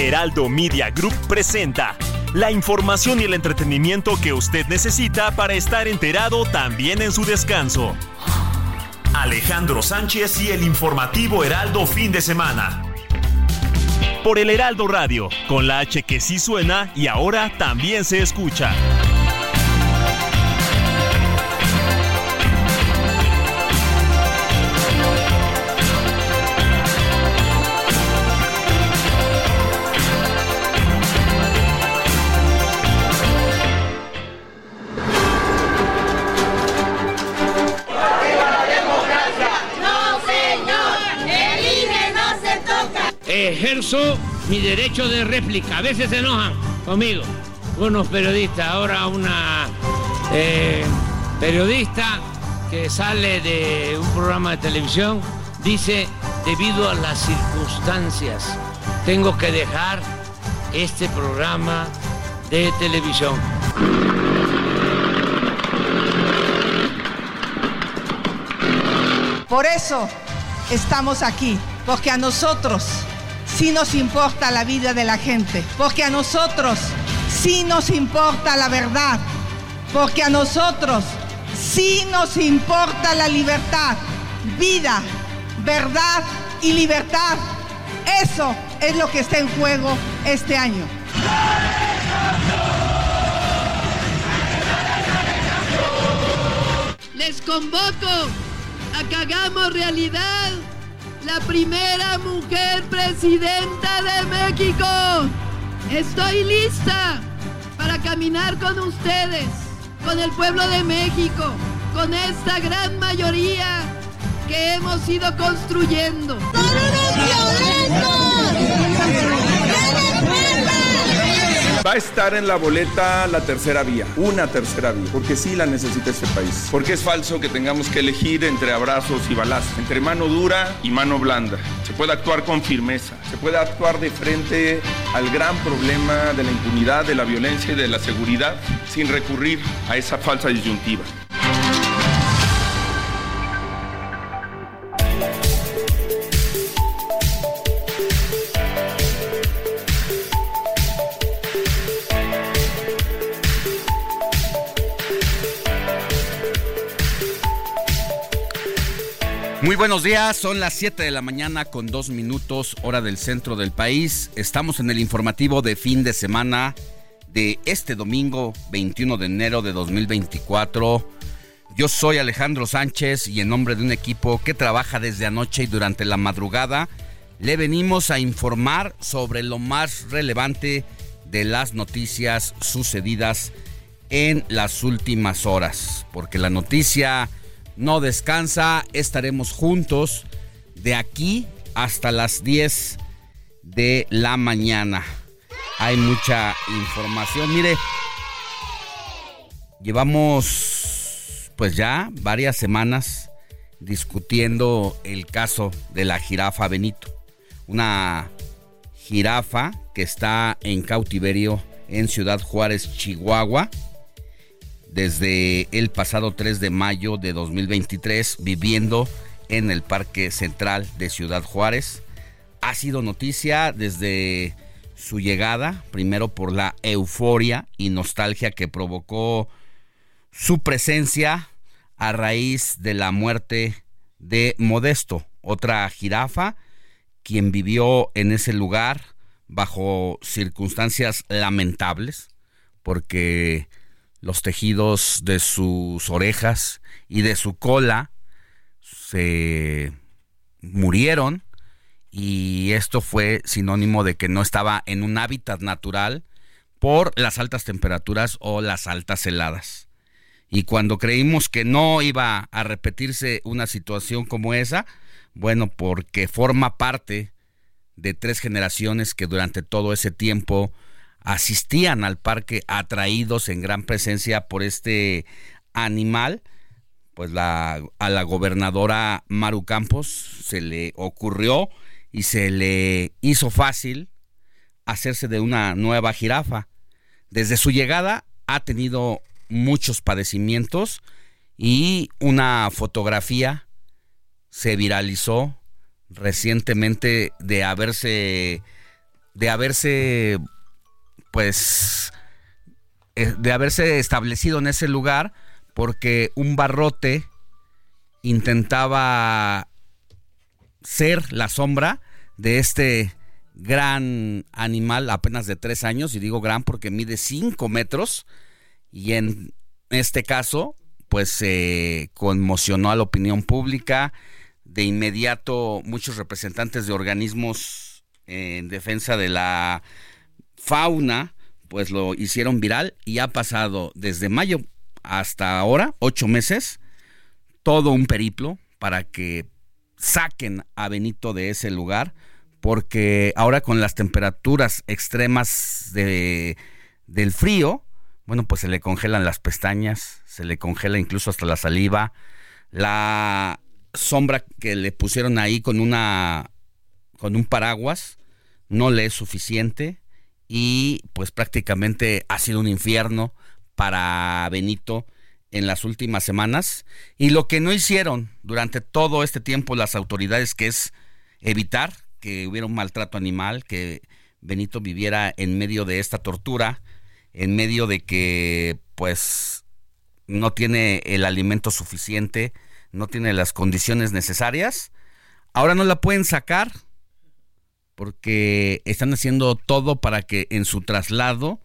Heraldo Media Group presenta la información y el entretenimiento que usted necesita para estar enterado también en su descanso. Alejandro Sánchez y el informativo Heraldo fin de semana. Por el Heraldo Radio, con la H que sí suena y ahora también se escucha. Ejerzo mi derecho de réplica. A veces se enojan conmigo unos periodistas. Ahora una eh, periodista que sale de un programa de televisión dice, debido a las circunstancias, tengo que dejar este programa de televisión. Por eso estamos aquí, porque a nosotros sí nos importa la vida de la gente, porque a nosotros sí nos importa la verdad, porque a nosotros sí nos importa la libertad, vida, verdad y libertad. Eso es lo que está en juego este año. Les convoco a que hagamos realidad la primera mujer presidenta de México. Estoy lista para caminar con ustedes, con el pueblo de México, con esta gran mayoría que hemos ido construyendo. Va a estar en la boleta la tercera vía, una tercera vía, porque sí la necesita este país. Porque es falso que tengamos que elegir entre abrazos y balazos, entre mano dura y mano blanda. Se puede actuar con firmeza, se puede actuar de frente al gran problema de la impunidad, de la violencia y de la seguridad sin recurrir a esa falsa disyuntiva. Muy buenos días, son las 7 de la mañana con dos minutos hora del centro del país. Estamos en el informativo de fin de semana de este domingo 21 de enero de 2024. Yo soy Alejandro Sánchez y en nombre de un equipo que trabaja desde anoche y durante la madrugada, le venimos a informar sobre lo más relevante de las noticias sucedidas en las últimas horas, porque la noticia no descansa, estaremos juntos de aquí hasta las 10 de la mañana. Hay mucha información, mire, llevamos pues ya varias semanas discutiendo el caso de la jirafa Benito, una jirafa que está en cautiverio en Ciudad Juárez, Chihuahua desde el pasado 3 de mayo de 2023 viviendo en el Parque Central de Ciudad Juárez. Ha sido noticia desde su llegada, primero por la euforia y nostalgia que provocó su presencia a raíz de la muerte de Modesto, otra jirafa, quien vivió en ese lugar bajo circunstancias lamentables, porque los tejidos de sus orejas y de su cola se murieron y esto fue sinónimo de que no estaba en un hábitat natural por las altas temperaturas o las altas heladas. Y cuando creímos que no iba a repetirse una situación como esa, bueno, porque forma parte de tres generaciones que durante todo ese tiempo asistían al parque atraídos en gran presencia por este animal, pues a la gobernadora Maru Campos se le ocurrió y se le hizo fácil hacerse de una nueva jirafa. Desde su llegada ha tenido muchos padecimientos y una fotografía se viralizó recientemente de haberse de haberse pues eh, de haberse establecido en ese lugar porque un barrote intentaba ser la sombra de este gran animal apenas de tres años, y digo gran porque mide cinco metros, y en este caso, pues se conmocionó a la opinión pública. De inmediato, muchos representantes de organismos en defensa de la fauna, pues lo hicieron viral y ha pasado desde mayo hasta ahora, ocho meses, todo un periplo para que saquen a Benito de ese lugar, porque ahora con las temperaturas extremas de, del frío, bueno, pues se le congelan las pestañas, se le congela incluso hasta la saliva, la sombra que le pusieron ahí con una con un paraguas no le es suficiente y pues prácticamente ha sido un infierno para Benito en las últimas semanas y lo que no hicieron durante todo este tiempo las autoridades que es evitar que hubiera un maltrato animal, que Benito viviera en medio de esta tortura, en medio de que pues no tiene el alimento suficiente, no tiene las condiciones necesarias. Ahora no la pueden sacar porque están haciendo todo para que en su traslado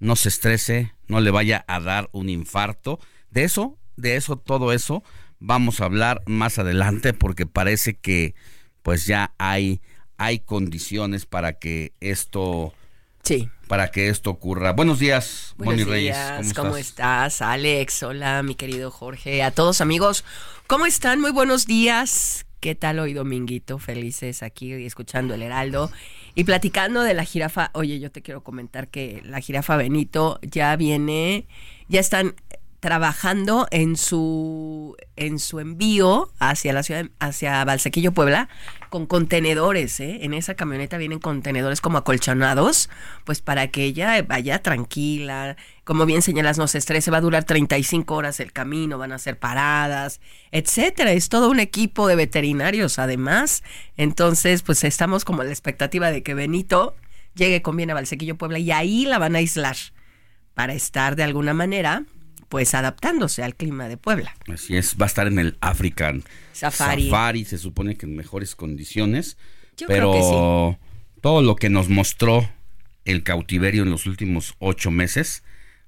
no se estrese, no le vaya a dar un infarto. De eso, de eso, todo eso, vamos a hablar más adelante porque parece que pues ya hay, hay condiciones para que esto... Sí. Para que esto ocurra. Buenos días, Buenos Moni Reyes. ¿Cómo, ¿Cómo estás? Alex? Hola, mi querido Jorge. A todos amigos, ¿cómo están? Muy buenos días. ¿Qué tal hoy, Dominguito? Felices aquí escuchando el Heraldo. Y platicando de la jirafa, oye, yo te quiero comentar que la jirafa Benito ya viene, ya están trabajando en su en su envío hacia la ciudad hacia Valsequillo Puebla con contenedores, ¿eh? En esa camioneta vienen contenedores como acolchonados, pues para que ella vaya tranquila, como bien señalas, no se estrese, va a durar 35 horas el camino, van a ser paradas, etcétera. Es todo un equipo de veterinarios además. Entonces, pues estamos como en la expectativa de que Benito llegue con bien a Valsequillo Puebla y ahí la van a aislar para estar de alguna manera pues adaptándose al clima de Puebla. Así es, va a estar en el African Safari. Safari, se supone que en mejores condiciones, pero todo lo que nos mostró el cautiverio en los últimos ocho meses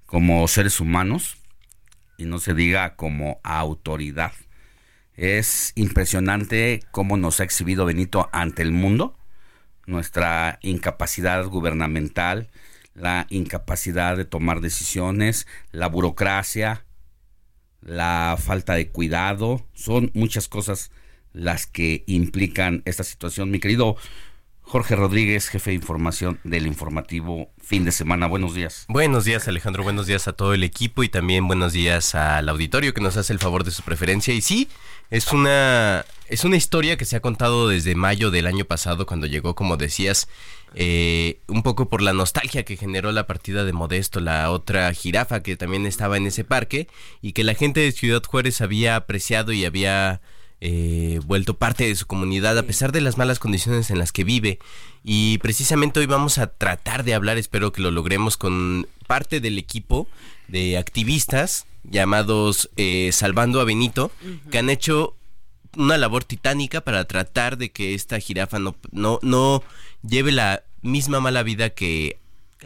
como seres humanos, y no se diga como autoridad, es impresionante cómo nos ha exhibido Benito ante el mundo, nuestra incapacidad gubernamental, la incapacidad de tomar decisiones, la burocracia, la falta de cuidado, son muchas cosas las que implican esta situación. Mi querido Jorge Rodríguez, jefe de información del informativo fin de semana. Buenos días. Buenos días Alejandro, buenos días a todo el equipo y también buenos días al auditorio que nos hace el favor de su preferencia. Y sí, es una, es una historia que se ha contado desde mayo del año pasado cuando llegó, como decías, eh, un poco por la nostalgia que generó la partida de Modesto, la otra jirafa que también estaba en ese parque y que la gente de Ciudad Juárez había apreciado y había eh, vuelto parte de su comunidad a pesar de las malas condiciones en las que vive. Y precisamente hoy vamos a tratar de hablar, espero que lo logremos, con parte del equipo de activistas llamados eh, Salvando a Benito, que han hecho una labor titánica para tratar de que esta jirafa no, no, no lleve la misma mala vida que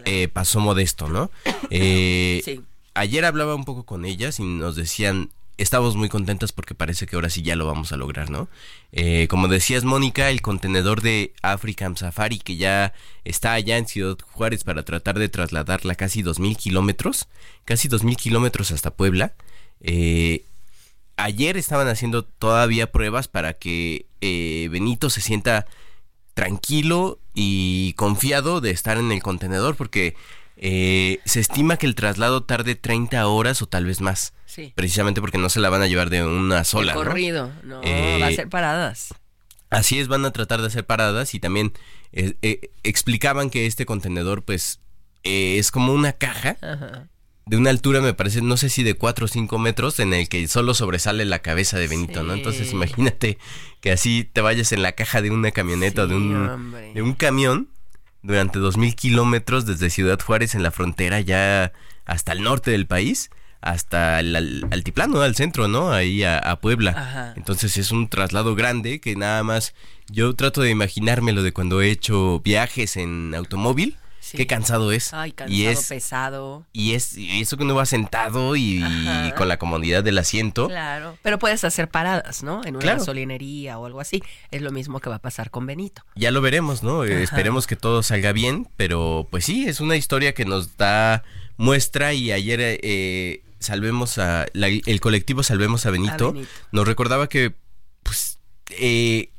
eh, pasó Modesto, ¿no? Eh, ayer hablaba un poco con ellas y nos decían, estamos muy contentas porque parece que ahora sí ya lo vamos a lograr, ¿no? Eh, como decías, Mónica, el contenedor de African Safari que ya está allá en Ciudad Juárez para tratar de trasladarla casi dos mil kilómetros, casi dos mil kilómetros hasta Puebla, Eh, ayer estaban haciendo todavía pruebas para que eh, Benito se sienta tranquilo y confiado de estar en el contenedor porque eh, se estima que el traslado tarde 30 horas o tal vez más. Sí. Precisamente porque no se la van a llevar de una sola. ¿no? corrido, no, Eh, va a ser paradas. Así es, van a tratar de hacer paradas y también eh, explicaban que este contenedor pues es como una caja Ajá. De una altura me parece, no sé si de 4 o 5 metros, en el que solo sobresale la cabeza de Benito, ¿no? Entonces imagínate que así te vayas en la caja de una camioneta de, un, de un camión durante 2.000 kilómetros desde Ciudad Juárez en la frontera ya hasta el norte del país. Hasta el al- altiplano, al centro, ¿no? Ahí a, a Puebla. Ajá. Entonces es un traslado grande que nada más yo trato de imaginármelo de cuando he hecho viajes en automóvil. Sí. Qué cansado es. Ay, cansado, y es pesado. y es y eso que uno va sentado y, con la comodidad del asiento. Claro. Pero puedes hacer paradas, ¿no? En una Claro. gasolinería o algo así. Es lo mismo que va a pasar con Benito. Ya lo veremos, ¿no? Eh, Ajá. Esperemos que todo salga bien, pero pues sí, es una historia que nos da muestra y ayer eh, salvemos a la- el colectivo Salvemos a Benito, A Benito. nos recordaba que pues eh,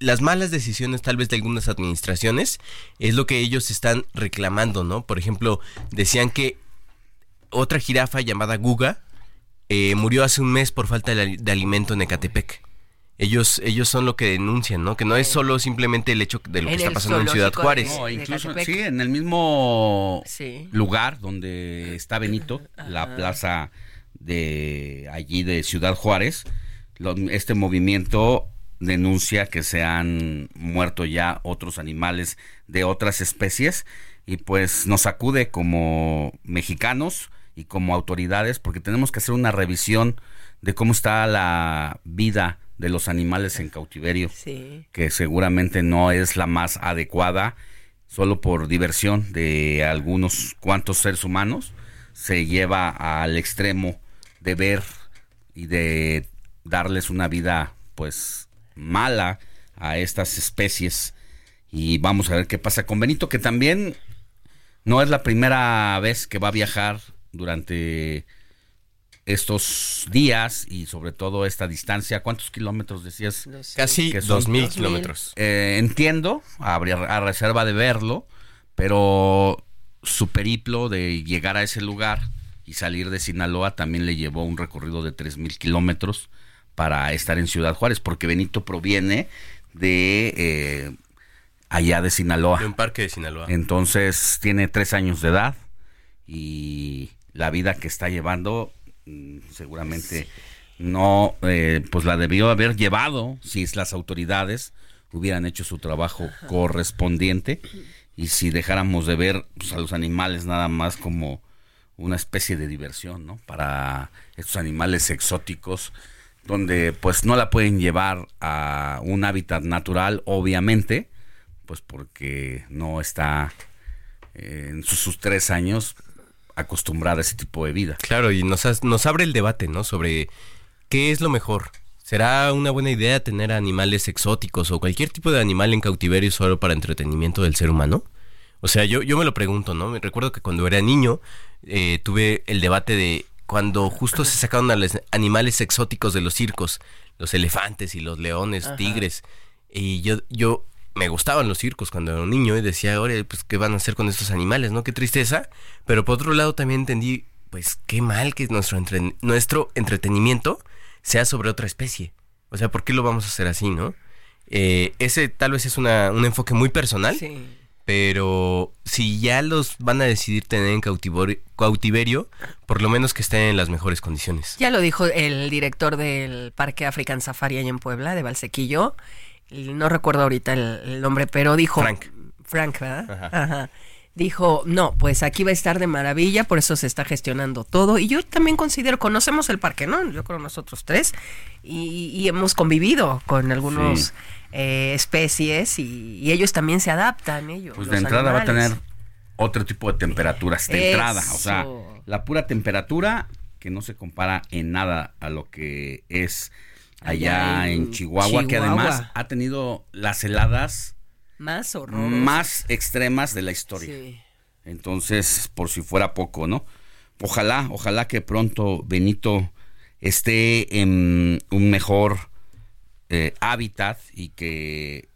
las malas decisiones tal vez de algunas administraciones es lo que ellos están reclamando, ¿no? Por ejemplo, decían que otra jirafa llamada Guga eh, murió hace un mes por falta de, de alimento en Ecatepec. Ellos, ellos son lo que denuncian, ¿no? Que no es solo simplemente el hecho de lo que En está pasando en Ciudad Juárez. de- No, incluso sí, en el mismo Sí. lugar donde está Benito, la plaza de allí de Ciudad Juárez, lo- este movimiento denuncia que se han muerto ya otros animales de otras especies y pues nos acude como mexicanos y como autoridades porque tenemos que hacer una revisión de cómo está la vida de los animales en cautiverio Sí. que seguramente no es la más adecuada, solo por diversión de algunos cuantos seres humanos, se lleva al extremo de ver y de darles una vida pues mala a estas especies. Y vamos a ver qué pasa con Benito, que también no es la primera vez que va a viajar durante estos días y sobre todo esta distancia. ¿Cuántos kilómetros decías? Casi que son? 2.000 kilómetros. Eh, entiendo, habría a reserva de verlo, pero su periplo de llegar a ese lugar y salir de Sinaloa también le llevó un recorrido de 3.000 kilómetros para estar en Ciudad Juárez, porque Benito proviene de eh, allá de Sinaloa. De un parque de Sinaloa. Entonces tiene tres años de edad y la vida que está llevando mm, seguramente no, eh, pues la debió haber llevado si las autoridades hubieran hecho su trabajo correspondiente y si dejáramos de ver pues, a los animales nada más como una especie de diversión, ¿no? Para estos animales exóticos donde pues no la pueden llevar a un hábitat natural, obviamente, pues porque no está eh, en sus, tres años acostumbrada a ese tipo de vida. Claro, y nos, nos abre el debate, ¿no? Sobre qué es lo mejor. ¿Será una buena idea tener animales exóticos o cualquier tipo de animal en cautiverio solo para entretenimiento del ser humano? O sea, yo, yo me lo pregunto, ¿no? Me recuerdo que cuando era niño eh, tuve el debate de cuando justo se sacaron a los animales exóticos de los circos, los elefantes y los leones, Ajá. tigres, y yo, yo me gustaban los circos cuando era un niño y decía, ahora, pues, ¿qué van a hacer con estos animales, no? Qué tristeza. Pero por otro lado también entendí, pues, qué mal que nuestro, entre- nuestro entretenimiento sea sobre otra especie. O sea, ¿por qué lo vamos a hacer así, no? Eh, ese tal vez es una, un enfoque muy personal, Sí. Pero si ya los van a decidir tener en cautiverio, cautiverio, por lo menos que estén en las mejores condiciones. Ya lo dijo el director del Parque African Safari allá en Puebla, de Valsequillo. No recuerdo ahorita el, el nombre, pero dijo... Frank. Frank, ¿verdad? Ajá. Ajá. Dijo, no, pues aquí va a estar de maravilla, por eso se está gestionando todo. Y yo también considero, conocemos el parque, ¿no? Yo creo nosotros tres. Y, y hemos convivido con algunos Sí. Eh, especies y, y ellos también se adaptan, ellos. Pues los de entrada va a tener otro tipo de temperaturas de Eso. entrada, o sea, la pura temperatura que no se compara en nada a lo que es allá, Allá en, en Chihuahua, que además ha tenido las heladas Más más extremas de la historia. Sí. Entonces, por si fuera poco, ¿no? Ojalá, ojalá que pronto Benito esté en un mejor eh, hábitat y que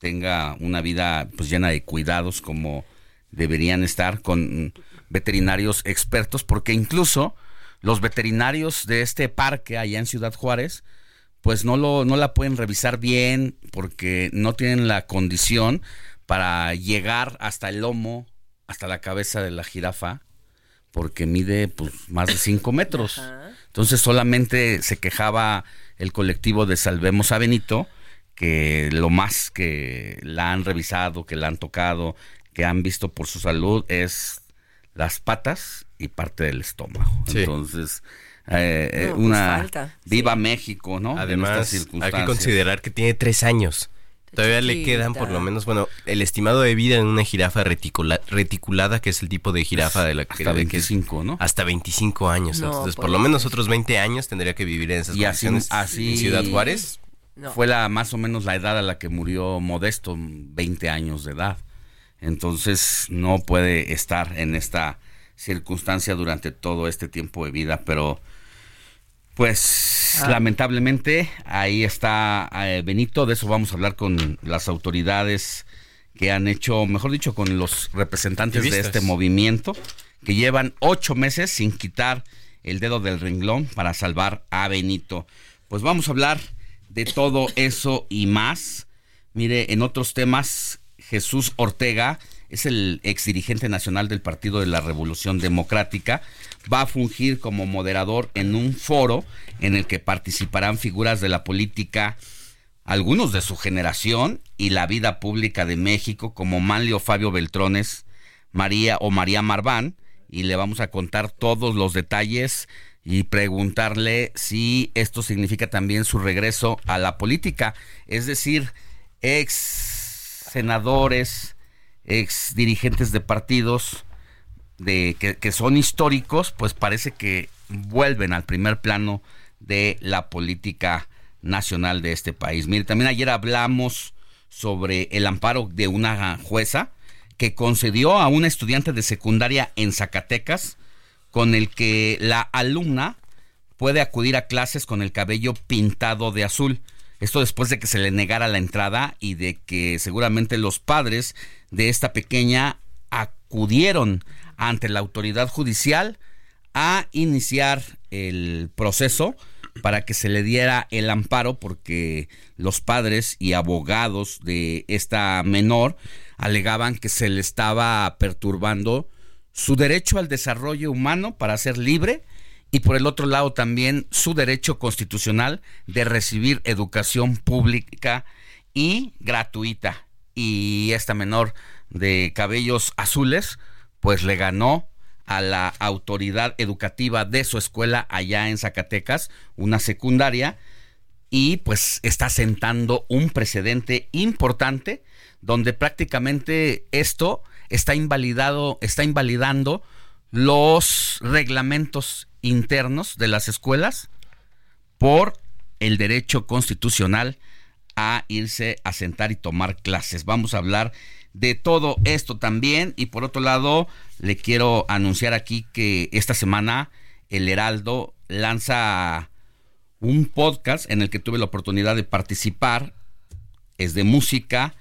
tenga una vida pues llena de cuidados como deberían estar con veterinarios expertos porque incluso los veterinarios de este parque allá en Ciudad Juárez pues no lo no la pueden revisar bien porque no tienen la condición para llegar hasta el lomo hasta la cabeza de la jirafa porque mide pues más de 5 metros. Entonces solamente se quejaba el colectivo de Salvemos a Benito, que lo más que la han revisado, que la han tocado, que han visto por su salud es las patas y parte del estómago. Entonces, eh, eh, pues una viva México, ¿no? Además, hay que considerar que tiene tres años. Todavía le quedan por lo menos, bueno, el estimado de vida en una jirafa reticulada, que es el tipo de jirafa de la que... Hasta 25, ¿no? Hasta 25 años. Entonces, por lo menos otros 20 años tendría que vivir en esas y condiciones. Así, en Ciudad Juárez. Fue la más o menos la edad a la que murió Modesto, 20 años de edad. Entonces, no puede estar en esta circunstancia durante todo este tiempo de vida, pero pues ah. lamentablemente ahí está eh, Benito, de eso vamos a hablar con las autoridades que han hecho, mejor dicho, con los representantes de este movimiento, que llevan ocho meses sin quitar el dedo del renglón para salvar a Benito. Pues vamos a hablar de todo eso y más. Mire, en otros temas, Jesús Ortega es el ex dirigente nacional del Partido de la Revolución Democrática, va a fungir como moderador en un foro en el que participarán figuras de la política, algunos de su generación y la vida pública de México, como Manlio Fabio Beltrones, María o María Marván, y le vamos a contar todos los detalles y preguntarle si esto significa también su regreso a la política, es decir, ex senadores, ex dirigentes de partidos de que, son históricos, pues parece que vuelven al primer plano de la política nacional de este país. Mire, también ayer hablamos sobre el amparo de una jueza que concedió a una estudiante de secundaria en Zacatecas con el que la alumna puede acudir a clases con el cabello pintado de azul. Esto después de que se le negara la entrada y de que seguramente los padres de esta pequeña acudieron ante la autoridad judicial a iniciar el proceso para que se le diera el amparo porque los padres y abogados de esta menor alegaban que se le estaba perturbando su derecho al desarrollo humano para ser libre y por el otro lado también su derecho constitucional de recibir educación pública y gratuita. Y esta menor de cabellos azules pues le ganó a la autoridad educativa de su escuela allá en Zacatecas, una secundaria, y pues está sentando un precedente importante donde prácticamente esto está invalidado, está invalidando los reglamentos internos de las escuelas por el derecho constitucional a irse a sentar y tomar clases. Vamos a hablar de todo esto también. Y por otro lado, le quiero anunciar aquí que esta semana el Heraldo lanza un podcast en el que tuve la oportunidad de participar. Es de música,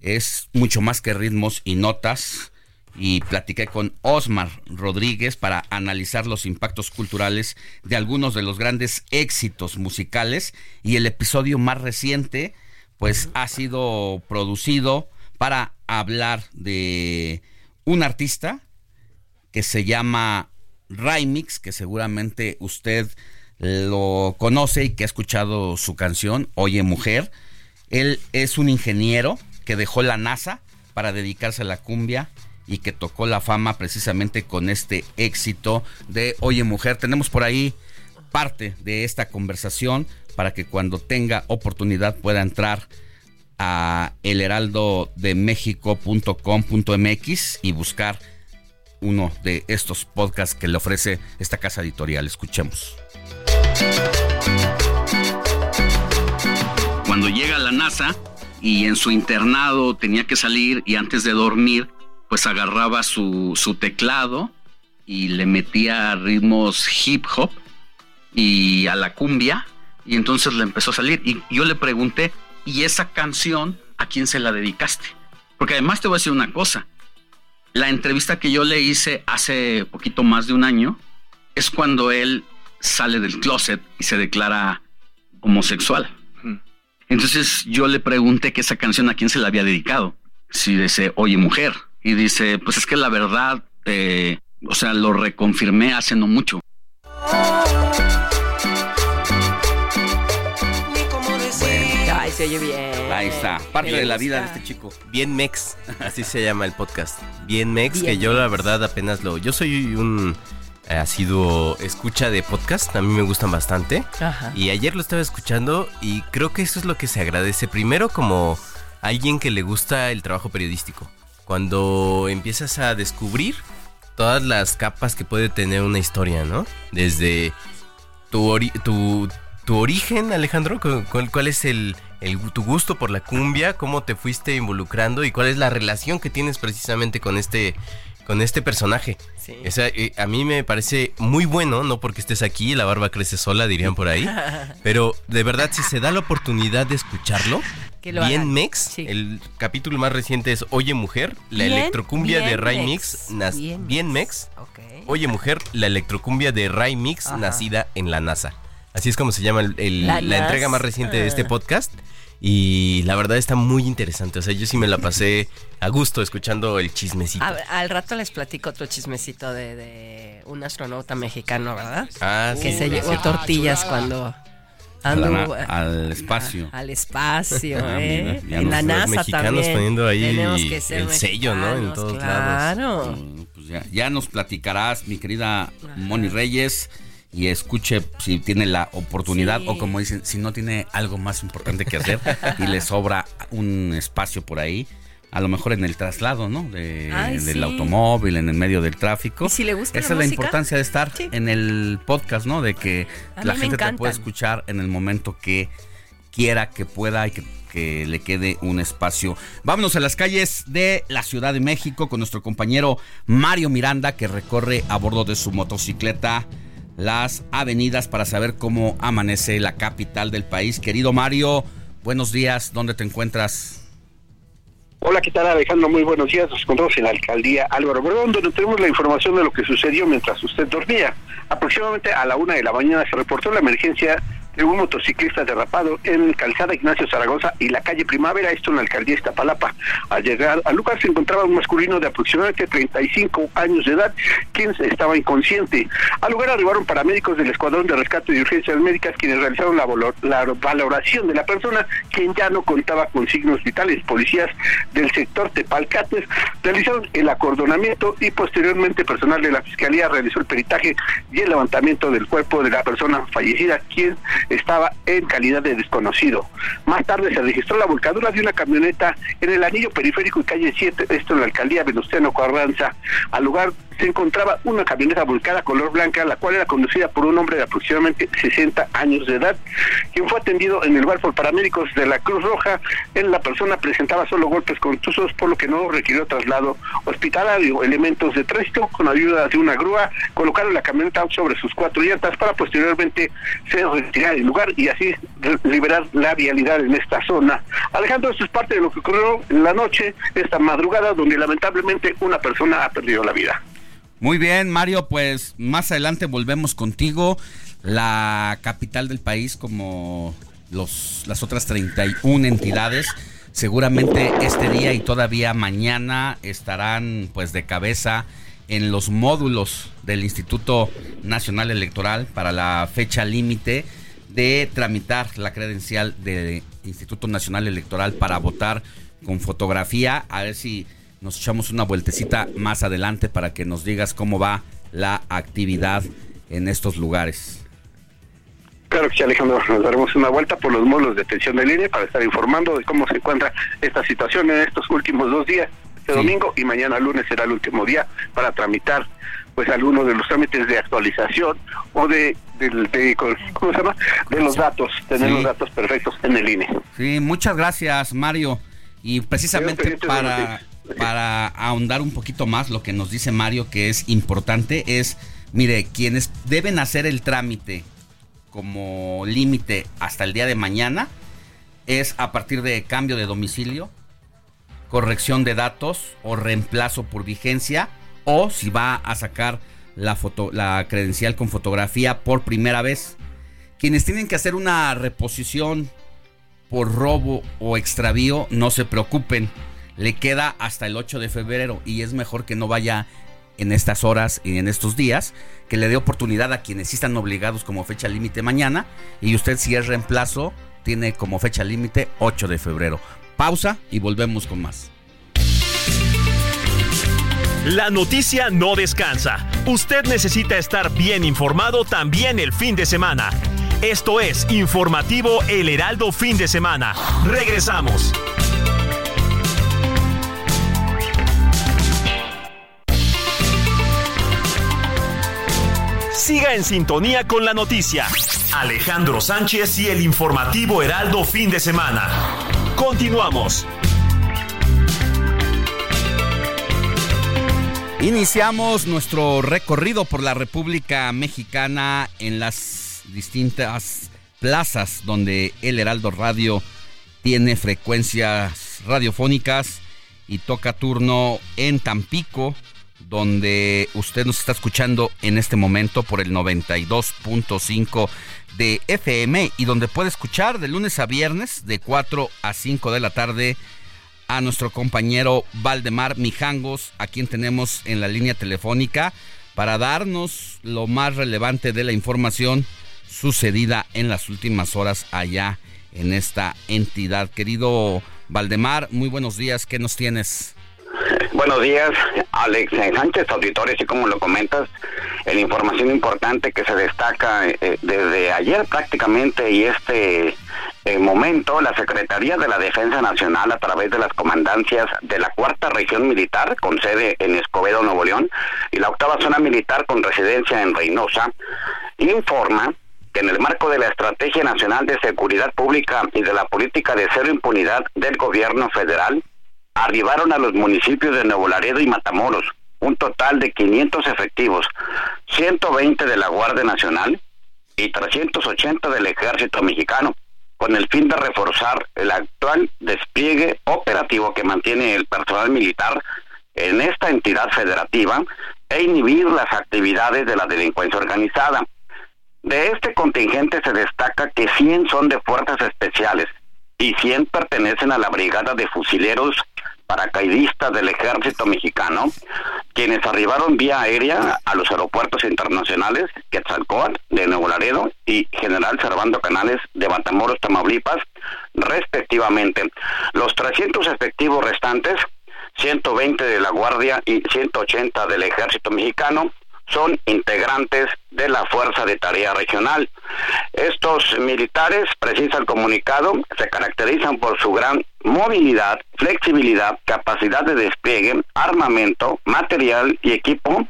es mucho más que ritmos y notas. Y platiqué con Osmar Rodríguez para analizar los impactos culturales de algunos de los grandes éxitos musicales. Y el episodio más reciente, pues ha sido producido para hablar de un artista que se llama Raimix, que seguramente usted lo conoce y que ha escuchado su canción, Oye Mujer. Él es un ingeniero que dejó la NASA para dedicarse a la cumbia y que tocó la fama precisamente con este éxito de Oye Mujer. Tenemos por ahí parte de esta conversación para que cuando tenga oportunidad pueda entrar a elheraldodemexico.com.mx y buscar uno de estos podcasts que le ofrece esta casa editorial. Escuchemos. Cuando llega la NASA y en su internado tenía que salir y antes de dormir, pues agarraba su, su teclado y le metía ritmos hip hop y a la cumbia y entonces le empezó a salir y yo le pregunté, ¿y esa canción a quién se la dedicaste? Porque además te voy a decir una cosa, la entrevista que yo le hice hace poquito más de un año es cuando él sale del closet y se declara homosexual. Entonces yo le pregunté que esa canción a quién se la había dedicado. Si dice, oye mujer. Y dice, pues es que la verdad, eh, o sea, lo reconfirmé hace no mucho. Ay, se oye bien. Ahí está, parte de la vida de este chico. Bien Mex, así se llama el podcast. Bien Mex, que yo la verdad apenas lo... Yo soy un eh, asiduo escucha de podcast, a mí me gustan bastante. Ajá. Y ayer lo estaba escuchando y creo que eso es lo que se agradece. Primero como alguien que le gusta el trabajo periodístico. Cuando empiezas a descubrir todas las capas que puede tener una historia, ¿no? Desde tu, ori- tu, tu origen, Alejandro, cu- cuál, cuál es el, el- tu gusto por la cumbia, cómo te fuiste involucrando y cuál es la relación que tienes precisamente con este, con este personaje. Sí. O sea, eh, a mí me parece muy bueno, no porque estés aquí, la barba crece sola, dirían por ahí. Pero de verdad, si se da la oportunidad de escucharlo, Que lo bien hagan. Mex, Sí. el capítulo más reciente es Oye Mujer, la Bien, electrocumbia de Ray. Mix, nas- Bien bien Mex. Oye Mujer, la electrocumbia de Ray Mix, Ajá. nacida en la NASA. Así es como se llama el- el- La la, entrega más reciente de este podcast. Y la verdad está muy interesante. O sea, yo sí me la pasé a gusto escuchando el chismecito. A- al rato les platico otro chismecito de, de un astronauta mexicano, ¿verdad? Ah, que sí, se llevó tortillas cuando A la al espacio. al espacio, Ah, ¿eh? mira, en la los NASA mexicanos también. poniendo ahí Tenemos que ser el sello, ¿no? En todos lados. Claro. Pues ya, ya nos platicarás, mi querida Moni Reyes, y escuche si tiene la oportunidad Sí. o como dicen, si no tiene algo más importante que hacer y le sobra un espacio por ahí. A lo mejor en el traslado, ¿no? De- Ay, del sí. automóvil, en el medio del tráfico. Y si le gusta Esa la es la importancia de estar sí. en el podcast, ¿no? De que la gente te puede escuchar en el momento que quiera, que pueda y que, que le quede un espacio. Vámonos a las calles de la Ciudad de México con nuestro compañero Mario Miranda que recorre a bordo de su motocicleta las avenidas para saber cómo amanece la capital del país. Querido Mario, buenos días, ¿dónde te encuentras? Hola, ¿qué tal Alejandro? Muy buenos días. Nos encontramos en la alcaldía Álvaro Obregón, donde tenemos la información de lo que sucedió mientras usted dormía. Aproximadamente a la una de la mañana se reportó la emergencia de un motociclista derrapado en calzada Ignacio Zaragoza y la calle Primavera, esto en la alcaldía Iztapalapa. Al llegar al lugar se encontraba un masculino de aproximadamente 35 años de edad, quien estaba inconsciente. Al lugar arribaron paramédicos del Escuadrón de Rescate y Urgencias Médicas, quienes realizaron la, valor- la valoración de la persona, quien ya no contaba con signos vitales. Policías del sector Tepalcates realizaron el acordonamiento y posteriormente personal de la Fiscalía realizó el peritaje y el levantamiento del cuerpo de la persona fallecida, quien estaba en calidad de desconocido. Más tarde se registró la volcadura de una camioneta en el anillo periférico y calle 7, esto en la alcaldía Venustiano Carranza. Al lugar se encontraba una camioneta volcada color blanca, la cual era conducida por un hombre de aproximadamente 60 años de edad, quien fue atendido en el lugar por paramédicos de la Cruz Roja. En la persona presentaba solo golpes contusos, por lo que no requirió traslado hospitalario. Elementos de tránsito, con ayuda de una grúa, colocaron la camioneta sobre sus cuatro llantas para posteriormente ser retirar el lugar y así liberar la vialidad en esta zona. Alejandro, esto es parte de lo que ocurrió en la noche, esta madrugada, donde lamentablemente una persona ha perdido la vida. Muy bien, Mario, pues más adelante volvemos contigo. La capital del país, como los, las otras 31 entidades, seguramente este día y todavía mañana estarán pues de cabeza en los módulos del Instituto Nacional Electoral para la fecha límite de tramitar la credencial del Instituto Nacional Electoral para votar con fotografía. A ver si nos echamos una vueltecita más adelante para que nos digas cómo va la actividad en estos lugares. Claro que sí, Alejandro. Nos daremos una vuelta por los módulos de atención de línea para estar informando de cómo se encuentra esta situación en estos últimos dos días, este Sí. domingo y mañana lunes será el último día para tramitar pues algunos de los trámites de actualización o de, de- ¿cómo se llama? De los datos, tener Sí. los datos perfectos en el INE. Sí, muchas gracias, Mario. Y precisamente para. Para ahondar un poquito más lo que nos dice Mario, que es importante, es, mire, quienes deben hacer el trámite como límite hasta el día de mañana es a partir de cambio de domicilio, corrección de datos o reemplazo por vigencia o si va a sacar la, foto, la credencial con fotografía por primera vez. Quienes tienen que hacer una reposición por robo o extravío, no se preocupen. Le queda hasta el 8 de febrero y es mejor que no vaya en estas horas y en estos días, que le dé oportunidad a quienes sí están obligados como fecha límite mañana y usted si es reemplazo tiene como fecha límite 8 de febrero. Pausa y volvemos con más. La noticia no descansa. Usted necesita estar bien informado también el fin de semana. Esto es Informativo El Heraldo Fin de Semana. Regresamos. Siga en sintonía con la noticia. Alejandro Sánchez y el informativo Heraldo Fin de Semana. Continuamos. Iniciamos nuestro recorrido por la República Mexicana en las distintas plazas donde el Heraldo Radio tiene frecuencias radiofónicas y toca turno en Tampico, donde usted nos está escuchando en este momento por el 92.5 de FM y donde puede escuchar de lunes a viernes de 4 a 5 de la tarde a nuestro compañero Valdemar Mijangos, a quien tenemos en la línea telefónica para darnos lo más relevante de la información sucedida en las últimas horas allá en esta entidad. Querido Valdemar, muy buenos días, ¿qué nos tienes? Buenos días, Alex Sánchez, auditores, y como lo comentas, la información importante que se destaca eh, desde ayer prácticamente y este eh, momento, la Secretaría de la Defensa Nacional, a través de las comandancias de la Cuarta Región Militar, con sede en Escobedo, Nuevo León, y la Octava Zona Militar, con residencia en Reynosa, informa que en el marco de la Estrategia Nacional de Seguridad Pública y de la Política de Cero Impunidad del Gobierno Federal, arribaron a los municipios de Nuevo Laredo y Matamoros un total de 500 efectivos, 120 de la Guardia Nacional y 380 del Ejército Mexicano, con el fin de reforzar el actual despliegue operativo que mantiene el personal militar en esta entidad federativa e inhibir las actividades de la delincuencia organizada. De este contingente se destaca que 100 son de fuerzas especiales y 100 pertenecen a la Brigada de Fusileros paracaidistas del ejército mexicano, quienes arribaron vía aérea a los aeropuertos internacionales Quetzalcóatl de Nuevo Laredo y General Servando Canales de Matamoros, Tamaulipas, respectivamente. Los 300 efectivos restantes, 120 de la Guardia y 180 del ejército mexicano, son integrantes de la Fuerza de Tarea Regional. Estos militares, precisa el comunicado, se caracterizan por su gran movilidad, flexibilidad, capacidad de despliegue, armamento, material y equipo,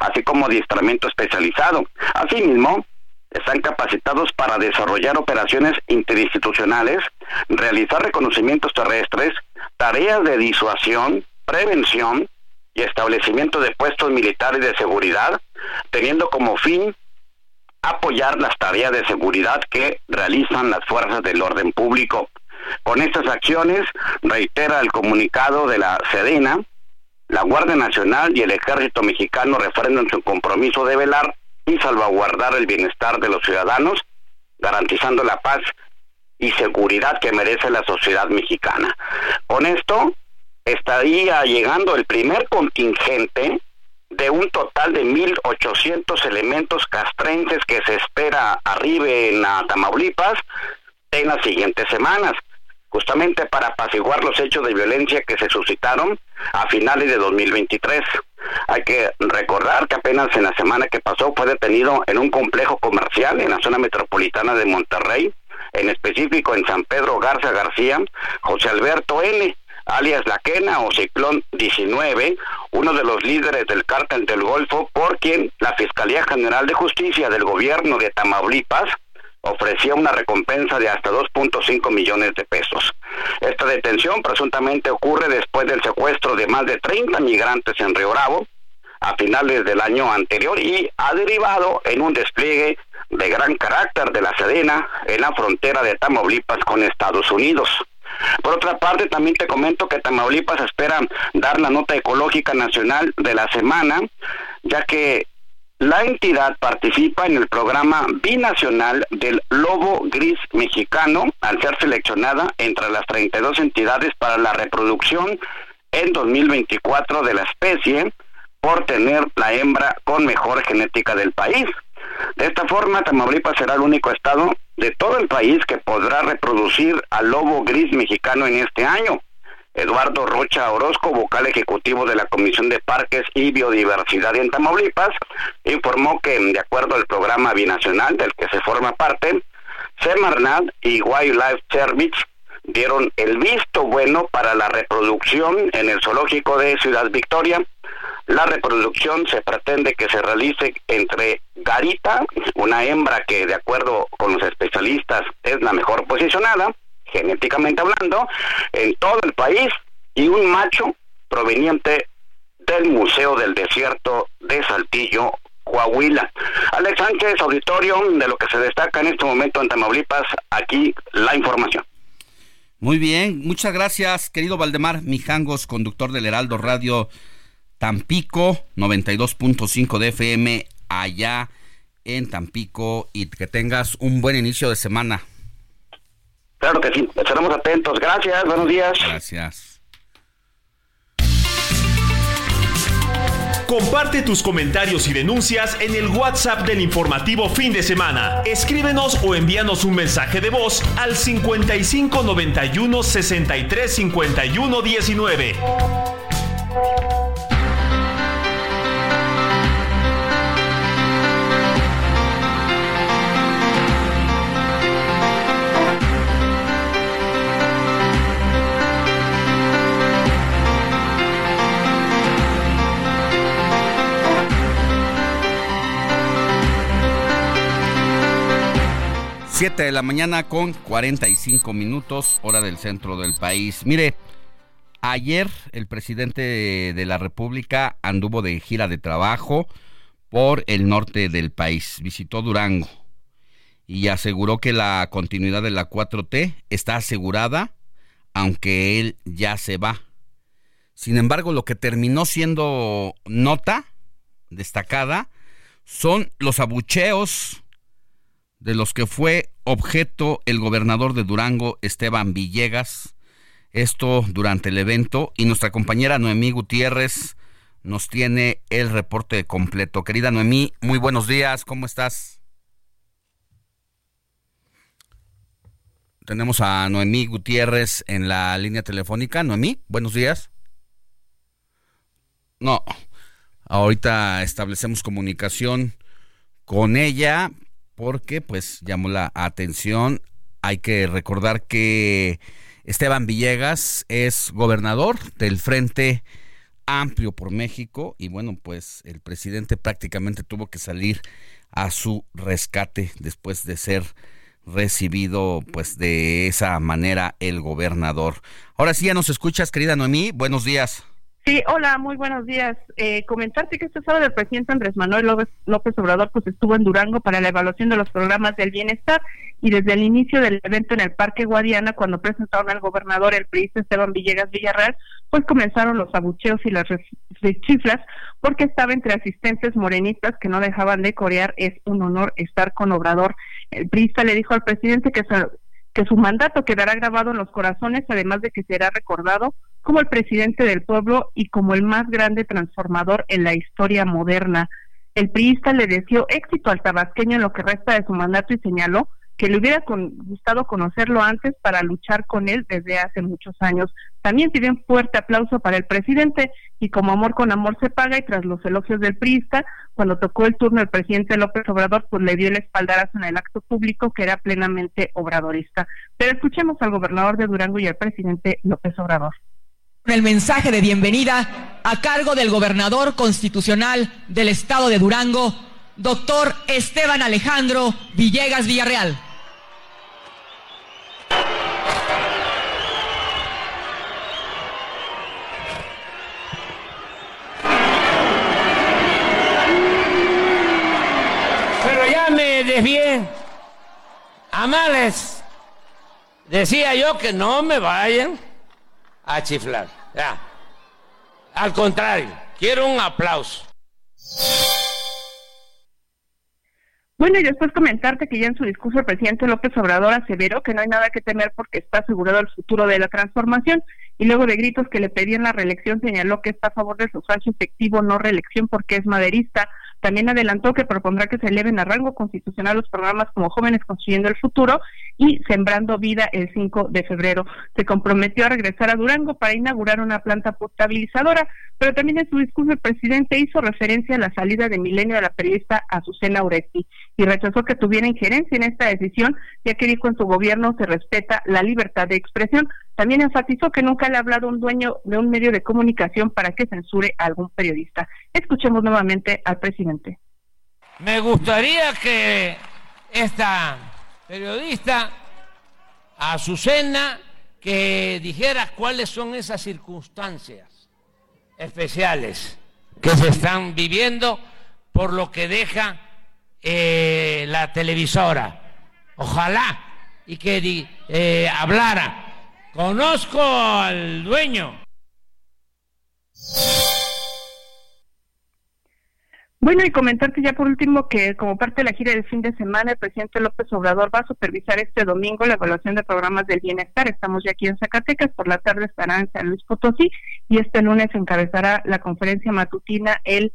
así como adiestramiento especializado. Asimismo, están capacitados para desarrollar operaciones interinstitucionales, realizar reconocimientos terrestres, tareas de disuasión, prevención, y establecimiento de puestos militares de seguridad, teniendo como fin apoyar las tareas de seguridad que realizan las fuerzas del orden público. Con estas acciones, reitera el comunicado de la Sedena, la Guardia Nacional y el Ejército Mexicano refrendan su compromiso de velar y salvaguardar el bienestar de los ciudadanos, garantizando la paz y seguridad que merece la sociedad mexicana. Con esto, estaría llegando el primer contingente de un total de 1.800 elementos castrenses que se espera arribe en Tamaulipas en las siguientes semanas, justamente para apaciguar los hechos de violencia que se suscitaron a finales de 2023. Hay que recordar que apenas en la semana que pasó fue detenido en un complejo comercial en la zona metropolitana de Monterrey, en específico en San Pedro Garza García, José Alberto N., alias La Quena o Ciclón 19, uno de los líderes del cártel del Golfo, por quien la Fiscalía General de Justicia del gobierno de Tamaulipas ofrecía una recompensa de hasta 2.5 millones de pesos. Esta detención presuntamente ocurre después del secuestro de más de 30 migrantes en Río Bravo a finales del año anterior y ha derivado en un despliegue de gran carácter de la Sedena en la frontera de Tamaulipas con Estados Unidos. Por otra parte, también te comento que Tamaulipas espera dar la nota ecológica nacional de la semana, ya que la entidad participa en el programa binacional del lobo gris mexicano al ser seleccionada entre las 32 entidades para la reproducción en 2024 de la especie por tener la hembra con mejor genética del país. De esta forma, Tamaulipas será el único estado de todo el país que podrá reproducir al lobo gris mexicano en este año. Eduardo Rocha Orozco, vocal ejecutivo de la Comisión de Parques y Biodiversidad en Tamaulipas, informó que, de acuerdo al programa binacional del que se forma parte, Semarnat y Wildlife Service dieron el visto bueno para la reproducción en el zoológico de Ciudad Victoria. La reproducción se pretende que se realice entre Garita, una hembra que de acuerdo con los especialistas es la mejor posicionada, genéticamente hablando, en todo el país, y un macho proveniente del Museo del Desierto de Saltillo, Coahuila. Alex Sánchez, auditorio de lo que se destaca en este momento en Tamaulipas, aquí la información. Muy bien, muchas gracias, querido Valdemar Mijangos, conductor del Heraldo Radio Tampico, 92.5 de FM, allá en Tampico, y que tengas un buen inicio de semana. Claro que sí, estaremos atentos. Gracias, buenos días. Gracias. Comparte tus comentarios y denuncias en el WhatsApp del informativo fin de semana. Escríbenos o envíanos un mensaje de voz al 55 91 63 51 19. 7 de la mañana con 45 minutos, hora del centro del país. Mire, ayer el presidente de la República anduvo de gira de trabajo por el norte del país, visitó Durango y aseguró que la continuidad de la 4T está asegurada, aunque él ya se va. Sin embargo, lo que terminó siendo nota destacada son los abucheos de los que fue objeto el gobernador de Durango, Esteban Villegas. Esto durante el evento y nuestra compañera Noemí Gutiérrez nos tiene el reporte completo. Querida Noemí, muy buenos días, ¿cómo estás? Tenemos a Noemí Gutiérrez en la línea telefónica. Noemí, buenos días. No, ahorita establecemos comunicación con ella, porque pues llamó la atención. Hay que recordar que Esteban Villegas es gobernador del Frente Amplio por México y bueno, pues el presidente prácticamente tuvo que salir a su rescate después de ser recibido pues de esa manera el gobernador. Ahora sí ya nos escuchas, querida Noemí, buenos días. Sí, hola, muy buenos días. Eh, comentarte que este sábado el presidente Andrés Manuel López, Obrador pues estuvo en Durango para la evaluación de los programas del bienestar y desde el inicio del evento en el Parque Guadiana, cuando presentaron al gobernador el priista Esteban Villegas Villarreal, pues comenzaron los abucheos y las chiflas porque estaba entre asistentes morenistas que no dejaban de corear. Es un honor estar con Obrador. El priista le dijo al presidente que su mandato quedará grabado en los corazones, además de que será recordado como el presidente del pueblo y como el más grande transformador en la historia moderna. El priista le deseó éxito al tabasqueño en lo que resta de su mandato y señaló que le hubiera gustado conocerlo antes para luchar con él desde hace muchos años. También pidió un fuerte aplauso para el presidente y como amor con amor se paga y tras los elogios del priista, cuando tocó el turno el presidente López Obrador, pues le dio el espaldarazo en el acto público que era plenamente obradorista. Pero escuchemos al gobernador de Durango y al presidente López Obrador el mensaje de bienvenida a cargo del gobernador constitucional del estado de Durango, doctor Esteban Alejandro Villegas Villarreal. Pero ya me desvié Amales, decía yo que no me vayan a chiflar. Ya. Al contrario, quiero un aplauso. Bueno, y después comentarte que ya en su discurso el presidente López Obrador aseveró que no hay nada que temer porque está asegurado el futuro de la transformación y luego de gritos que le pedían la reelección señaló que está a favor de sufragio efectivo, no reelección porque es maderista, también adelantó que propondrá que se eleven a rango constitucional los programas como Jóvenes Construyendo el Futuro y Sembrando Vida el 5 de febrero. Se comprometió a regresar a Durango para inaugurar una planta potabilizadora, pero también en su discurso el presidente hizo referencia a la salida de Milenio de la periodista Azucena Uresti y rechazó que tuviera injerencia en esta decisión, ya que dijo en su gobierno se respeta la libertad de expresión. También enfatizó que nunca le ha hablado un dueño de un medio de comunicación para que censure a algún periodista. Escuchemos nuevamente al presidente. Me gustaría que esta periodista, Azucena, que dijera cuáles son esas circunstancias especiales que se están viviendo por lo que deja eh, la televisora. Ojalá y que eh, hablara Conozco al dueño. Bueno, y comentarte ya por último que como parte de la gira del fin de semana, el presidente López Obrador va a supervisar este domingo la evaluación de programas del bienestar. Estamos ya aquí en Zacatecas, por la tarde estará en San Luis Potosí y este lunes encabezará la conferencia matutina el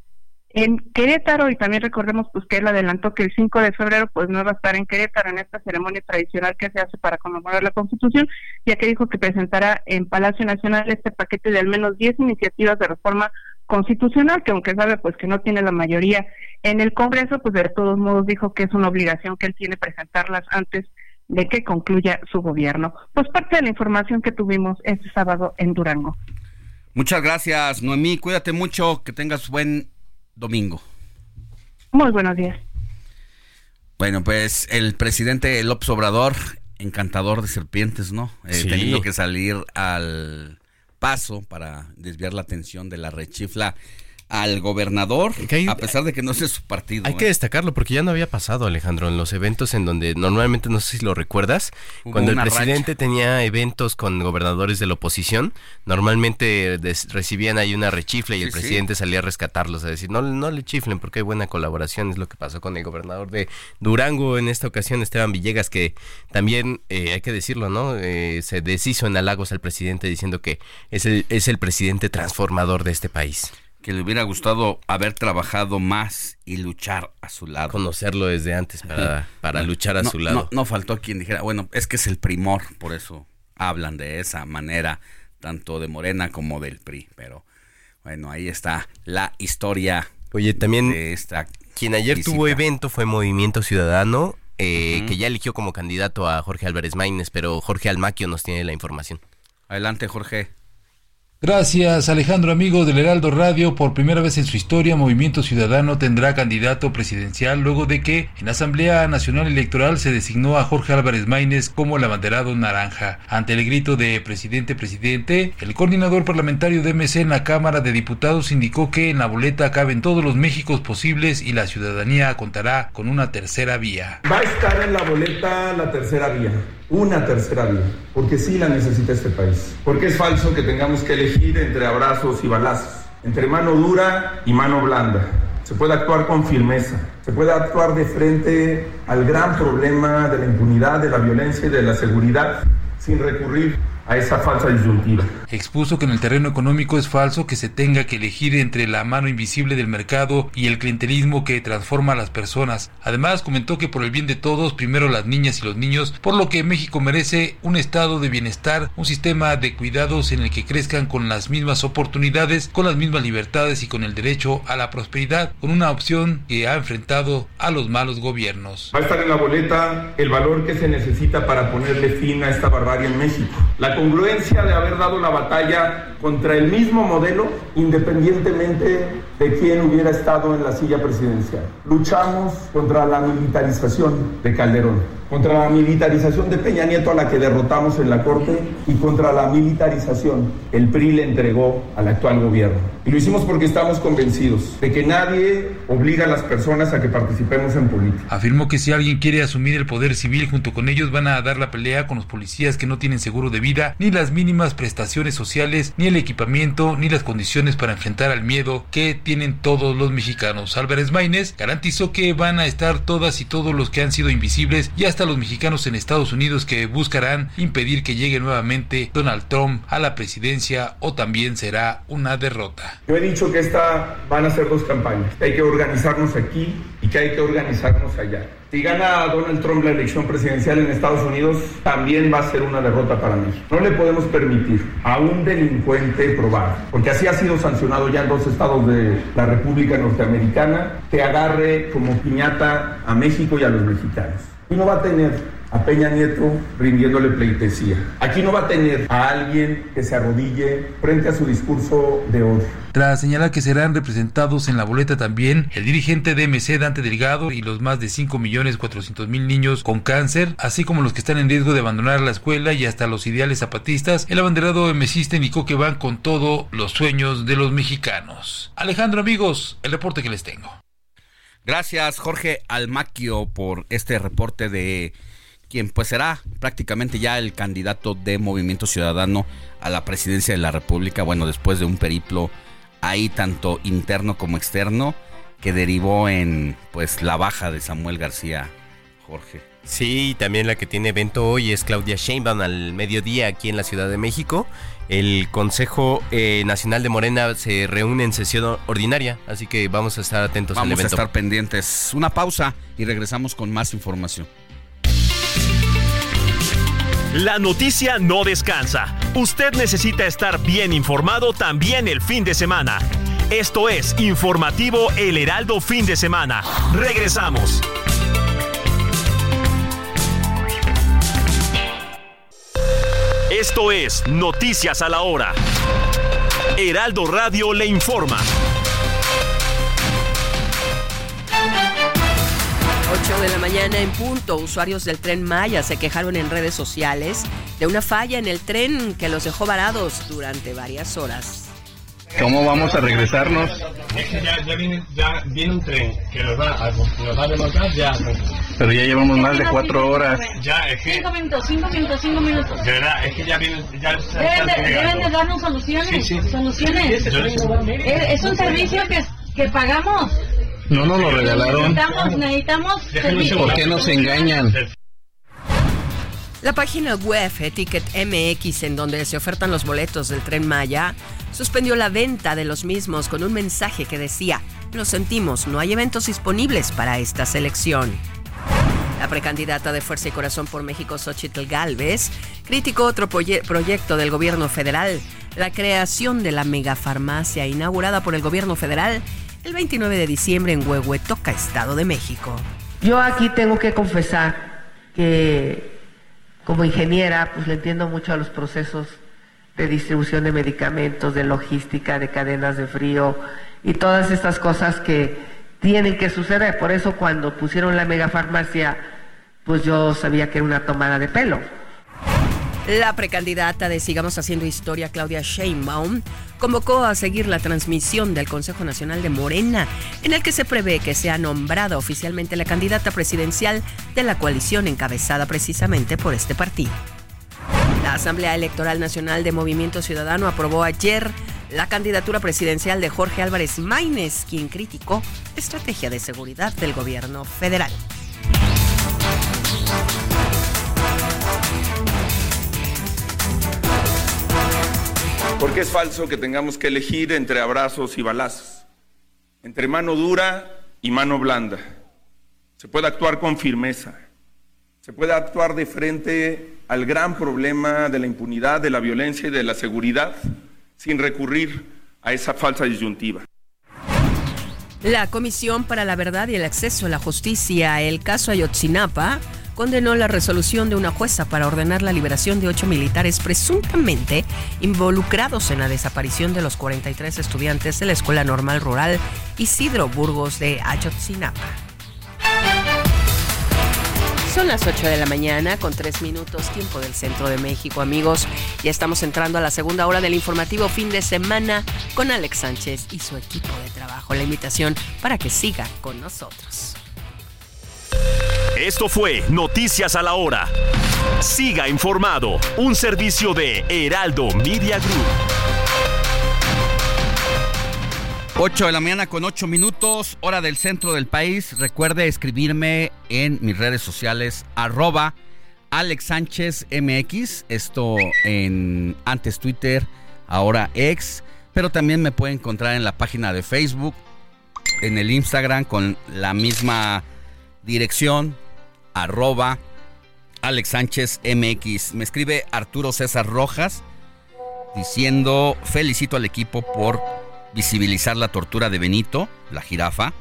en Querétaro y también recordemos pues que él adelantó que el 5 de febrero pues no va a estar en Querétaro en esta ceremonia tradicional que se hace para conmemorar la Constitución, ya que dijo que presentará en Palacio Nacional este paquete de al menos 10 iniciativas de reforma constitucional que aunque sabe pues que no tiene la mayoría en el Congreso, pues de todos modos dijo que es una obligación que él tiene presentarlas antes de que concluya su gobierno. Pues parte de la información que tuvimos este sábado en Durango. Muchas gracias, Noemí. Cuídate mucho, que tengas buen domingo. Muy buenos días. Bueno, pues el presidente López Obrador, encantador de serpientes, ¿no? Eh, teniendo que salir al paso para desviar la atención de la rechifla al gobernador, a pesar de que no es su partido. Hay que ¿eh? destacarlo porque ya no había pasado, Alejandro, en los eventos en donde normalmente, no sé si lo recuerdas, cuando el presidente tenía eventos con gobernadores de la oposición, normalmente recibían ahí una rechifla y el presidente salía a rescatarlos, a decir, no, no le chiflen porque hay buena colaboración, es lo que pasó con el gobernador de Durango en esta ocasión, Esteban Villegas, que también, eh, hay que decirlo, ¿no? Eh, se deshizo en halagos al presidente diciendo que es el, es el presidente transformador de este país que le hubiera gustado haber trabajado más y luchar a su lado. Conocerlo desde antes para, para luchar a su lado. No, faltó quien dijera, bueno, es que es el primor, por eso hablan de esa manera, tanto de Morena como del PRI. Pero bueno, ahí está la historia. Oye, también de esta quien ayer tuvo evento fue Movimiento Ciudadano, eh, que ya eligió como candidato a Jorge Álvarez Maínez, pero Jorge Almaquio nos tiene la información. Adelante, Jorge. Gracias Alejandro amigo del Heraldo Radio. Por primera vez en su historia, Movimiento Ciudadano tendrá candidato presidencial luego de que en la Asamblea Nacional Electoral se designó a Jorge Álvarez Maínez como el abanderado naranja. Ante el grito de presidente, presidente, el coordinador parlamentario de MC en la Cámara de Diputados indicó que en la boleta caben todos los Méxicos posibles y la ciudadanía contará con una tercera vía. Va a estar en la boleta la tercera vía una tercera vía, porque sí la necesita este país. Porque es falso que tengamos que elegir entre abrazos y balazos, entre mano dura y mano blanda. Se puede actuar con firmeza, se puede actuar de frente al gran problema de la impunidad, de la violencia y de la seguridad, sin recurrir a esa falsa disyuntiva. Expuso que en el terreno económico es falso que se tenga que elegir entre la mano invisible del mercado y el clientelismo que transforma a las personas. Además, comentó que por el bien de todos, primero las niñas y los niños, por lo que México merece un estado de bienestar, un sistema de cuidados en el que crezcan con las mismas oportunidades, con las mismas libertades y con el derecho a la prosperidad, con una opción que ha enfrentado a los malos gobiernos. Va a estar en la boleta el valor que se necesita para ponerle fin a esta barbarie en México. La congruencia de haber dado la batalla contra el mismo modelo independientemente de quién hubiera estado en la silla presidencial. Luchamos contra la militarización de Calderón contra la militarización de Peña Nieto a la que derrotamos en la Corte y contra la militarización el PRI le entregó al actual gobierno. Y lo hicimos porque estamos convencidos de que nadie obliga a las personas a que participemos en política. Afirmó que si alguien quiere asumir el poder civil junto con ellos van a dar la pelea con los policías que no tienen seguro de vida, ni las mínimas prestaciones sociales, ni el equipamiento, ni las condiciones para enfrentar al miedo que tienen todos los mexicanos. Álvarez Maínez garantizó que van a estar todas y todos los que han sido invisibles y hasta los mexicanos en Estados Unidos que buscarán impedir que llegue nuevamente Donald Trump a la presidencia o también será una derrota. Yo he dicho que esta van a ser dos campañas, hay que organizarnos aquí y que hay que organizarnos allá. Si gana Donald Trump la elección presidencial en Estados Unidos, también va a ser una derrota para México. No le podemos permitir a un delincuente probado, porque así ha sido sancionado ya en dos estados de la República Norteamericana, que agarre como piñata a México y a los mexicanos. Y no va a tener a Peña Nieto rindiéndole pleitesía. Aquí no va a tener a alguien que se arrodille frente a su discurso de odio. Tras señalar que serán representados en la boleta también el dirigente de MC Dante Delgado y los más de 5 millones 400 mil niños con cáncer, así como los que están en riesgo de abandonar la escuela y hasta los ideales zapatistas, el abanderado MCista indicó que van con todos los sueños de los mexicanos. Alejandro amigos, el reporte que les tengo. Gracias Jorge Almaquio por este reporte de quien pues será prácticamente ya el candidato de Movimiento Ciudadano a la presidencia de la República, bueno, después de un periplo ahí tanto interno como externo que derivó en pues la baja de Samuel García Jorge. Sí, también la que tiene evento hoy es Claudia Sheinbaum al mediodía aquí en la Ciudad de México. El Consejo eh, Nacional de Morena se reúne en sesión ordinaria, así que vamos a estar atentos al evento. Vamos a estar pendientes. Una pausa y regresamos con más información. La noticia no descansa. Usted necesita estar bien informado también el fin de semana. Esto es Informativo El Heraldo Fin de Semana. Regresamos. Esto es Noticias a la Hora. Heraldo Radio le informa. 8 de la mañana en punto, usuarios del tren Maya se quejaron en redes sociales de una falla en el tren que los dejó varados durante varias horas. ¿Cómo vamos a regresarnos? Ya, viene, ya viene, un tren que nos va, a, nos va a demostrar ya. Pero ya llevamos más de cuatro horas. Ya, es que... Cinco minutos, cinco minutos, cinco minutos. De verdad, es que ya viene... Ya deben, de, deben de darnos soluciones. Sí, sí. Soluciones. Es, es un servicio que, que pagamos. No nos lo regalaron. Necesitamos, necesitamos. ¿Por qué nos engañan? La página web Ticket MX, en donde se ofertan los boletos del tren Maya, suspendió la venta de los mismos con un mensaje que decía: Lo sentimos, no hay eventos disponibles para esta selección. La precandidata de Fuerza y Corazón por México, Xochitl Galvez, criticó otro proyecto del gobierno federal, la creación de la megafarmacia inaugurada por el gobierno federal el 29 de diciembre en Huehuetoca, Estado de México. Yo aquí tengo que confesar que como ingeniera pues le entiendo mucho a los procesos de distribución de medicamentos, de logística, de cadenas de frío y todas estas cosas que tienen que suceder. Por eso cuando pusieron la megafarmacia, pues yo sabía que era una tomada de pelo. La precandidata de Sigamos Haciendo Historia, Claudia Sheinbaum, convocó a seguir la transmisión del Consejo Nacional de Morena, en el que se prevé que sea nombrada oficialmente la candidata presidencial de la coalición encabezada precisamente por este partido. La Asamblea Electoral Nacional de Movimiento Ciudadano aprobó ayer la candidatura presidencial de Jorge Álvarez Maínez, quien criticó estrategia de seguridad del gobierno federal. Porque es falso que tengamos que elegir entre abrazos y balazos, entre mano dura y mano blanda. Se puede actuar con firmeza, se puede actuar de frente al gran problema de la impunidad, de la violencia y de la seguridad sin recurrir a esa falsa disyuntiva. La Comisión para la Verdad y el Acceso a la Justicia, el caso Ayotzinapa, condenó la resolución de una jueza para ordenar la liberación de ocho militares presuntamente involucrados en la desaparición de los 43 estudiantes de la Escuela Normal Rural Isidro Burgos de Ayotzinapa. Son las 8 de la mañana con 3 minutos, tiempo del centro de México, amigos. Ya estamos entrando a la segunda hora del informativo fin de semana con Alex Sánchez y su equipo de trabajo. La invitación para que siga con nosotros. Esto fue Noticias a la Hora. Siga informado, un servicio de Heraldo Media Group. 8 de la mañana con 8 minutos, hora del centro del país. Recuerde escribirme en mis redes sociales, arroba Alex Sánchez MX, esto en antes Twitter, ahora ex, pero también me puede encontrar en la página de Facebook, en el Instagram con la misma dirección, arroba Alex Sánchez MX. Me escribe Arturo César Rojas diciendo felicito al equipo por visibilizar la tortura de Benito, la jirafa,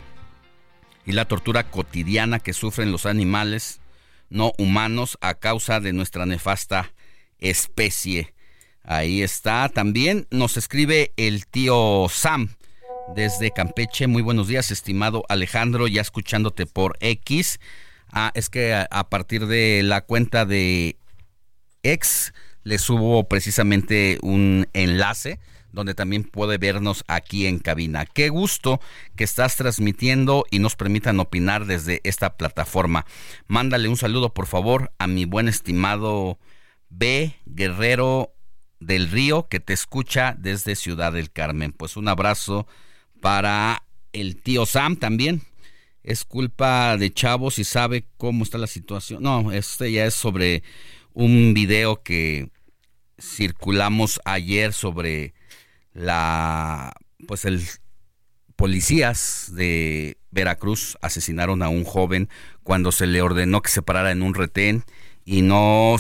y la tortura cotidiana que sufren los animales no humanos a causa de nuestra nefasta especie. Ahí está. También nos escribe el tío Sam desde Campeche. Muy buenos días, estimado Alejandro, ya escuchándote por X. Ah, es que a, partir de la cuenta de X le subo precisamente un enlace donde también puede vernos aquí en cabina. Qué gusto que estás transmitiendo y nos permitan opinar desde esta plataforma. Mándale un saludo, por favor, a mi buen estimado B. Guerrero del Río, que te escucha desde Ciudad del Carmen. Pues un abrazo para el tío Sam también. Es culpa de Chavos y sabe cómo está la situación. No, este ya es sobre un video que circulamos ayer sobre la pues el policías de Veracruz asesinaron a un joven cuando se le ordenó que se parara en un retén y no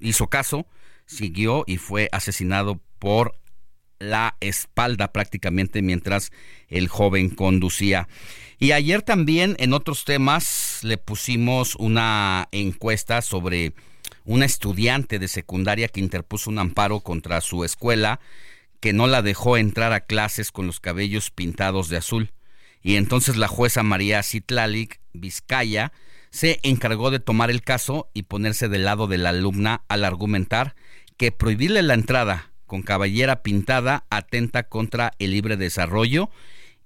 hizo caso, siguió y fue asesinado por la espalda prácticamente mientras el joven conducía. Y ayer también en otros temas le pusimos una encuesta sobre una estudiante de secundaria que interpuso un amparo contra su escuela que no la dejó entrar a clases con los cabellos pintados de azul. Y entonces la jueza María Citlalic Vizcaya se encargó de tomar el caso y ponerse del lado de la alumna al argumentar que prohibirle la entrada con cabellera pintada atenta contra el libre desarrollo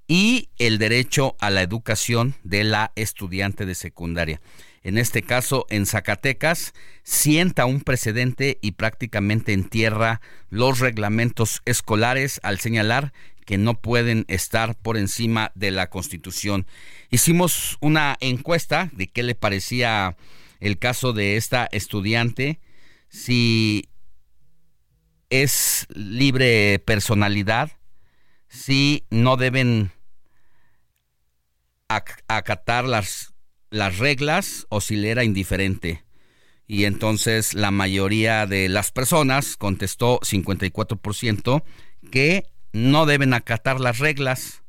y el derecho a la educación de la estudiante de secundaria en este caso en Zacatecas, sienta un precedente y prácticamente entierra los reglamentos escolares al señalar que no pueden estar por encima de la Constitución. Hicimos una encuesta de qué le parecía el caso de esta estudiante, si es libre personalidad, si no deben acatar las las reglas o si le era indiferente. Y entonces la mayoría de las personas contestó 54% que no deben acatar las reglas.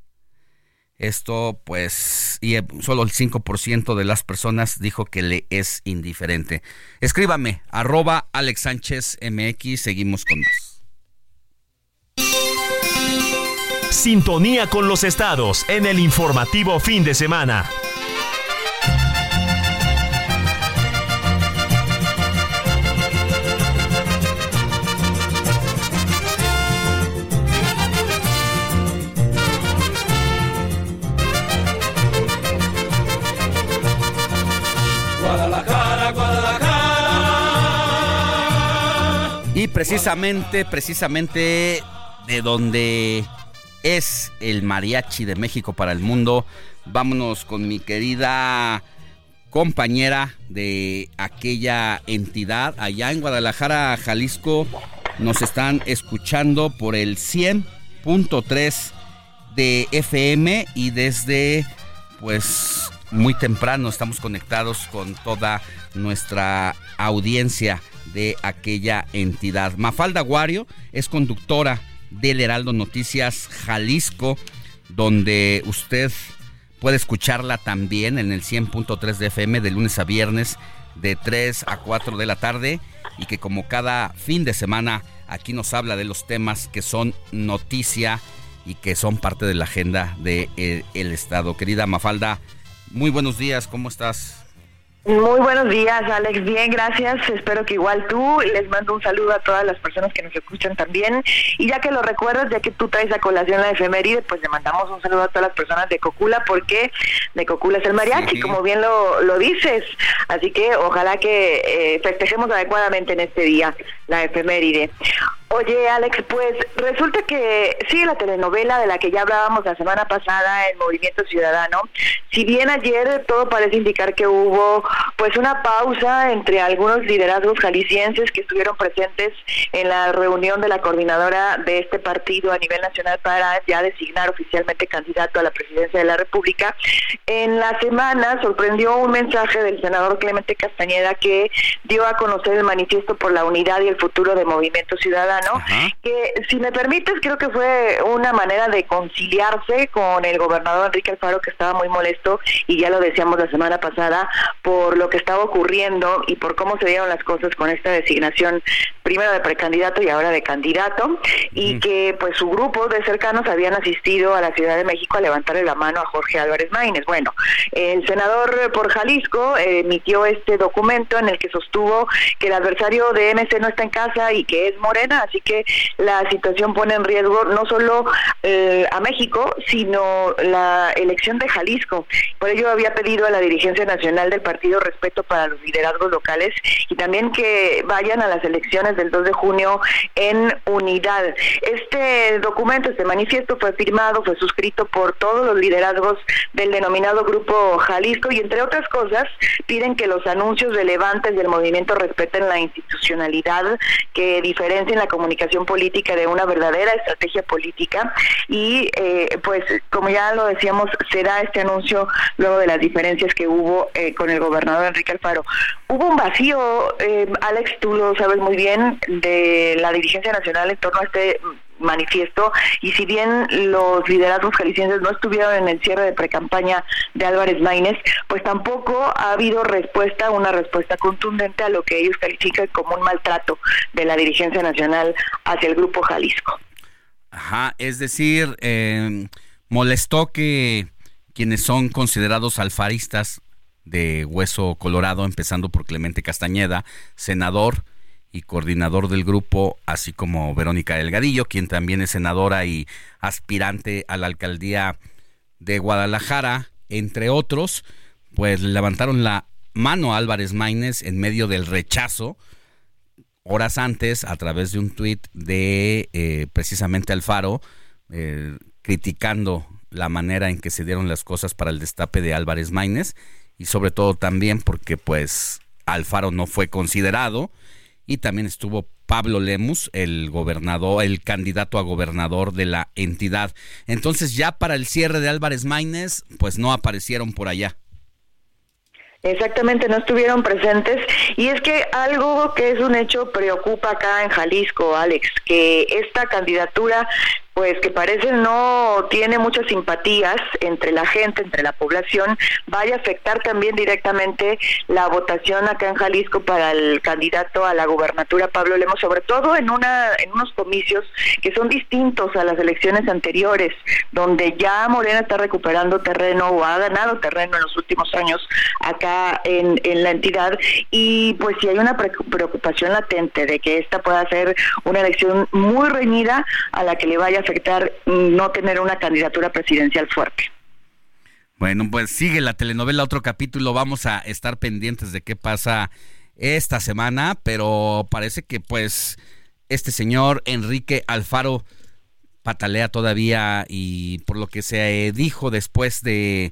Esto pues, y solo el 5% de las personas dijo que le es indiferente. Escríbame, arroba Alex Sánchez MX, seguimos con más. Sintonía con los estados en el informativo fin de semana. Precisamente, precisamente de donde es el mariachi de México para el mundo, vámonos con mi querida compañera de aquella entidad allá en Guadalajara, Jalisco. Nos están escuchando por el 100.3 de FM y desde pues muy temprano estamos conectados con toda nuestra audiencia de aquella entidad. Mafalda Guario es conductora del Heraldo Noticias Jalisco, donde usted puede escucharla también en el 100.3 de FM de lunes a viernes de 3 a 4 de la tarde y que como cada fin de semana aquí nos habla de los temas que son noticia y que son parte de la agenda del de, eh, Estado. Querida Mafalda, muy buenos días, ¿cómo estás? Muy buenos días, Alex. Bien, gracias. Espero que igual tú. Les mando un saludo a todas las personas que nos escuchan también. Y ya que lo recuerdas, ya que tú traes a colación la efeméride, pues le mandamos un saludo a todas las personas de Cocula, porque de Cocula es el mariachi, como bien lo, lo dices. Así que ojalá que eh, festejemos adecuadamente en este día la efeméride. Oye, Alex, pues resulta que sí, la telenovela de la que ya hablábamos la semana pasada, el Movimiento Ciudadano, si bien ayer todo parece indicar que hubo pues una pausa entre algunos liderazgos jaliscienses que estuvieron presentes en la reunión de la coordinadora de este partido a nivel nacional para ya designar oficialmente candidato a la presidencia de la República, en la semana sorprendió un mensaje del senador Clemente Castañeda que dio a conocer el manifiesto por la unidad y el futuro de Movimiento Ciudadano que si me permites creo que fue una manera de conciliarse con el gobernador Enrique Alfaro que estaba muy molesto y ya lo decíamos la semana pasada por lo que estaba ocurriendo y por cómo se dieron las cosas con esta designación primero de precandidato y ahora de candidato y que pues su grupo de cercanos habían asistido a la Ciudad de México a levantarle la mano a Jorge Álvarez Maínez. Bueno, el senador por Jalisco emitió este documento en el que sostuvo que el adversario de MC no está en casa y que es Morena, así que la situación pone en riesgo no solo eh, a México, sino la elección de Jalisco. Por ello había pedido a la dirigencia nacional del partido respeto para los liderazgos locales y también que vayan a las elecciones del 2 de junio en unidad. Este documento, este manifiesto fue firmado, fue suscrito por todos los liderazgos del denominado Grupo Jalisco y entre otras cosas piden que los anuncios relevantes del movimiento respeten la institucionalidad, que diferencien la comunicación política de una verdadera estrategia política y eh, pues como ya lo decíamos se da este anuncio luego de las diferencias que hubo eh, con el gobernador Enrique Alfaro. Hubo un vacío, eh, Alex, tú lo sabes muy bien, de la dirigencia nacional en torno a este manifiesto y si bien los liderazgos jaliscienses no estuvieron en el cierre de precampaña de Álvarez Maínez, pues tampoco ha habido respuesta, una respuesta contundente a lo que ellos califican como un maltrato de la dirigencia nacional hacia el grupo Jalisco. Ajá, es decir, eh, molestó que quienes son considerados alfaristas de Hueso Colorado, empezando por Clemente Castañeda, senador, y coordinador del grupo, así como Verónica Delgadillo, quien también es senadora y aspirante a la alcaldía de Guadalajara, entre otros, pues levantaron la mano a Álvarez Maínez en medio del rechazo horas antes a través de un tuit de eh, precisamente Alfaro eh, criticando la manera en que se dieron las cosas para el destape de Álvarez Maínez y sobre todo también porque pues Alfaro no fue considerado y también estuvo Pablo Lemus, el gobernador, el candidato a gobernador de la entidad. Entonces ya para el cierre de Álvarez Maínez, pues no aparecieron por allá. Exactamente, no estuvieron presentes. Y es que algo que es un hecho preocupa acá en Jalisco, Alex, que esta candidatura pues que parece no tiene muchas simpatías entre la gente, entre la población, vaya a afectar también directamente la votación acá en Jalisco para el candidato a la gubernatura Pablo Lemos, sobre todo en una en unos comicios que son distintos a las elecciones anteriores, donde ya Morena está recuperando terreno o ha ganado terreno en los últimos años acá en, en la entidad. Y pues si hay una preocupación latente de que esta pueda ser una elección muy reñida a la que le vaya afectar no tener una candidatura presidencial fuerte. Bueno, pues sigue la telenovela, otro capítulo. Vamos a estar pendientes de qué pasa esta semana, pero parece que pues este señor Enrique Alfaro patalea todavía y por lo que se dijo después de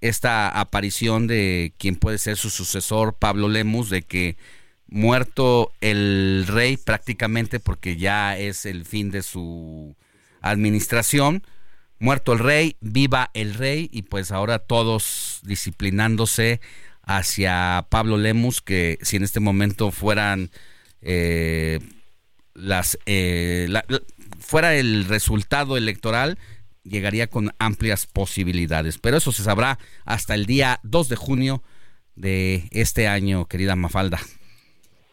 esta aparición de quien puede ser su sucesor, Pablo Lemus, de que muerto el rey prácticamente porque ya es el fin de su administración. Muerto el rey, viva el rey y pues ahora todos disciplinándose hacia Pablo Lemus que si en este momento fueran eh, las eh, fuera el resultado electoral llegaría con amplias posibilidades pero eso se sabrá hasta el día 2 de junio de este año querida Mafalda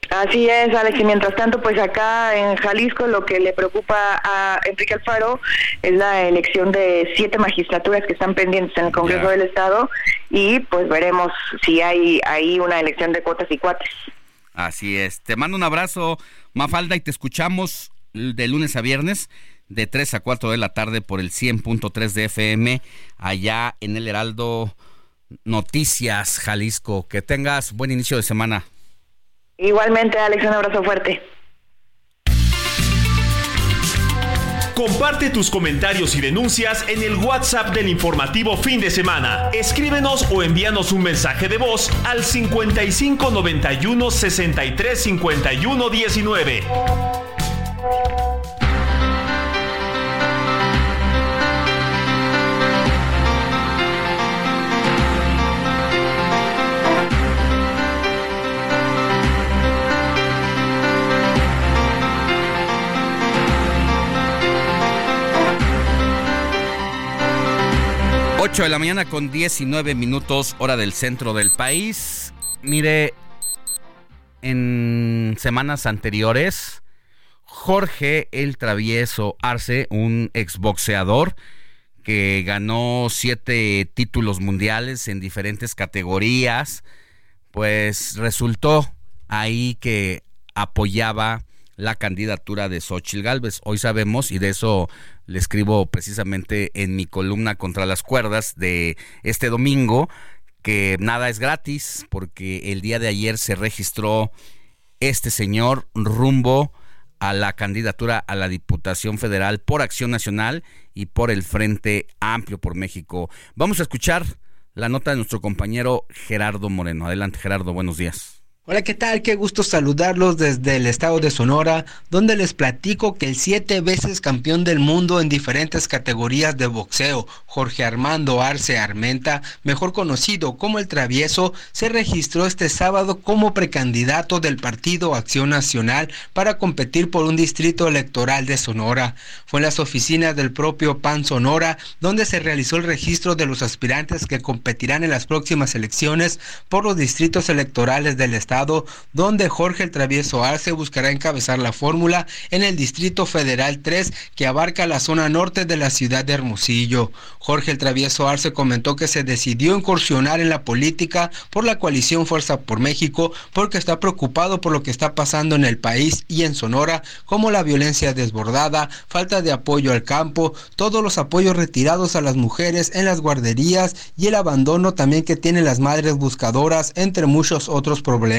Así es, Alex, y mientras tanto, pues acá en Jalisco lo que le preocupa a Enrique Alfaro es la elección de siete magistraturas que están pendientes en el Congreso del Estado y pues veremos si hay ahí una elección de cuotas y cuates. Así es. Te mando un abrazo, Mafalda, y te escuchamos de lunes a viernes de 3 a 4 de la tarde por el 100.3 de FM allá en el Heraldo Noticias Jalisco. Que tengas buen inicio de semana. Igualmente, Alex, un abrazo fuerte. Comparte tus comentarios y denuncias en el WhatsApp del informativo fin de semana. Escríbenos o envíanos un mensaje de voz al 55 91 63 51 19. 8 de la mañana con 19 minutos, hora del centro del país. Mire, en semanas anteriores, Jorge el Travieso Arce, un exboxeador que ganó siete títulos mundiales en diferentes categorías, pues resultó ahí que apoyaba la candidatura de Xochitl Galvez. Hoy sabemos, y de eso le escribo precisamente en mi columna contra las cuerdas de este domingo, que nada es gratis, porque el día de ayer se registró este señor rumbo a la candidatura a la Diputación Federal por Acción Nacional y por el Frente Amplio por México. Vamos a escuchar la nota de nuestro compañero Gerardo Moreno. Adelante Gerardo, buenos días. Hola, ¿qué tal? Qué gusto saludarlos desde el estado de Sonora, donde les platico que el siete veces campeón del mundo en diferentes categorías de boxeo, Jorge Armando Arce Armenta, mejor conocido como el Travieso, se registró este sábado como precandidato del Partido Acción Nacional para competir por un distrito electoral de Sonora. Fue en las oficinas del propio PAN Sonora donde se realizó el registro de los aspirantes que competirán en las próximas elecciones por los distritos electorales del estado donde Jorge el Travieso Arce buscará encabezar la fórmula en el Distrito Federal 3 que abarca la zona norte de la ciudad de Hermosillo. Jorge el Travieso Arce comentó que se decidió incursionar en la política por la coalición Fuerza por México porque está preocupado por lo que está pasando en el país y en Sonora, como la violencia desbordada, falta de apoyo al campo, todos los apoyos retirados a las mujeres en las guarderías y el abandono también que tienen las madres buscadoras, entre muchos otros problemas.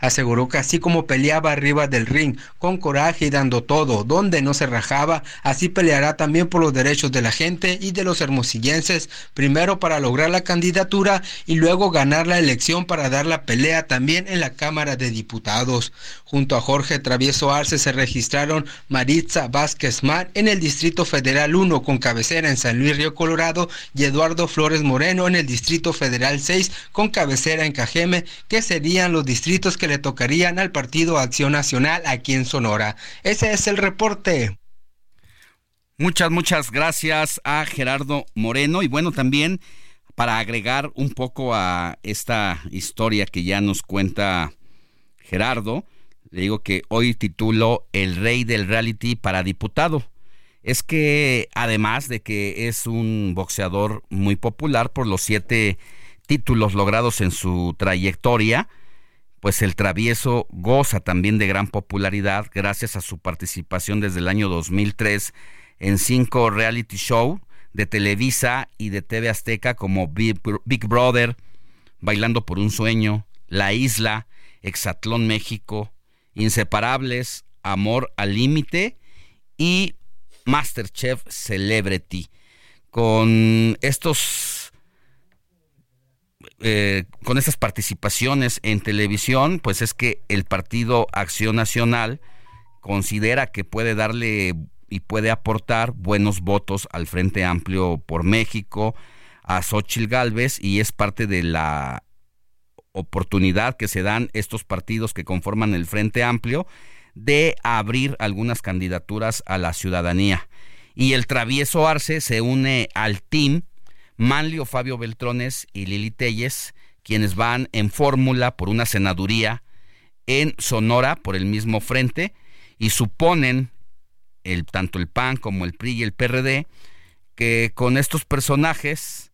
Aseguró que así como peleaba arriba del ring, con coraje y dando todo, donde no se rajaba, así peleará también por los derechos de la gente y de los hermosillenses, primero para lograr la candidatura y luego ganar la elección para dar la pelea también en la Cámara de Diputados. Junto a Jorge Travieso Arce se registraron Maritza Vázquez Mar en el Distrito Federal 1 con cabecera en San Luis Río Colorado y Eduardo Flores Moreno en el Distrito Federal 6 con cabecera en Cajeme, que serían los distritos que le tocarían al Partido Acción Nacional aquí en Sonora. Ese es el reporte. Muchas, muchas gracias a Gerardo Moreno y bueno, también para agregar un poco a esta historia que ya nos cuenta Gerardo, le digo que hoy titulo El rey del reality para diputado. Es que además de que es un boxeador muy popular por los siete títulos logrados en su trayectoria, pues el travieso goza también de gran popularidad gracias a su participación desde el año 2003 en cinco reality shows de Televisa y de TV Azteca como Big, Brother, Bailando por un Sueño, La Isla, Exatlón México, Inseparables, Amor al Límite y Masterchef Celebrity. Con estos eh, con estas participaciones en televisión, pues es que el Partido Acción Nacional considera que puede darle y puede aportar buenos votos al Frente Amplio por México, a Xochil Gálvez, y es parte de la oportunidad que se dan estos partidos que conforman el Frente Amplio de abrir algunas candidaturas a la ciudadanía. Y el travieso Arce se une al team Manlio Fabio Beltrones y Lili Telles, quienes van en fórmula por una senaduría en Sonora por el mismo frente y suponen el, tanto el PAN como el PRI y el PRD que con estos personajes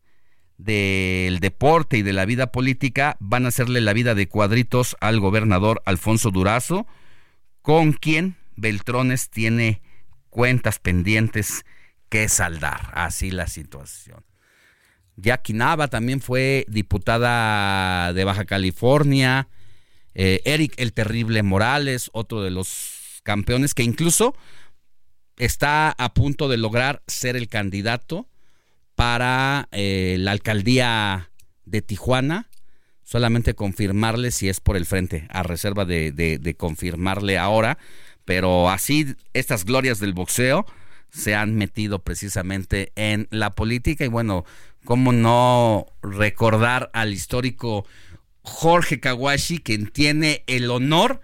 del deporte y de la vida política van a hacerle la vida de cuadritos al gobernador Alfonso Durazo, con quien Beltrones tiene cuentas pendientes que saldar. Así la situación. Jackie Nava también fue diputada de Baja California. Eh, Eric el Terrible Morales, otro de los campeones que incluso está a punto de lograr ser el candidato para eh, la alcaldía de Tijuana. Solamente confirmarle si es por el frente, a reserva de, de confirmarle ahora. Pero así, estas glorias del boxeo se han metido precisamente en la política. Y bueno, ¿cómo no recordar al histórico Jorge Kawashi, quien tiene el honor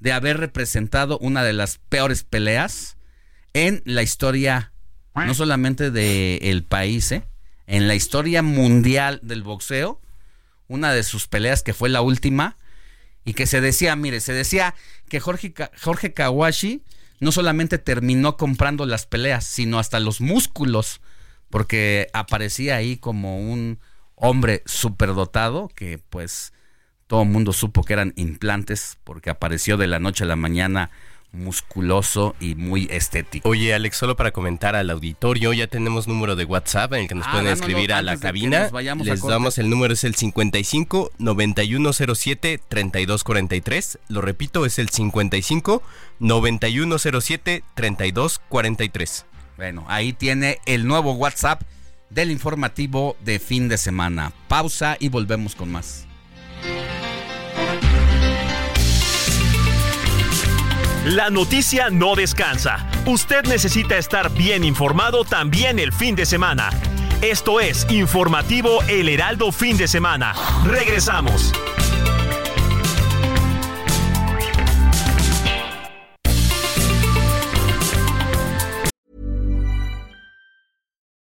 de haber representado una de las peores peleas en la historia no solamente del país, ¿eh? en la historia mundial del boxeo, una de sus peleas que fue la última, y que se decía, mire, se decía que Jorge, Jorge Kawashi no solamente terminó comprando las peleas, sino hasta los músculos, porque aparecía ahí como un hombre superdotado que pues todo el mundo supo que eran implantes porque apareció de la noche a la mañana musculoso y muy estético. Oye, Alex, solo para comentar al auditorio, ya tenemos número de WhatsApp en el que nos ah, pueden escribir a la cabina. Les damos el número, es el 55 9107 3243. Lo repito, es el 55 9107 3243. Bueno, ahí tiene el nuevo WhatsApp del informativo de fin de semana. Pausa y volvemos con más. La noticia no descansa. Usted necesita estar bien informado también el fin de semana. Esto es Informativo El Heraldo Fin de Semana. Regresamos.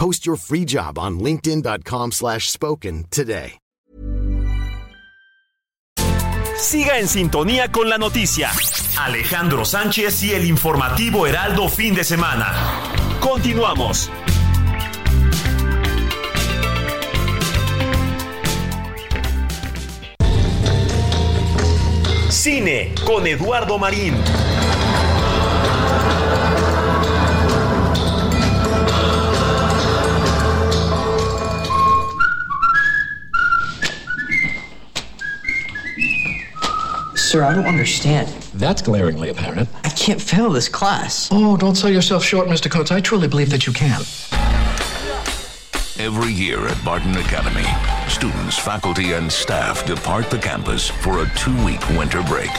Post your free job on linkedin.com/spoken today. Siga en sintonía con la noticia. Alejandro Sánchez y el informativo Heraldo fin de semana. Continuamos. Cine con Eduardo Marín. Sir, I don't understand. That's glaringly apparent. I can't fail this class. Oh, don't sell yourself short, Mr. Coates. I truly believe that you can. Every year at Barton Academy, students, faculty, and staff depart the campus for a two week winter break.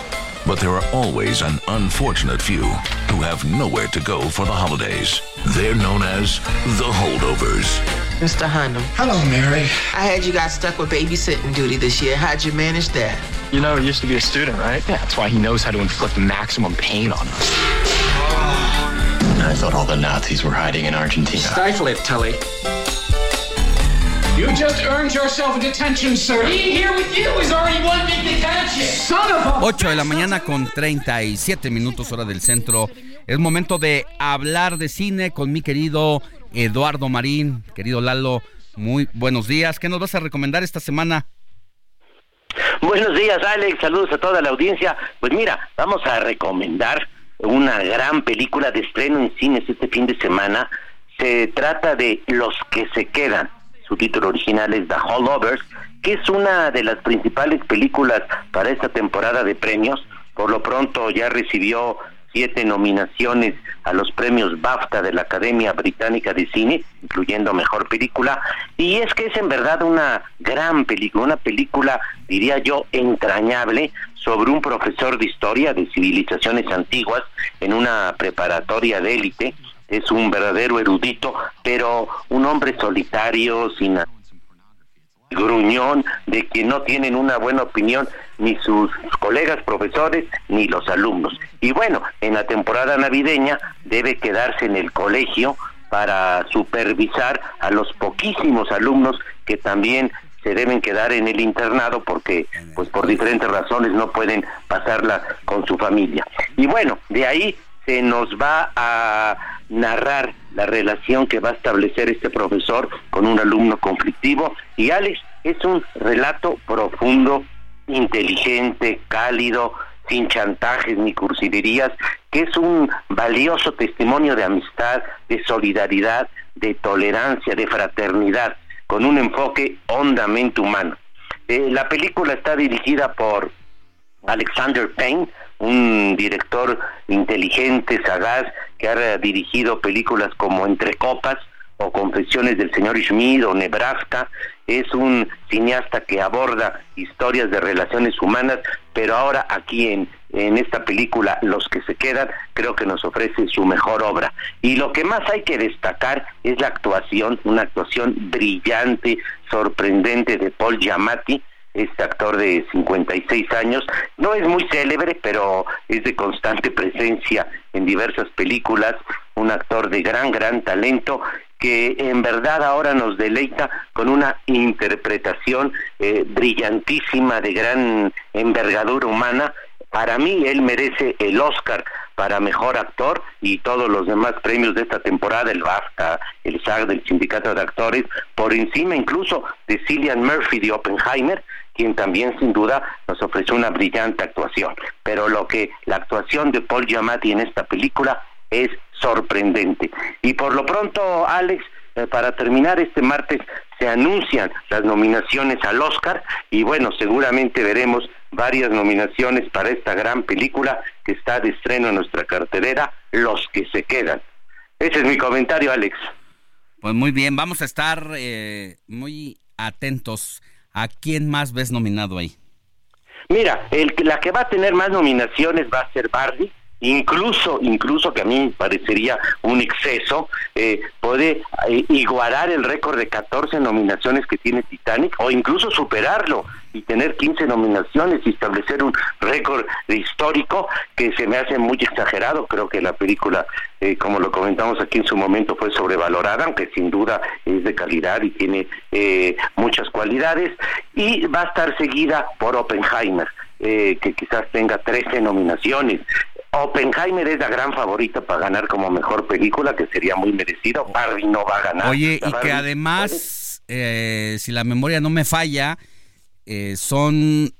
But there are always an unfortunate few who have nowhere to go for the holidays. They're known as the holdovers. Mr. Hyndham. Hello, Mary. I had you guys stuck with babysitting duty this year. How'd you manage that? You know, he used to be a student, right? Yeah, that's why he knows how to inflict maximum pain on us. I thought all the Nazis were hiding in Argentina. Stifle it, Tully. You just earned yourself a detention, sir. Being here with you is already one big detention. Son of a... 8 de la mañana con 37 minutos hora del centro. Es momento de hablar de cine con mi querido Eduardo Marín. Querido Lalo, muy buenos días. ¿Qué nos vas a recomendar esta semana? Buenos días, Alex. Saludos a toda la audiencia. Pues mira, vamos a recomendar una gran película de estreno en cines este fin de semana. Se trata de Los que se quedan. Su título original es The Holdovers, que es una de las principales películas para esta temporada de premios. Por lo pronto ya recibió siete nominaciones a los premios BAFTA de la Academia Británica de Cine, incluyendo Mejor Película, y es que es en verdad una gran película, una película, diría yo, entrañable sobre un profesor de historia de civilizaciones antiguas en una preparatoria de élite, es un verdadero erudito, pero un hombre solitario, sin gruñón, de que no tienen una buena opinión ni sus colegas profesores, ni los alumnos. Y bueno, en la temporada navideña debe quedarse en el colegio para supervisar a los poquísimos alumnos que también se deben quedar en el internado porque pues por diferentes razones no pueden pasarla con su familia. Y bueno, de ahí se nos va a narrar la relación que va a establecer este profesor con un alumno conflictivo y Alex es un relato profundo, inteligente, cálido, sin chantajes ni cursilerías, que es un valioso testimonio de amistad, de solidaridad, de tolerancia, de fraternidad, con un enfoque hondamente humano. Eh, la película está dirigida por Alexander Payne, un director inteligente, sagaz, que ha dirigido películas como Entre Copas o Confesiones del señor Schmidt o Nebraska. Es un cineasta que aborda historias de relaciones humanas, pero ahora aquí en, en esta película, Los que se quedan, creo que nos ofrece su mejor obra. Y lo que más hay que destacar es la actuación, una actuación brillante, sorprendente de Paul Giamatti, este actor de 56 años. No es muy célebre, pero es de constante presencia en diversas películas, un actor de gran, gran talento que en verdad ahora nos deleita con una interpretación eh, brillantísima de gran envergadura humana. Para mí él merece el Oscar para mejor actor y todos los demás premios de esta temporada, el BAFTA, el SAG del Sindicato de Actores, por encima incluso de Cillian Murphy de Oppenheimer, quien también sin duda nos ofreció una brillante actuación. Pero lo que la actuación de Paul Giamatti en esta película es sorprendente. Y por lo pronto, Alex, eh, para terminar este martes se anuncian las nominaciones al Oscar y bueno, seguramente veremos varias nominaciones para esta gran película que está de estreno en nuestra cartelera, Los que se quedan. Ese es mi comentario, Alex. Pues muy bien, vamos a estar eh, muy atentos ¿A quién más ves nominado ahí? Mira, el, la que va a tener más nominaciones va a ser Barbie, incluso incluso que a mí parecería un exceso eh, puede eh, igualar el récord de 14 nominaciones que tiene Titanic o incluso superarlo y tener 15 nominaciones y establecer un récord histórico que se me hace muy exagerado creo que la película eh, como lo comentamos aquí en su momento fue sobrevalorada aunque sin duda es de calidad y tiene muchas cualidades y va a estar seguida por Oppenheimer que quizás tenga 13 nominaciones. Oppenheimer es la gran favorita para ganar como mejor película, que sería muy merecido. Barbie no va a ganar. Oye, y que además, eh, si la memoria no me falla, eh, son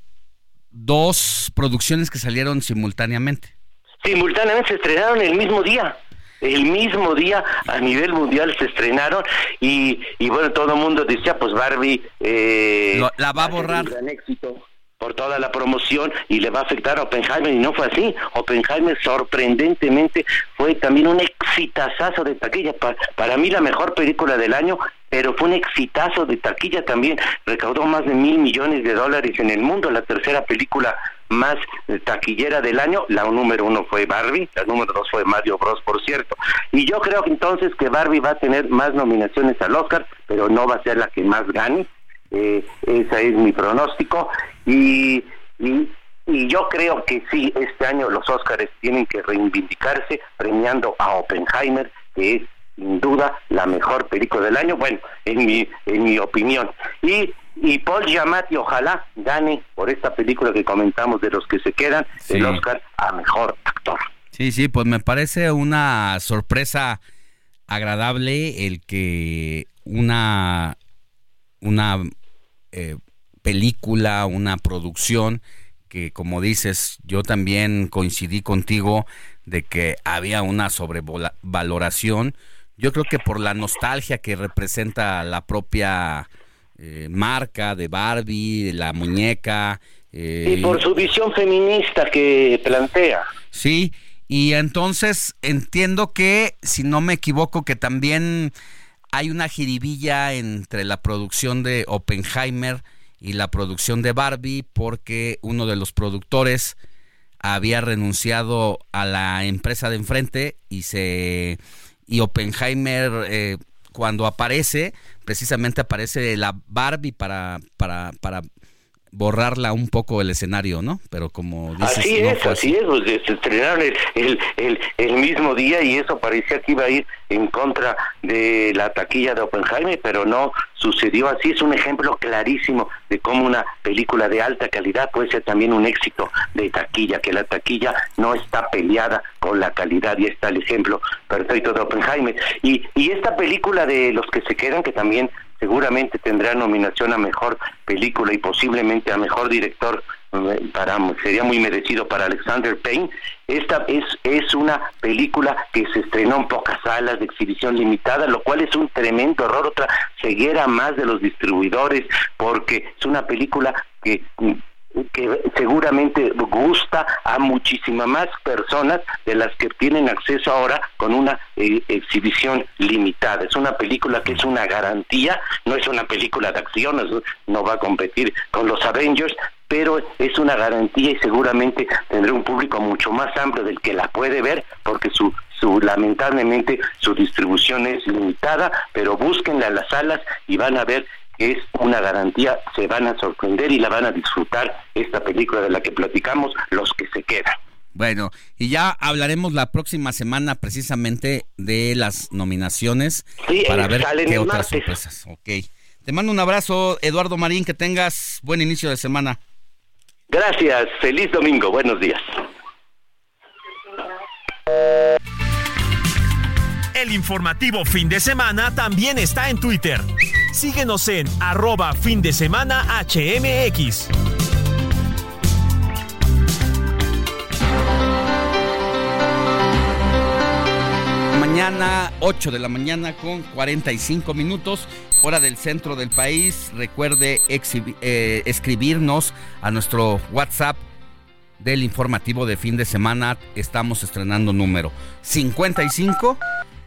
dos producciones que salieron simultáneamente. Simultáneamente se estrenaron el mismo día el mismo día a nivel mundial se estrenaron y, y bueno, todo el mundo decía, pues Barbie... Eh, la va a borrar. Un gran éxito por toda la promoción y le va a afectar a Oppenheimer y no fue así. Oppenheimer sorprendentemente fue también un exitazazo de taquilla, para, mí la mejor película del año, pero fue un exitazo de taquilla también, recaudó más de mil millones de dólares en el mundo, la tercera película más taquillera del año, la número uno fue Barbie, la número dos fue Mario Bros, por cierto. Y yo creo entonces que Barbie va a tener más nominaciones al Oscar, pero no va a ser la que más gane, eh, ese es mi pronóstico y, y, yo creo que sí, este año los Óscares tienen que reivindicarse premiando a Oppenheimer, que es sin duda la mejor película del año, bueno, en mi, en mi opinión. Y, y Paul Giamatti ojalá gane por esta película que comentamos de los que se quedan el Oscar a mejor actor. Sí, sí, pues me parece una sorpresa agradable el que una una eh, película, una producción que como dices, yo también coincidí contigo de que había una sobrevaloración. Yo creo que por la nostalgia que representa la propia eh, marca de Barbie, la muñeca. Eh, y por su visión feminista que plantea. Sí, y entonces entiendo que, si no me equivoco, que también hay una jiribilla entre la producción de Oppenheimer y la producción de Barbie porque uno de los productores había renunciado a la empresa de enfrente y se y Oppenheimer eh, cuando aparece precisamente aparece la Barbie para para para borrarla un poco el escenario, ¿no? Pero como dices, así no es, así es, pues, se estrenaron el, el, el, el mismo día y eso parecía que iba a ir en contra de la taquilla de Oppenheimer, pero no sucedió así. Es un ejemplo clarísimo de cómo una película de alta calidad puede ser también un éxito de taquilla, que la taquilla no está peleada con la calidad y está el ejemplo perfecto de Oppenheimer. Y, y esta película de Los que se quedan, que también seguramente tendrá nominación a mejor película y posiblemente a mejor director para sería muy merecido para Alexander Payne. Esta es es una película que se estrenó en pocas salas de exhibición limitada, lo cual es un tremendo error, otra ceguera más de los distribuidores, porque es una película que que seguramente gusta a muchísimas más personas de las que tienen acceso ahora con una eh, exhibición limitada. Es una película que es una garantía, no es una película de acción, no va a competir con los Avengers, pero es una garantía y seguramente tendrá un público mucho más amplio del que la puede ver porque su su lamentablemente su distribución es limitada, pero búsquenla en las salas y van a ver es una garantía, se van a sorprender y la van a disfrutar esta película de la que platicamos, Los que se quedan. Bueno, y ya hablaremos la próxima semana precisamente de las nominaciones para ver qué otras sorpresas. Ok. Te mando un abrazo, Eduardo Marín, que tengas buen inicio de semana. Gracias, feliz domingo, buenos días. El informativo fin de semana también está en Twitter. Síguenos en arroba fin de semana HMX. Mañana, 8 de la mañana con 45 minutos, hora del centro del país. Recuerde eh, escribirnos a nuestro WhatsApp del informativo de fin de semana. Estamos estrenando número 55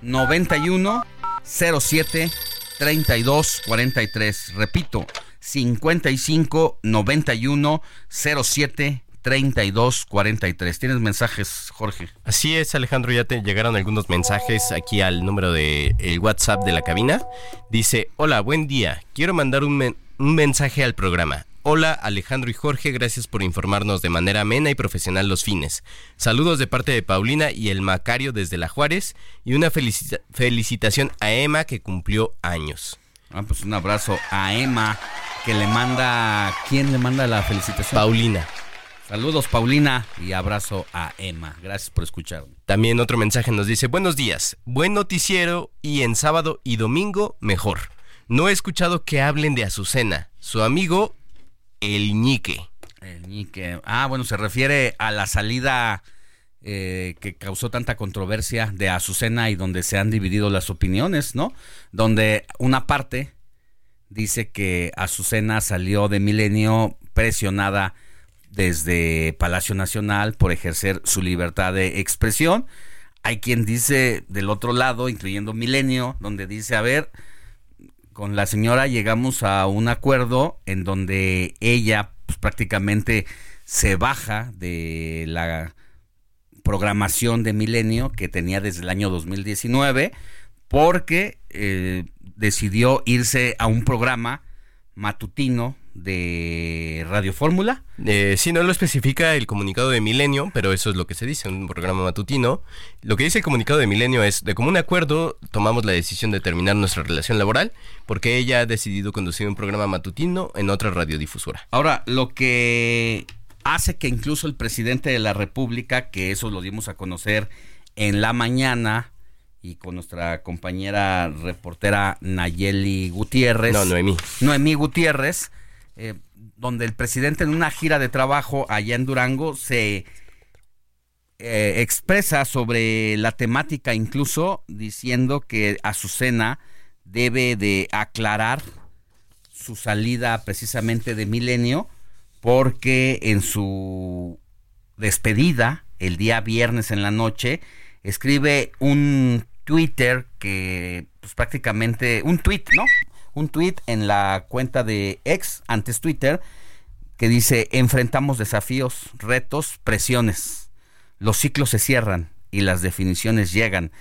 91 07 32 43. Repito, 55 91 07 32 43. ¿Tienes mensajes, Jorge? Así es, Alejandro, ya te llegaron algunos mensajes aquí al número de el WhatsApp de la cabina. Dice, hola, buen día. Quiero mandar un, un mensaje al programa. Hola Alejandro y Jorge, gracias por informarnos de manera amena y profesional los fines. Saludos de parte de Paulina y el Macario desde La Juárez y una felicitación a Emma que cumplió años. Ah, pues un abrazo a Emma que le manda... ¿Quién le manda la felicitación? Paulina. Saludos Paulina y abrazo a Emma. Gracias por escuchar. También otro mensaje nos dice, buenos días, buen noticiero y en sábado y domingo mejor. No he escuchado que hablen de Azucena. Su amigo el ñique. El ñique. Ah, bueno, se refiere a la salida eh, que causó tanta controversia de Azucena y donde se han dividido las opiniones, ¿no? Donde una parte dice que Azucena salió de Milenio presionada desde Palacio Nacional por ejercer su libertad de expresión. Hay quien dice del otro lado, incluyendo Milenio, donde dice, a ver, con la señora llegamos a un acuerdo en donde ella pues, prácticamente se baja de la programación de Milenio que tenía desde el año 2019 porque eh, decidió irse a un programa matutino de Radio Fórmula. Eh, sí, no lo especifica el comunicado de Milenio, pero eso es lo que se dice, un programa matutino. Lo que dice el comunicado de Milenio es, de común acuerdo, tomamos la decisión de terminar nuestra relación laboral porque ella ha decidido conducir un programa matutino en otra radiodifusora. Ahora, lo que hace que incluso el presidente de la República, que eso lo dimos a conocer en la mañana, y con nuestra compañera reportera Nayeli Gutiérrez. No, Noemí. Noemí Gutiérrez, eh, donde el presidente en una gira de trabajo allá en Durango se eh, expresa sobre la temática, incluso diciendo que Azucena debe de aclarar su salida precisamente de Milenio, porque en su despedida, el día viernes en la noche, escribe un Twitter que pues prácticamente un tweet, ¿no? Un tweet en la cuenta de ex antes Twitter que dice enfrentamos desafíos, retos, presiones. Los ciclos se cierran y las definiciones llegan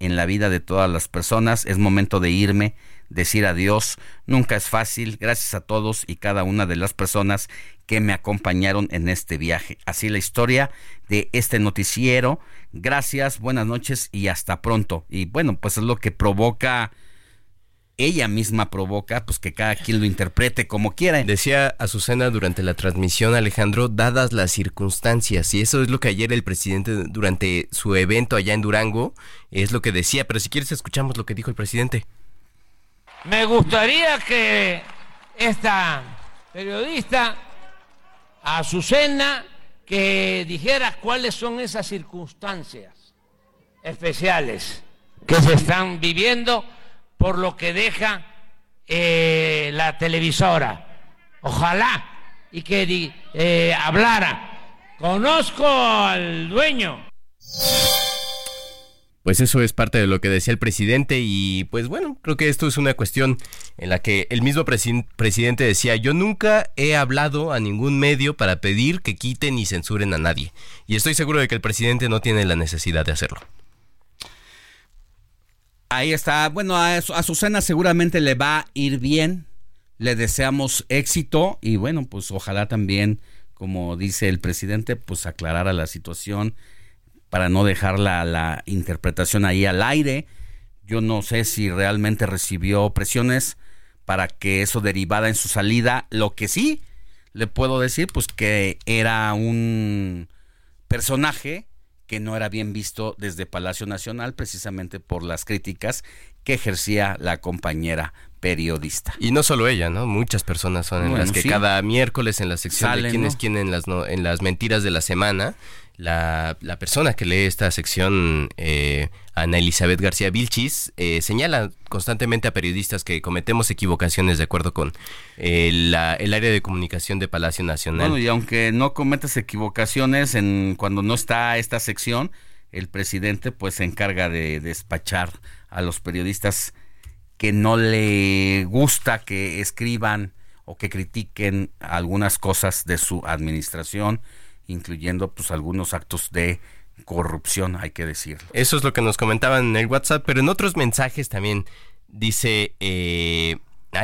en la vida de todas las personas. Es momento de irme, decir adiós. Nunca es fácil. Gracias a todos y cada una de las personas que me acompañaron en este viaje. Así la historia de este noticiero. Gracias, buenas noches y hasta pronto. Y bueno, pues es lo que provoca ella misma provoca pues que cada quien lo interprete como quiera. Decía Azucena durante la transmisión, Alejandro, dadas las circunstancias, y eso es lo que ayer el presidente durante su evento allá en Durango, es lo que decía, pero si quieres escuchamos lo que dijo el presidente. Me gustaría que esta periodista, Azucena, que dijera cuáles son esas circunstancias especiales que se están viviendo por lo que deja eh, la televisora. Ojalá y que eh, hablara. Conozco al dueño. Pues eso es parte de lo que decía el presidente y pues bueno, creo que esto es una cuestión en la que el mismo presidente decía, yo nunca he hablado a ningún medio para pedir que quiten y censuren a nadie. Y estoy seguro de que el presidente no tiene la necesidad de hacerlo. Ahí está. Bueno, a, Susana seguramente le va a ir bien. Le deseamos éxito y bueno, pues ojalá también, como dice el presidente, pues aclarara la situación para no dejar la, la interpretación ahí al aire. Yo no sé si realmente recibió presiones para que eso derivara en su salida. Lo que sí le puedo decir, pues que era un personaje que no era bien visto desde Palacio Nacional precisamente por las críticas que ejercía la compañera periodista. Y no solo ella, ¿no? Muchas personas son en las que cada miércoles en la sección de quién es quién en las, en las mentiras de la semana la, la, persona que lee esta sección, eh, Ana Elizabeth García Vilchis, eh, señala constantemente a periodistas que cometemos equivocaciones de acuerdo con eh, el área de comunicación de Palacio Nacional. Bueno, y aunque no cometas equivocaciones en cuando no está esta sección, el presidente pues se encarga de despachar a los periodistas que no le gusta que escriban o que critiquen algunas cosas de su administración incluyendo pues algunos actos de corrupción, hay que decirlo. Eso es lo que nos comentaban en el WhatsApp, pero en otros mensajes también dice, eh,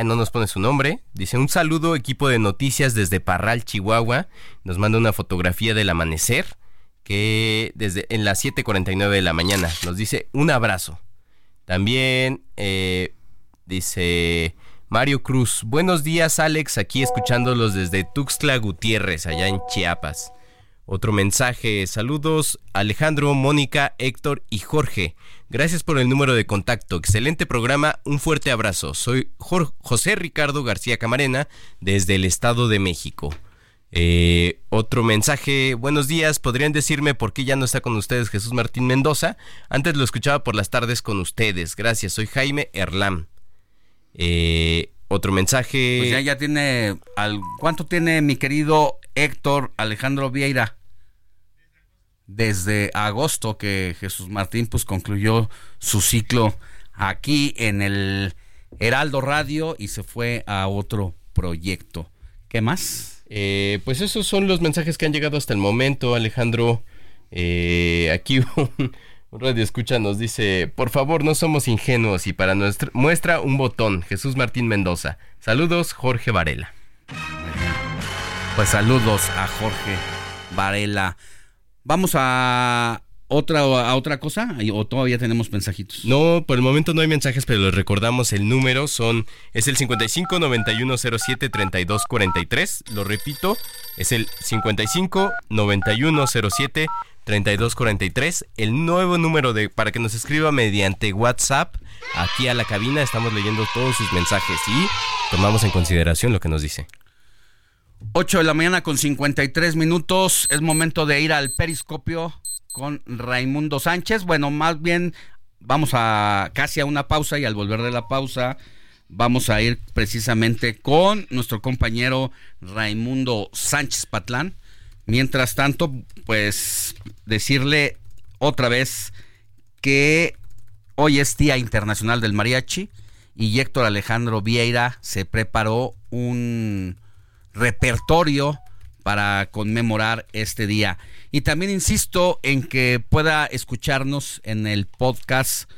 no nos pone su nombre, dice un saludo equipo de noticias desde Parral, Chihuahua, nos manda una fotografía del amanecer que desde en las 7.49 de la mañana nos dice un abrazo. También eh, dice Mario Cruz, buenos días Alex, aquí escuchándolos desde Tuxtla Gutiérrez, allá en Chiapas. Otro mensaje, saludos Alejandro, Mónica, Héctor y Jorge. Gracias por el número de contacto. Excelente programa, un fuerte abrazo. Soy José Ricardo García Camarena desde el Estado de México. Eh, otro mensaje, buenos días, ¿podrían decirme por qué ya no está con ustedes Jesús Martín Mendoza? Antes lo escuchaba por las tardes con ustedes. Gracias, soy Jaime Erlam. Eh, otro mensaje. Pues ya, ya tiene. ¿Cuánto tiene mi querido Héctor Alejandro Vieira? Desde agosto que Jesús Martín pues concluyó su ciclo aquí en el Heraldo Radio y se fue a otro proyecto. ¿Qué más? Eh, pues esos son los mensajes que han llegado hasta el momento, Alejandro. Eh, aquí un, Radio Escucha nos dice, por favor, no somos ingenuos y para nuestra muestra un botón, Jesús Martín Mendoza. Saludos, Jorge Varela. Pues saludos a Jorge Varela. Vamos a otra cosa o todavía tenemos mensajitos. No, por el momento no hay mensajes, pero les recordamos el número son es el 55 91 07 32 43, lo repito, es el 55 91 07 3243, el nuevo número de para que nos escriba mediante WhatsApp aquí a la cabina. Estamos leyendo todos sus mensajes y tomamos en consideración lo que nos dice. 8 de la mañana con 53 minutos. Es momento de ir al periscopio con Raimundo Sánchez. Bueno, más bien vamos a casi a una pausa y al volver de la pausa vamos a ir precisamente con nuestro compañero Raimundo Sánchez Patlán Mientras tanto, pues decirle otra vez que hoy es Día Internacional del Mariachi y Héctor Alejandro Vieira se preparó un repertorio para conmemorar este día. Y también insisto en que pueda escucharnos en el podcast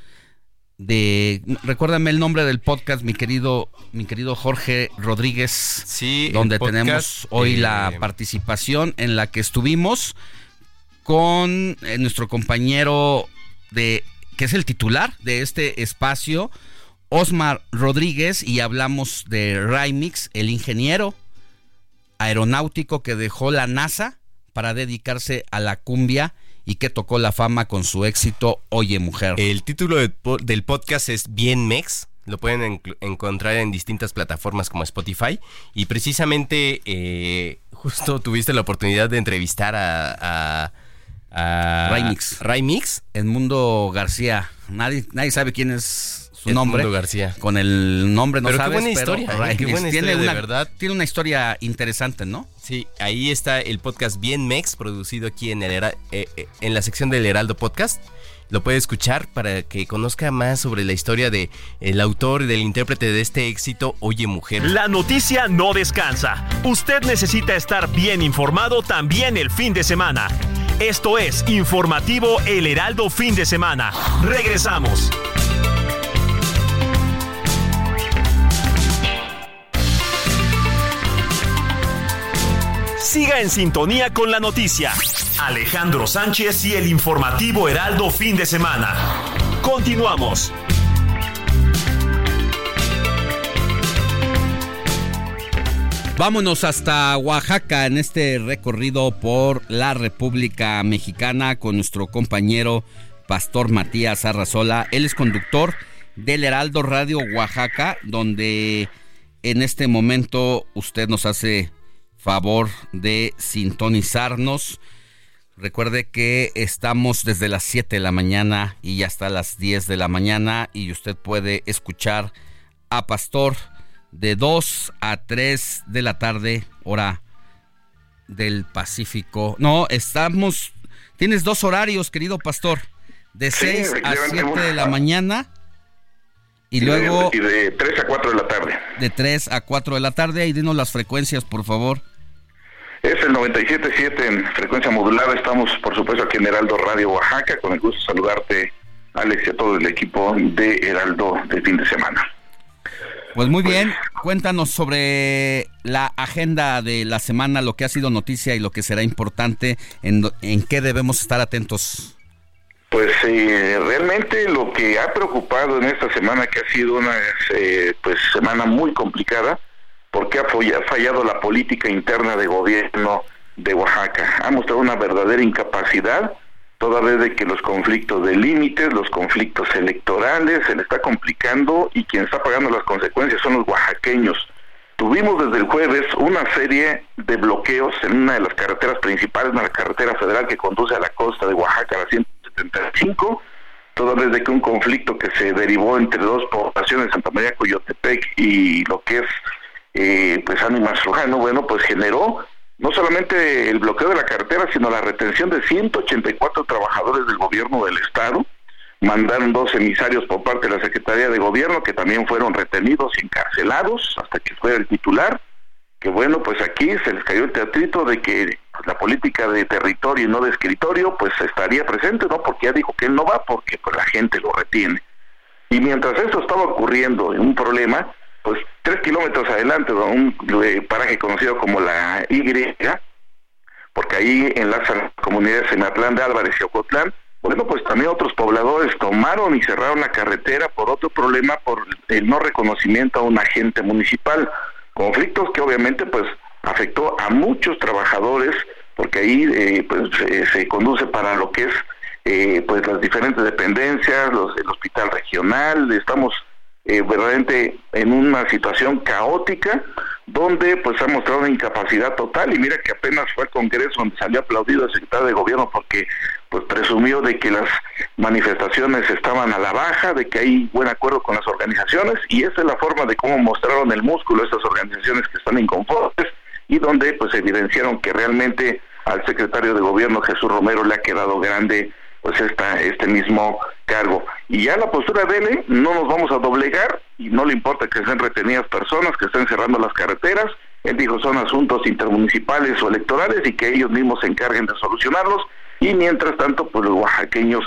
de recuérdame el nombre del podcast mi querido mi querido Jorge Rodríguez sí donde tenemos hoy la participación en la que estuvimos con eh, nuestro compañero de que es el titular de este espacio Osmar Rodríguez y hablamos de Raimix el ingeniero aeronáutico que dejó la NASA para dedicarse a la cumbia y que tocó la fama con su éxito Oye Mujer. El título de del podcast es Bien Mex. Lo pueden en- encontrar en distintas plataformas como Spotify. Y precisamente, eh, justo tuviste la oportunidad de entrevistar a. a, a Raimix. Raimix. Edmundo García. Nadie, nadie sabe quién es su Edmundo nombre. García. Con el nombre no Pero qué sabes, buena pero historia, ¿eh? Raimix Qué buena tiene historia, de una, verdad. Tiene una historia interesante, ¿no? Sí, ahí está el podcast Bien Mex, producido aquí en, el, eh, eh, en la sección del Heraldo Podcast. Lo puede escuchar para que conozca más sobre la historia de el autor y del intérprete de este éxito, Oye Mujer. La noticia no descansa. Usted necesita estar bien informado también el fin de semana. Esto es Informativo El Heraldo Fin de Semana. Regresamos. Siga en sintonía con la noticia. Alejandro Sánchez y el informativo Heraldo Fin de Semana. Continuamos. Vámonos hasta Oaxaca en este recorrido por la República Mexicana con nuestro compañero Pastor Matías Arrazola. Él es conductor del Heraldo Radio Oaxaca, donde en este momento usted nos hace favor de sintonizarnos. Recuerde que estamos desde las 7 de la mañana y hasta las 10 de la mañana y usted puede escuchar a Pastor de 2 a 3 de la tarde, hora del Pacífico. No, estamos... Tienes dos horarios, querido Pastor. De Sí, 6 a efectivamente. 7 de la mañana y luego Y de 3 a 4 de la tarde. de 3 a 4 de la tarde. Y dinos las frecuencias, por favor. Es el 97.7 en frecuencia modulada. Estamos, por supuesto, aquí en Heraldo Radio Oaxaca. Con el gusto de saludarte, Alex, y a todo el equipo de Heraldo de fin de semana. Pues muy bien, cuéntanos sobre la agenda de la semana, lo que ha sido noticia y lo que será importante, en, en qué debemos estar atentos. Pues eh, realmente lo que ha preocupado en esta semana, que ha sido una eh, pues semana muy complicada, porque ha fallado la política interna de gobierno de Oaxaca. Ha mostrado una verdadera incapacidad, toda vez de que los conflictos de límites, los conflictos electorales, se le está complicando y quien está pagando las consecuencias son los oaxaqueños. Tuvimos desde el jueves una serie de bloqueos en una de las carreteras principales, una carretera federal que conduce a la costa de Oaxaca, la 175, toda vez de que un conflicto que se derivó entre dos poblaciones, Santa María Coyotepec y lo que es eh, pues Ánimas Rojano, bueno, pues generó no solamente el bloqueo de la carretera, sino la retención de 184 trabajadores del gobierno del estado. Mandaron dos emisarios por parte de la Secretaría de Gobierno que también fueron retenidos y encarcelados hasta que fuera el titular. Que bueno, pues aquí se les cayó el teatrito de que pues, la política de territorio y no de escritorio pues estaría presente, ¿no? Porque ya dijo que él no va porque pues la gente lo retiene. Y mientras esto estaba ocurriendo, un problema, pues tres kilómetros adelante, un eh, paraje conocido como la Y, porque ahí enlazan comunidades Sematlán de Álvarez y Ocotlán, bueno, pues también otros pobladores tomaron y cerraron la carretera por otro problema, por el no reconocimiento a un agente municipal. Conflictos que obviamente pues afectó a muchos trabajadores, porque ahí eh, pues se, se conduce para lo que es eh, pues las diferentes dependencias, los, el hospital regional, estamos eh, verdaderamente en una situación caótica donde pues ha mostrado una incapacidad total. Y mira que apenas fue al Congreso donde salió aplaudido el secretario de gobierno porque pues presumió de que las manifestaciones estaban a la baja, de que hay buen acuerdo con las organizaciones y esa es la forma de cómo mostraron el músculo estas organizaciones que están inconformes y donde pues evidenciaron que realmente al secretario de gobierno Jesús Romero le ha quedado grande pues esta, este mismo cargo. Y ya la postura de él, ¿eh? no nos vamos a doblegar y no le importa que estén retenidas personas, que estén cerrando las carreteras. Él dijo son asuntos intermunicipales o electorales y que ellos mismos se encarguen de solucionarlos. Y mientras tanto, pues los oaxaqueños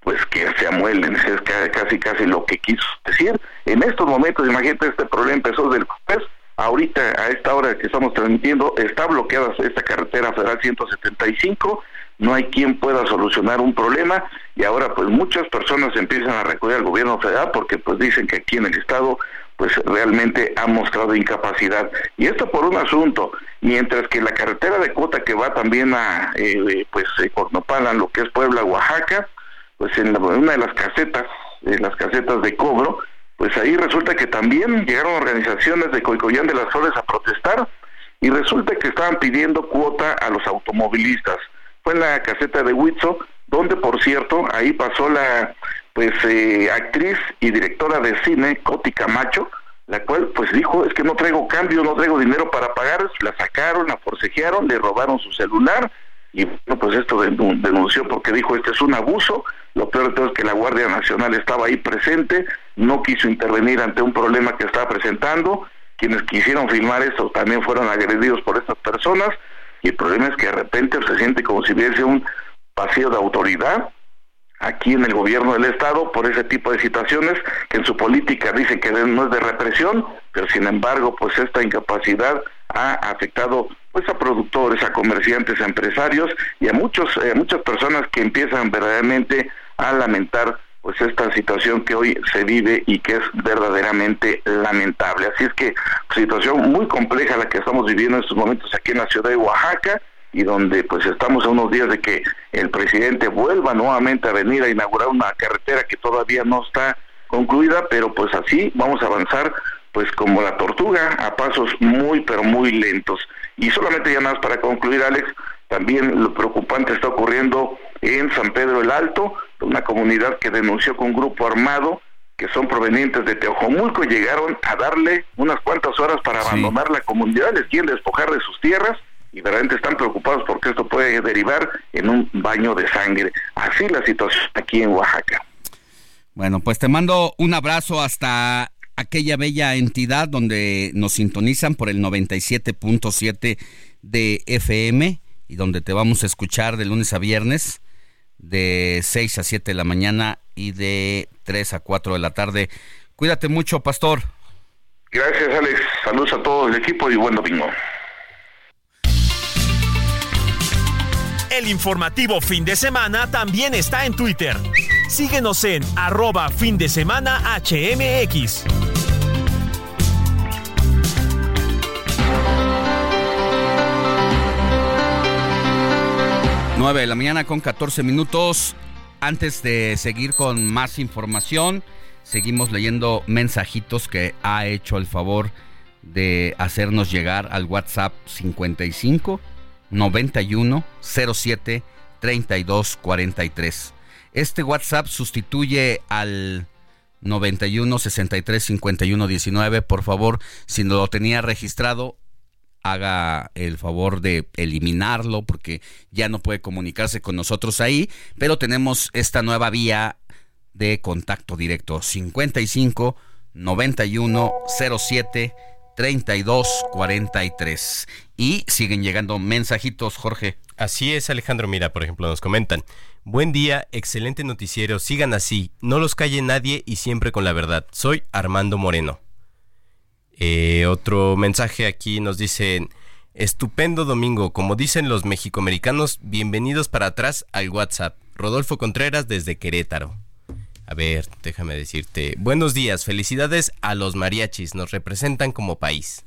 pues que se amuelen, es casi casi lo que quiso decir. En estos momentos, imagínate, este problema empezó del jueves, ahorita a esta hora que estamos transmitiendo está bloqueada esta carretera federal 175, no hay quien pueda solucionar un problema y ahora pues muchas personas empiezan a recurrir al gobierno federal porque pues dicen que aquí en el estado pues realmente ha mostrado incapacidad. Y esto por un asunto, mientras que la carretera de Cota que va también a eh, pues eh, lo que es Puebla, Oaxaca, pues en, una de las casetas, en las casetas de cobro, pues ahí resulta que también llegaron organizaciones de Coicoyán de las Flores a protestar y resulta que estaban pidiendo cuota a los automovilistas. Fue en la caseta de Huitzo, donde por cierto, ahí pasó la pues eh, actriz y directora de cine, Coti Camacho, la cual pues dijo, es que no traigo cambio, no traigo dinero para pagar, la sacaron, la forcejearon, le robaron su celular y bueno, pues esto denunció porque dijo, este es un abuso, lo peor de todo es que la Guardia Nacional estaba ahí presente, no quiso intervenir ante un problema que estaba presentando, quienes quisieron filmar esto también fueron agredidos por estas personas y el problema es que de repente se siente como si hubiese un vacío de autoridad aquí en el gobierno del estado por ese tipo de situaciones que en su política dice que no es de represión, pero sin embargo pues esta incapacidad ha afectado pues a productores, a comerciantes, a empresarios y a muchos a muchas personas que empiezan verdaderamente a lamentar pues esta situación que hoy se vive y que es verdaderamente lamentable. Así es que situación muy compleja la que estamos viviendo en estos momentos aquí en la ciudad de Oaxaca y donde pues estamos a unos días de que el presidente vuelva nuevamente a venir a inaugurar una carretera que todavía no está concluida, pero pues así vamos a avanzar pues como la tortuga a pasos muy pero muy lentos. Y solamente ya más para concluir, Alex, también lo preocupante está ocurriendo en San Pedro el Alto, una comunidad que denunció con un grupo armado que son provenientes de Teojomulco llegaron a darle unas cuantas horas para abandonar la comunidad, les quieren despojar de sus tierras y realmente están preocupados porque esto puede derivar en un baño de sangre. Así la situación aquí en Oaxaca. Bueno, pues te mando un abrazo hasta aquella bella entidad donde nos sintonizan por el 97.7 de FM y donde te vamos a escuchar de lunes a viernes de 6 a 7 de la mañana y de 3 a 4 de la tarde. Cuídate mucho, pastor. Gracias, Alex. Saludos a todo el equipo y buen domingo. El informativo fin de semana también está en Twitter. Síguenos en arroba fin de semana HMX. 9 de la mañana con 14 minutos. Antes de seguir con más información, seguimos leyendo mensajitos que ha hecho el favor de hacernos llegar al WhatsApp 55 91 07 32 43. Este WhatsApp sustituye al 91 63 51 19. Por favor, si no lo tenía registrado, haga el favor de eliminarlo porque ya no puede comunicarse con nosotros ahí, pero tenemos esta nueva vía de contacto directo 55 91 07 3243. Y siguen llegando mensajitos, Jorge. Así es, Alejandro. Mira, por ejemplo, nos comentan. Buen día, excelente noticiero. Sigan así. No los calle nadie y siempre con la verdad. Soy Armando Moreno. Eh, otro mensaje aquí nos dicen. Estupendo domingo. Como dicen los mexicoamericanos, bienvenidos para atrás al WhatsApp. Rodolfo Contreras desde Querétaro. A ver, déjame decirte. Buenos días, felicidades a los mariachis, nos representan como país.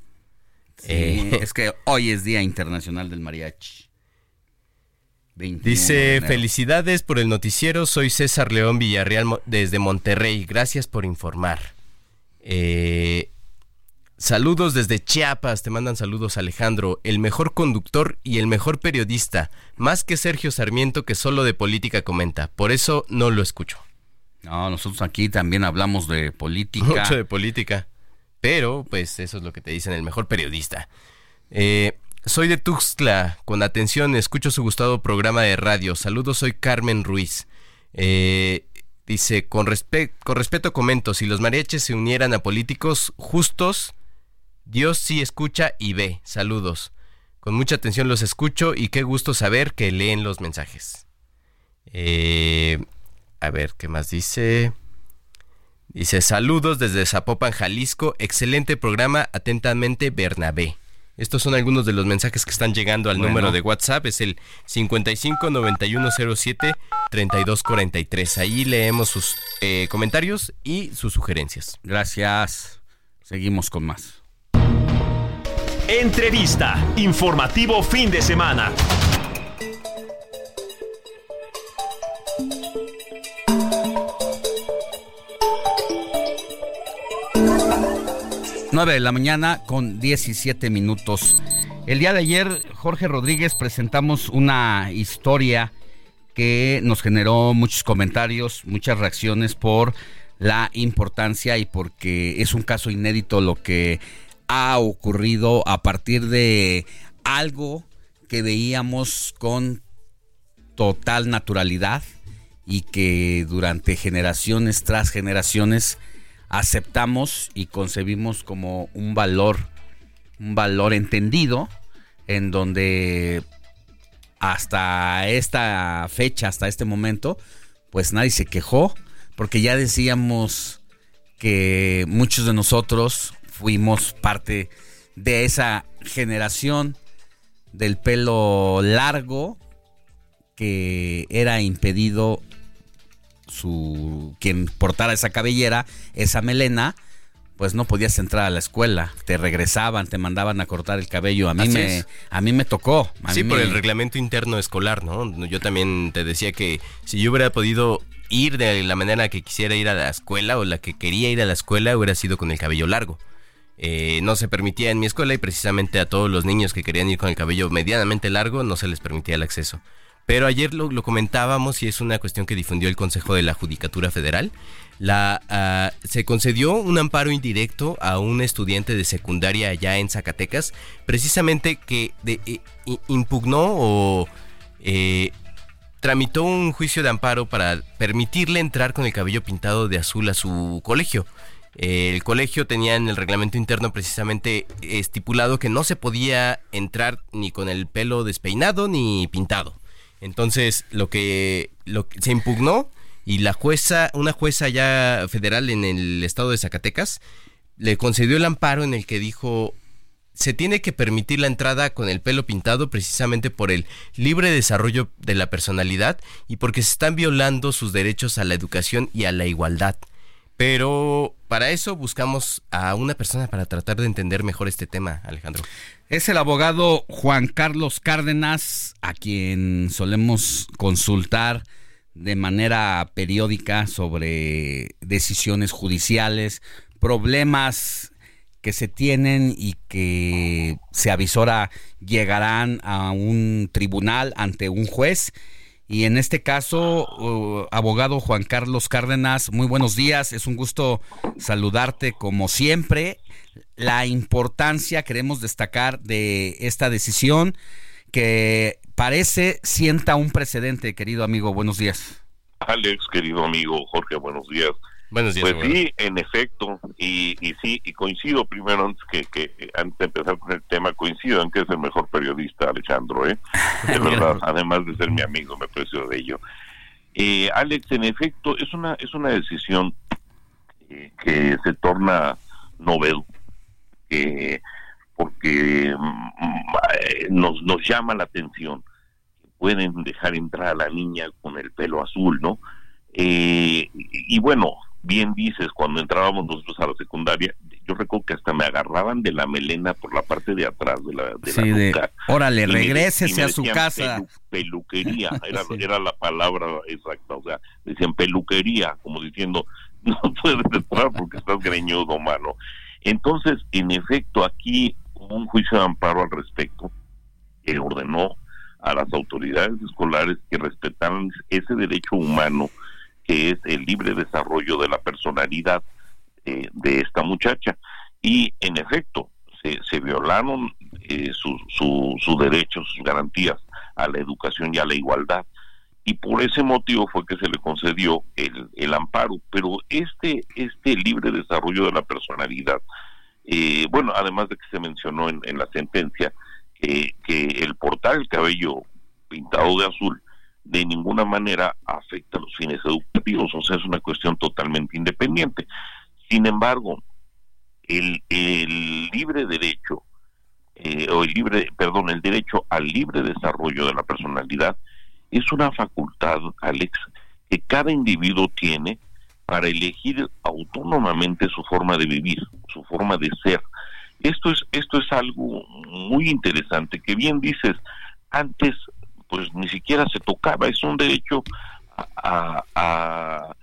Eh, es que hoy es Día Internacional del Mariachi. Dice, felicidades por el noticiero, soy César León Villarreal desde Monterrey, gracias por informar. Eh, saludos desde Chiapas, te mandan saludos Alejandro, el mejor conductor y el mejor periodista, más que Sergio Sarmiento que solo de política comenta, por eso no lo escucho. No, nosotros aquí también hablamos de política. Mucho de política. Pero, pues, eso es lo que te dicen el mejor periodista. Eh, soy de Tuxtla. Con atención, escucho su gustado programa de radio. Saludos, soy Carmen Ruiz. Eh, dice, con, con respeto comento, si los mariachis se unieran a políticos justos, Dios sí escucha y ve. Saludos. Con mucha atención los escucho y qué gusto saber que leen los mensajes. Eh, a ver, ¿qué más dice? Dice, saludos desde Zapopan, Jalisco. Excelente programa. Atentamente, Bernabé. Estos son algunos de los mensajes que están llegando al número de WhatsApp. Es el 55 9107 3243. Ahí leemos sus eh, comentarios y sus sugerencias. Gracias. Seguimos con más. Entrevista. Informativo fin de semana. 9 de la mañana con 17 minutos. El día de ayer, Jorge Rodríguez, presentamos una historia que nos generó muchos comentarios, muchas reacciones por la importancia y porque es un caso inédito lo que ha ocurrido a partir de algo que veíamos con total naturalidad y que durante generaciones tras generaciones aceptamos y concebimos como un valor, un valor entendido, en donde hasta esta fecha, hasta este momento, pues nadie se quejó, porque ya decíamos que muchos de nosotros fuimos parte de esa generación del pelo largo que era impedido su quien portara esa cabellera, esa melena, pues no podías entrar a la escuela, te regresaban, te mandaban a cortar el cabello. A mí me a mí me tocó. sí, por el reglamento interno escolar, ¿no? Yo también te decía que si yo hubiera podido ir de la manera que quisiera ir a la escuela o la que quería ir a la escuela hubiera sido con el cabello largo. Eh, no se permitía en mi escuela y precisamente a todos los niños que querían ir con el cabello medianamente largo no se les permitía el acceso. Pero ayer lo, comentábamos y es una cuestión que difundió el Consejo de la Judicatura Federal. La, ah, se concedió un amparo indirecto a un estudiante de secundaria allá en Zacatecas, precisamente que eh, impugnó o eh, tramitó un juicio de amparo para permitirle entrar con el cabello pintado de azul a su colegio. El colegio tenía en el reglamento interno precisamente estipulado que no se podía entrar ni con el pelo despeinado ni pintado. Entonces, lo que, se impugnó y la jueza, una jueza ya federal en el estado de Zacatecas, le concedió el amparo en el que dijo se tiene que permitir la entrada con el pelo pintado precisamente por el libre desarrollo de la personalidad y porque se están violando sus derechos a la educación y a la igualdad. Pero para eso buscamos a una persona para tratar de entender mejor este tema, Alejandro. Es el abogado Juan Carlos Cárdenas, a quien solemos consultar de manera periódica sobre decisiones judiciales, problemas que se tienen y que se avisora llegarán a un tribunal ante un juez y en este caso, uh, abogado Juan Carlos Cárdenas, muy buenos días. Es un gusto saludarte como siempre. La importancia, queremos destacar, de esta decisión que parece sienta un precedente, querido amigo. Buenos días. Alex, querido amigo Jorge, buenos días. Buenos días. Pues sí, en efecto, y, y sí, y coincido primero antes que, que, antes de empezar con el tema, coincido en que es el mejor periodista, Alejandro, ¿eh? De verdad, además de ser mi amigo, me aprecio de ello. Eh, Alex, en efecto, es una es una decisión eh, que se torna novel, eh, porque mm, nos, nos llama la atención pueden dejar entrar a la niña con el pelo azul, ¿no? Eh, y, bueno, bien dices, cuando entrábamos nosotros a la secundaria, yo recuerdo que hasta me agarraban de la melena por la parte de atrás de la, de sí, nuca. órale, regrésese a su casa. peluquería, era, era la palabra exacta, o sea, decían peluquería, como diciendo, no puedes entrar porque estás greñudo, mano. Entonces, en efecto, aquí hubo un juicio de amparo al respecto que ordenó a las autoridades escolares que respetaran ese derecho humano que es el libre desarrollo de la personalidad eh, de esta muchacha. Y en efecto, se, se violaron eh, sus derechos, sus garantías a la educación y a la igualdad. Y por ese motivo fue que se le concedió el, el amparo. Pero este, este libre desarrollo de la personalidad, eh, bueno, además de que se mencionó en, la sentencia que el portar el cabello pintado de azul de ninguna manera afecta a los fines educativos, o sea, es una cuestión totalmente independiente. Sin embargo, el, libre derecho, eh, o el libre, perdón, el derecho al libre desarrollo de la personalidad es una facultad, Alex, que cada individuo tiene para elegir autónomamente su forma de vivir, su forma de ser. Esto es, esto es algo muy interesante, que bien dices, antes pues ni siquiera se tocaba, es un derecho a,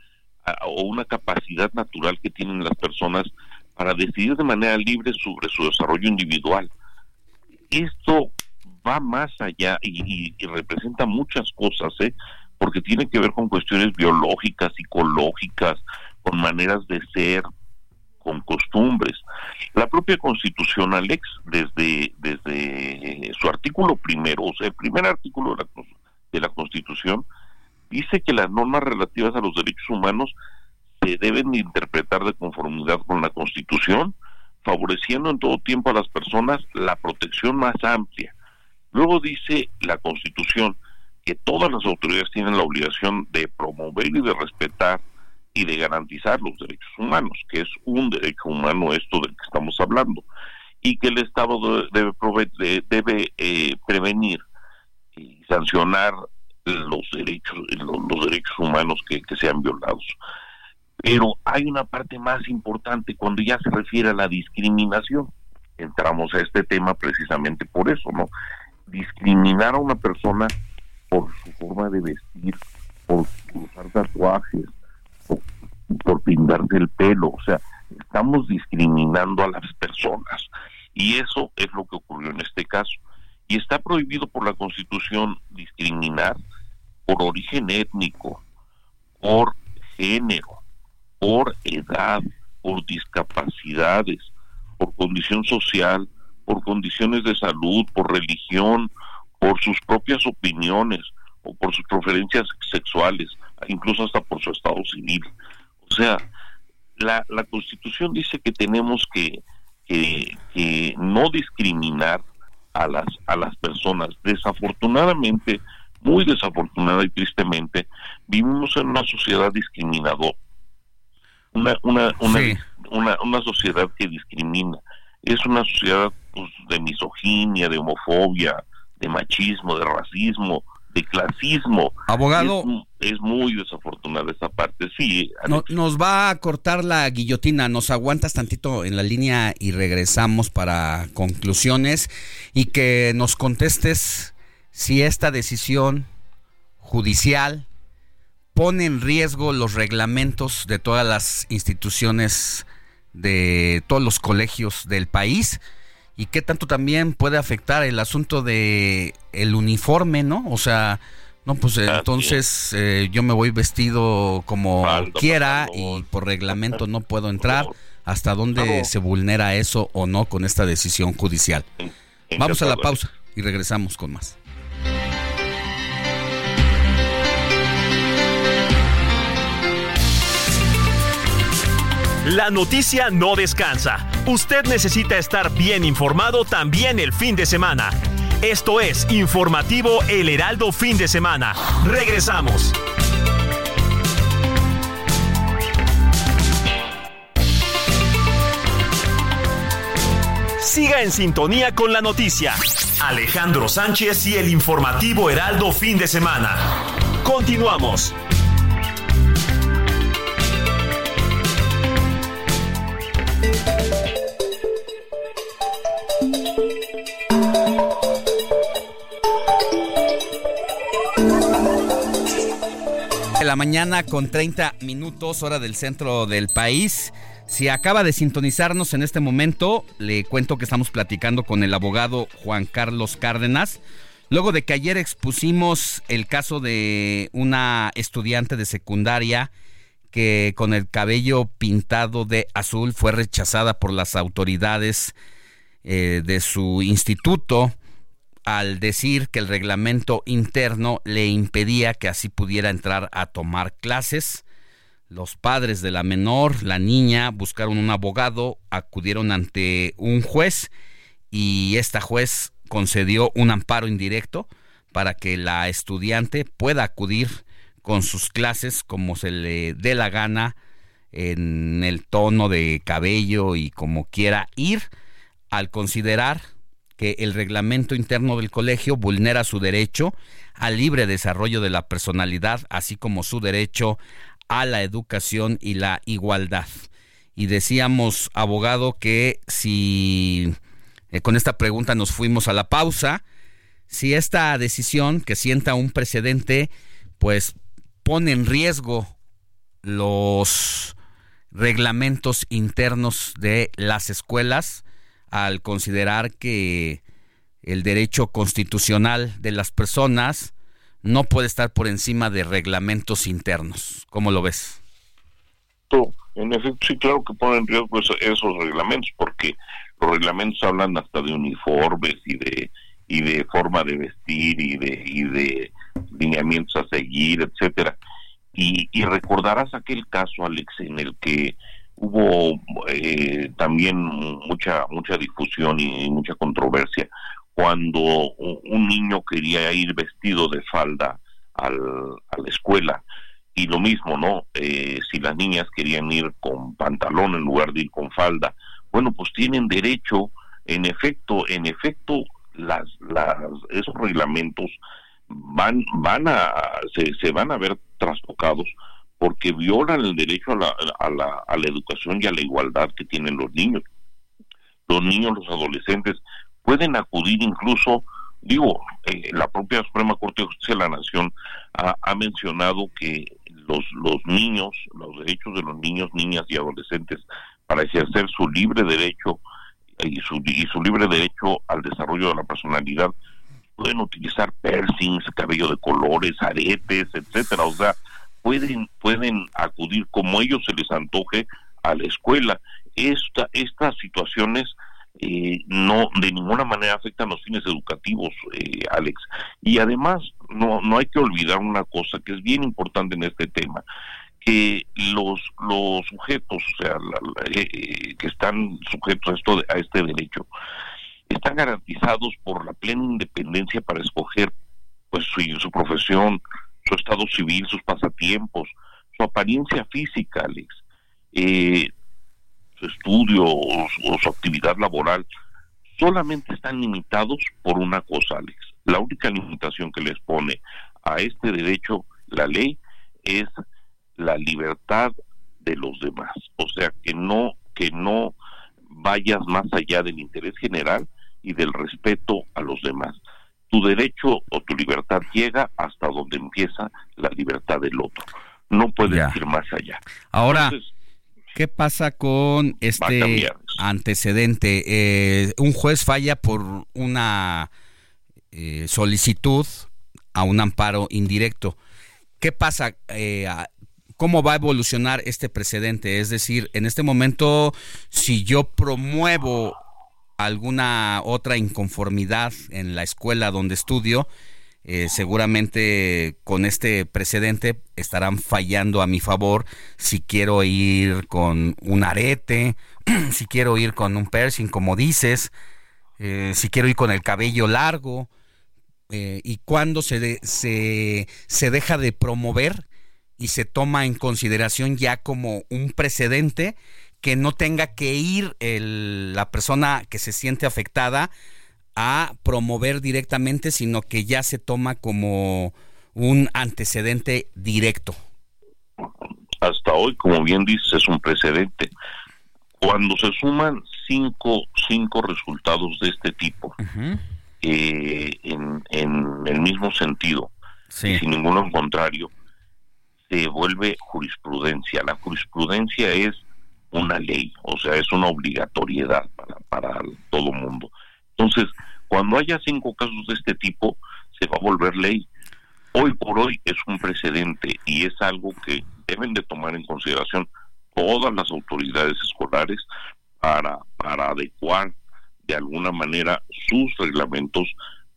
o una capacidad natural que tienen las personas para decidir de manera libre sobre su desarrollo individual. Esto va más allá y, representa muchas cosas, ¿eh? porque tiene que ver con cuestiones biológicas, psicológicas, con maneras de ser, con costumbres. La propia Constitución, Alex, desde, desde su artículo primero, o sea, el primer artículo de la, de la Constitución, dice que las normas relativas a los derechos humanos se deben interpretar de conformidad con la Constitución, favoreciendo en todo tiempo a las personas la protección más amplia. Luego dice la Constitución que todas las autoridades tienen la obligación de promover y de respetar y de garantizar los derechos humanos, que es un derecho humano esto del que estamos hablando, y que el Estado debe, debe eh, prevenir y sancionar los derechos los, derechos humanos que, que sean violados. Pero hay una parte más importante cuando ya se refiere a la discriminación. Entramos a este tema precisamente por eso, ¿no? Discriminar a una persona por su forma de vestir, por usar tatuajes, por pintarse el pelo, o sea, estamos discriminando a las personas y eso es lo que ocurrió en este caso. Y está prohibido por la Constitución discriminar por origen étnico, por género, por edad, por discapacidades, por condición social, por condiciones de salud, por religión, por sus propias opiniones o por sus preferencias sexuales, incluso hasta por su estado civil. O sea, la, la Constitución dice que tenemos que, que, no discriminar a las, a las personas. Desafortunadamente, muy desafortunada y tristemente, vivimos en una sociedad discriminadora. Una, una, una, una, sociedad que discrimina. Es una sociedad pues, de misoginia, de homofobia, de machismo, de racismo, de clasismo. Abogado. Es, muy desafortunada esa parte, sí. nos va a cortar la guillotina, nos aguantas tantito en la línea y regresamos para conclusiones y que nos contestes si esta decisión judicial pone en riesgo los reglamentos de todas las instituciones de todos los colegios del país y qué tanto también puede afectar el asunto de el uniforme, ¿no? O sea, no, pues entonces eh, yo me voy vestido como quiera y por reglamento no puedo entrar. ¿Hasta dónde se vulnera eso o no con esta decisión judicial? Vamos a la pausa y regresamos con más. La noticia no descansa. Usted necesita estar bien informado también el fin de semana. Esto es Informativo El Heraldo Fin de Semana. Regresamos. Siga en sintonía con la noticia. Alejandro Sánchez y el informativo Heraldo Fin de Semana. Continuamos. La mañana con 30 minutos, hora del centro del país. Si acaba de sintonizarnos en este momento, le cuento que estamos platicando con el abogado Juan Carlos Cárdenas. Luego de que ayer expusimos el caso de una estudiante de secundaria que con el cabello pintado de azul fue rechazada por las autoridades eh, de su instituto al decir que el reglamento interno le impedía que así pudiera entrar a tomar clases. Los padres de la menor, la niña, buscaron un abogado, acudieron ante un juez y esta juez concedió un amparo indirecto para que la estudiante pueda acudir con sus clases como se le dé la gana en el tono de cabello y como quiera ir al considerar que el reglamento interno del colegio vulnera su derecho al libre desarrollo de la personalidad, así como su derecho a la educación y la igualdad. Y decíamos, abogado, que si eh, con esta pregunta nos fuimos a la pausa, si esta decisión que sienta un precedente, pues pone en riesgo los reglamentos internos de las escuelas al considerar que el derecho constitucional de las personas no puede estar por encima de reglamentos internos. ¿Cómo lo ves? En efecto, sí, claro que ponen en riesgo esos reglamentos, porque los reglamentos hablan hasta de uniformes y de y de forma de vestir y de y de lineamientos a seguir, etcétera. Y, y recordarás aquel caso, Alex, en el que hubo eh, también mucha mucha difusión y mucha controversia cuando un niño quería ir vestido de falda al, a la escuela y lo mismo, ¿no? Eh, si las niñas querían ir con pantalón en lugar de ir con falda, bueno, pues tienen derecho, en efecto, en efecto, las, las esos reglamentos van, van a, se, se van a ver trastocados porque violan el derecho a la, a, la, a la educación y a la igualdad que tienen los niños. Los niños, los adolescentes, pueden acudir incluso, digo, eh, la propia Suprema Corte de Justicia de la Nación ha, ha, mencionado que los, los niños, los derechos de los niños, niñas y adolescentes para ejercer su libre derecho y su, y su libre derecho al desarrollo de la personalidad pueden utilizar piercings, cabello de colores, aretes, etcétera, o sea, pueden pueden acudir como ellos se les antoje a la escuela. Esta estas situaciones eh, no de ninguna manera afectan los fines educativos, eh, Alex. Y además no no hay que olvidar una cosa que es bien importante en este tema que los los sujetos, o sea, eh, que están sujetos a esto a este derecho, están garantizados por la plena independencia para escoger pues su, su profesión, su estado civil, sus pasatiempos, su apariencia física, Alex, eh, su estudio o su, actividad laboral, solamente están limitados por una cosa, Alex. La única limitación que les pone a este derecho la ley es la libertad de los demás. O sea, que no, que no vayas más allá del interés general y del respeto a los demás tu derecho o tu libertad llega hasta donde empieza la libertad del otro. No puedes ir más allá. Ahora, ¿qué pasa con este antecedente? Eh, un juez falla por una eh, solicitud a un amparo indirecto. ¿Qué pasa? Eh, ¿Cómo va a evolucionar este precedente? Es decir, en este momento, si yo promuevo alguna otra inconformidad en la escuela donde estudio, eh, seguramente con este precedente estarán fallando a mi favor si quiero ir con un arete, si quiero ir con un piercing, como dices, eh, si quiero ir con el cabello largo, eh, y cuando se, se, se deja de promover y se toma en consideración ya como un precedente que no tenga que ir la persona que se siente afectada a promover directamente, sino que ya se toma como un antecedente directo. Hasta hoy, como bien dices, es un precedente. Cuando se suman cinco, cinco resultados de este tipo, eh, en, el mismo sentido, sin ninguno en contrario, se vuelve jurisprudencia. La jurisprudencia es una ley, o sea, es una obligatoriedad para, para todo mundo. Entonces, cuando haya cinco casos de este tipo, se va a volver ley. Hoy por hoy es un precedente y es algo que deben de tomar en consideración todas las autoridades escolares para, para adecuar de alguna manera sus reglamentos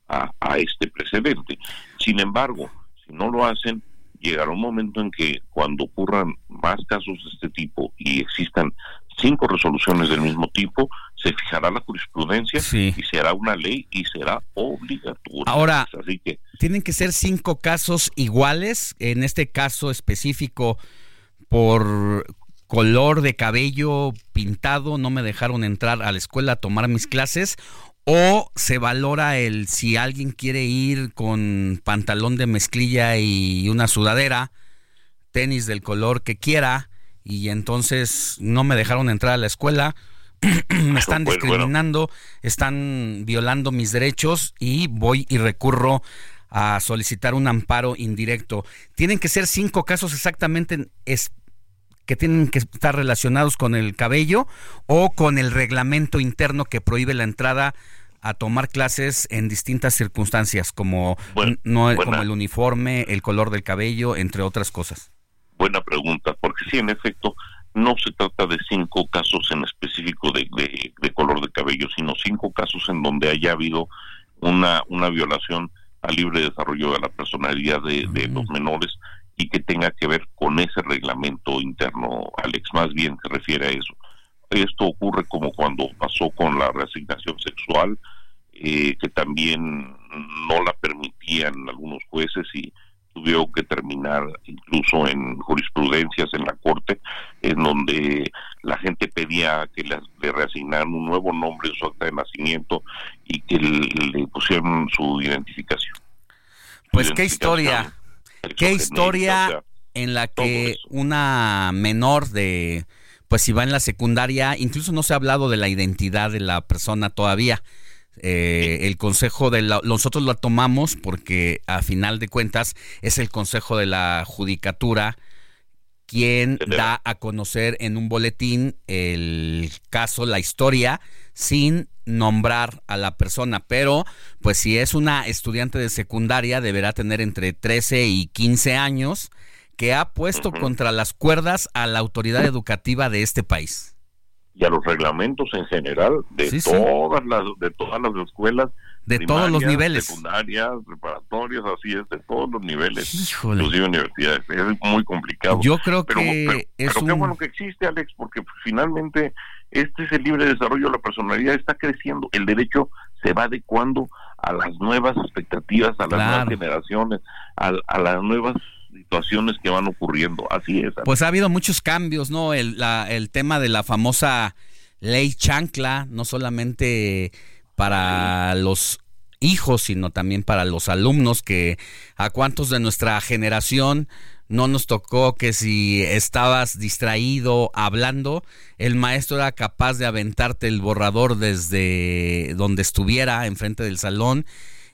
a, a este precedente. Sin embargo, si no lo hacen, llegará un momento en que cuando ocurran más casos de este tipo y existan cinco resoluciones del mismo tipo, se fijará la jurisprudencia y será una ley y será obligatoria. Ahora, Así que, tienen que ser cinco casos iguales, en este caso específico por color de cabello pintado, no me dejaron entrar a la escuela a tomar mis clases, o se valora el si alguien quiere ir con pantalón de mezclilla y una sudadera, tenis del color que quiera, y entonces no me dejaron entrar a la escuela, me están Pues, bueno. discriminando, están violando mis derechos y voy y recurro a solicitar un amparo indirecto. Tienen que ser cinco casos exactamente es- que tienen que estar relacionados con el cabello o con el reglamento interno que prohíbe la entrada a tomar clases en distintas circunstancias, como, Bueno, no, buena. como el uniforme, el color del cabello, entre otras cosas. buena pregunta, porque sí, en efecto, no se trata de cinco casos en específico de, de- de color de cabello, sino cinco casos en donde haya habido una, una violación al libre desarrollo de la personalidad de, de los menores y que tenga que ver con ese reglamento interno, Alex, más bien se refiere a eso. Esto ocurre como cuando pasó con la reasignación sexual, eh, que también no la permitían algunos jueces y tuvieron que terminar incluso en jurisprudencias en la corte, en donde la gente pedía que les- le reasignaran un nuevo nombre en su acta de nacimiento y que le, le pusieran su identificación. Pues qué historia, qué historia en la que una menor de, pues si va en la secundaria, incluso no se ha hablado de la identidad de la persona todavía. Eh, el consejo de la, nosotros lo tomamos porque a final de cuentas es el consejo de la judicatura quien da a conocer en un boletín el caso, la historia, sin nombrar a la persona. Pero, pues si es una estudiante de secundaria, deberá tener entre 13 y 15 años, que ha puesto contra las cuerdas a la autoridad educativa de este país. y a los reglamentos en general de Sí, sí. todas las de todas las escuelas De todos los niveles. secundarias preparatorias así es de todos los niveles Híjole. inclusive universidades es muy complicado Yo creo pero, que pero, es pero qué bueno que existe Alex porque finalmente este es el libre desarrollo de la personalidad está creciendo el derecho se va adecuando a las nuevas expectativas a las Claro. nuevas generaciones a, a las nuevas situaciones que van ocurriendo así es Alex. Pues ha habido muchos cambios, ¿no? El, la- el tema de la famosa ley chancla, no solamente para los hijos, sino también para los alumnos, que a cuántos de nuestra generación no nos tocó que si estabas distraído hablando, el maestro era capaz de aventarte el borrador desde donde estuviera, enfrente del salón,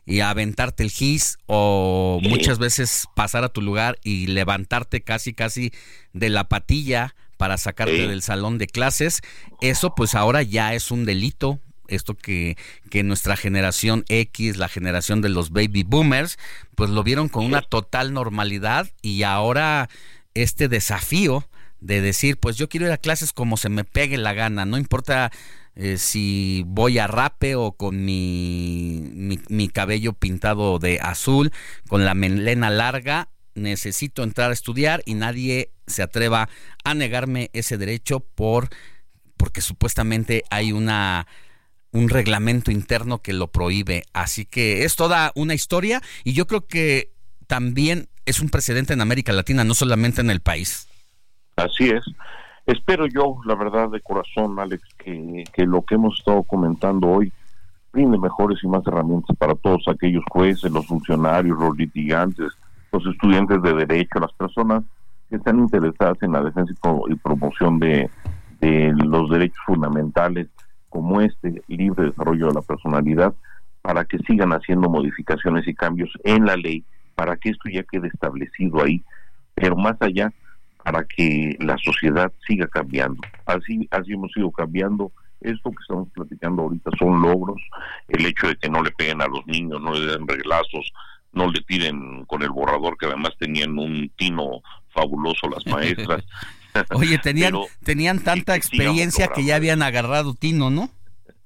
y aventarte el gis o muchas veces pasar a tu lugar y levantarte casi casi de la patilla para sacarte Sí. del salón de clases, eso pues ahora ya es un delito. Esto que, que nuestra generación X, la generación de los baby boomers, pues lo vieron con una total normalidad y ahora este desafío de decir, pues yo quiero ir a clases como se me pegue la gana, no importa eh, si voy a rape o con mi, mi, cabello pintado de azul, con la melena larga, necesito entrar a estudiar y nadie se atreva a negarme ese derecho por porque supuestamente hay una un reglamento interno que lo prohíbe. Así que es toda una historia y yo creo que también es un precedente en América Latina, no solamente en el país. Así es. Espero yo, la verdad, de corazón, Alex, que, que lo que hemos estado comentando hoy brinde mejores y más herramientas para todos aquellos jueces, los funcionarios, los litigantes, los estudiantes de derecho, las personas que están interesadas en la defensa y, pro- y promoción de, de los derechos fundamentales como este libre desarrollo de la personalidad para que sigan haciendo modificaciones y cambios en la ley para que esto ya quede establecido ahí pero más allá para que la sociedad siga cambiando. Así así hemos ido cambiando. Esto que estamos platicando ahorita son logros. El hecho de que no le peguen a los niños no le den reglazos no le tiren con el borrador que además tenían un tino fabuloso las maestras Oye, tenían, Pero tenían tanta que experiencia que ya habían agarrado tino, ¿no?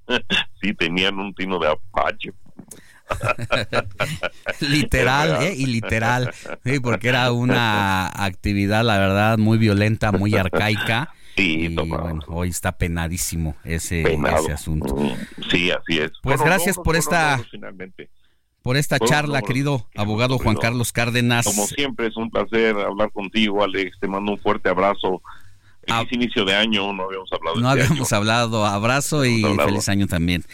sí tenían un tino de apache literal, ¿eh? Y literal. Sí, porque era una actividad, la verdad, muy violenta, muy arcaica. Sí, y, bueno, hoy está penadísimo ese, ese asunto. Sí, así es. Pues gracias por esta por esta charla, querido abogado Juan Carlos Cárdenas. Como siempre es un placer hablar contigo, Alex. Te mando un fuerte abrazo. Ah. inicio de año no habíamos hablado. No este habíamos hablado. Abrazo y feliz año también.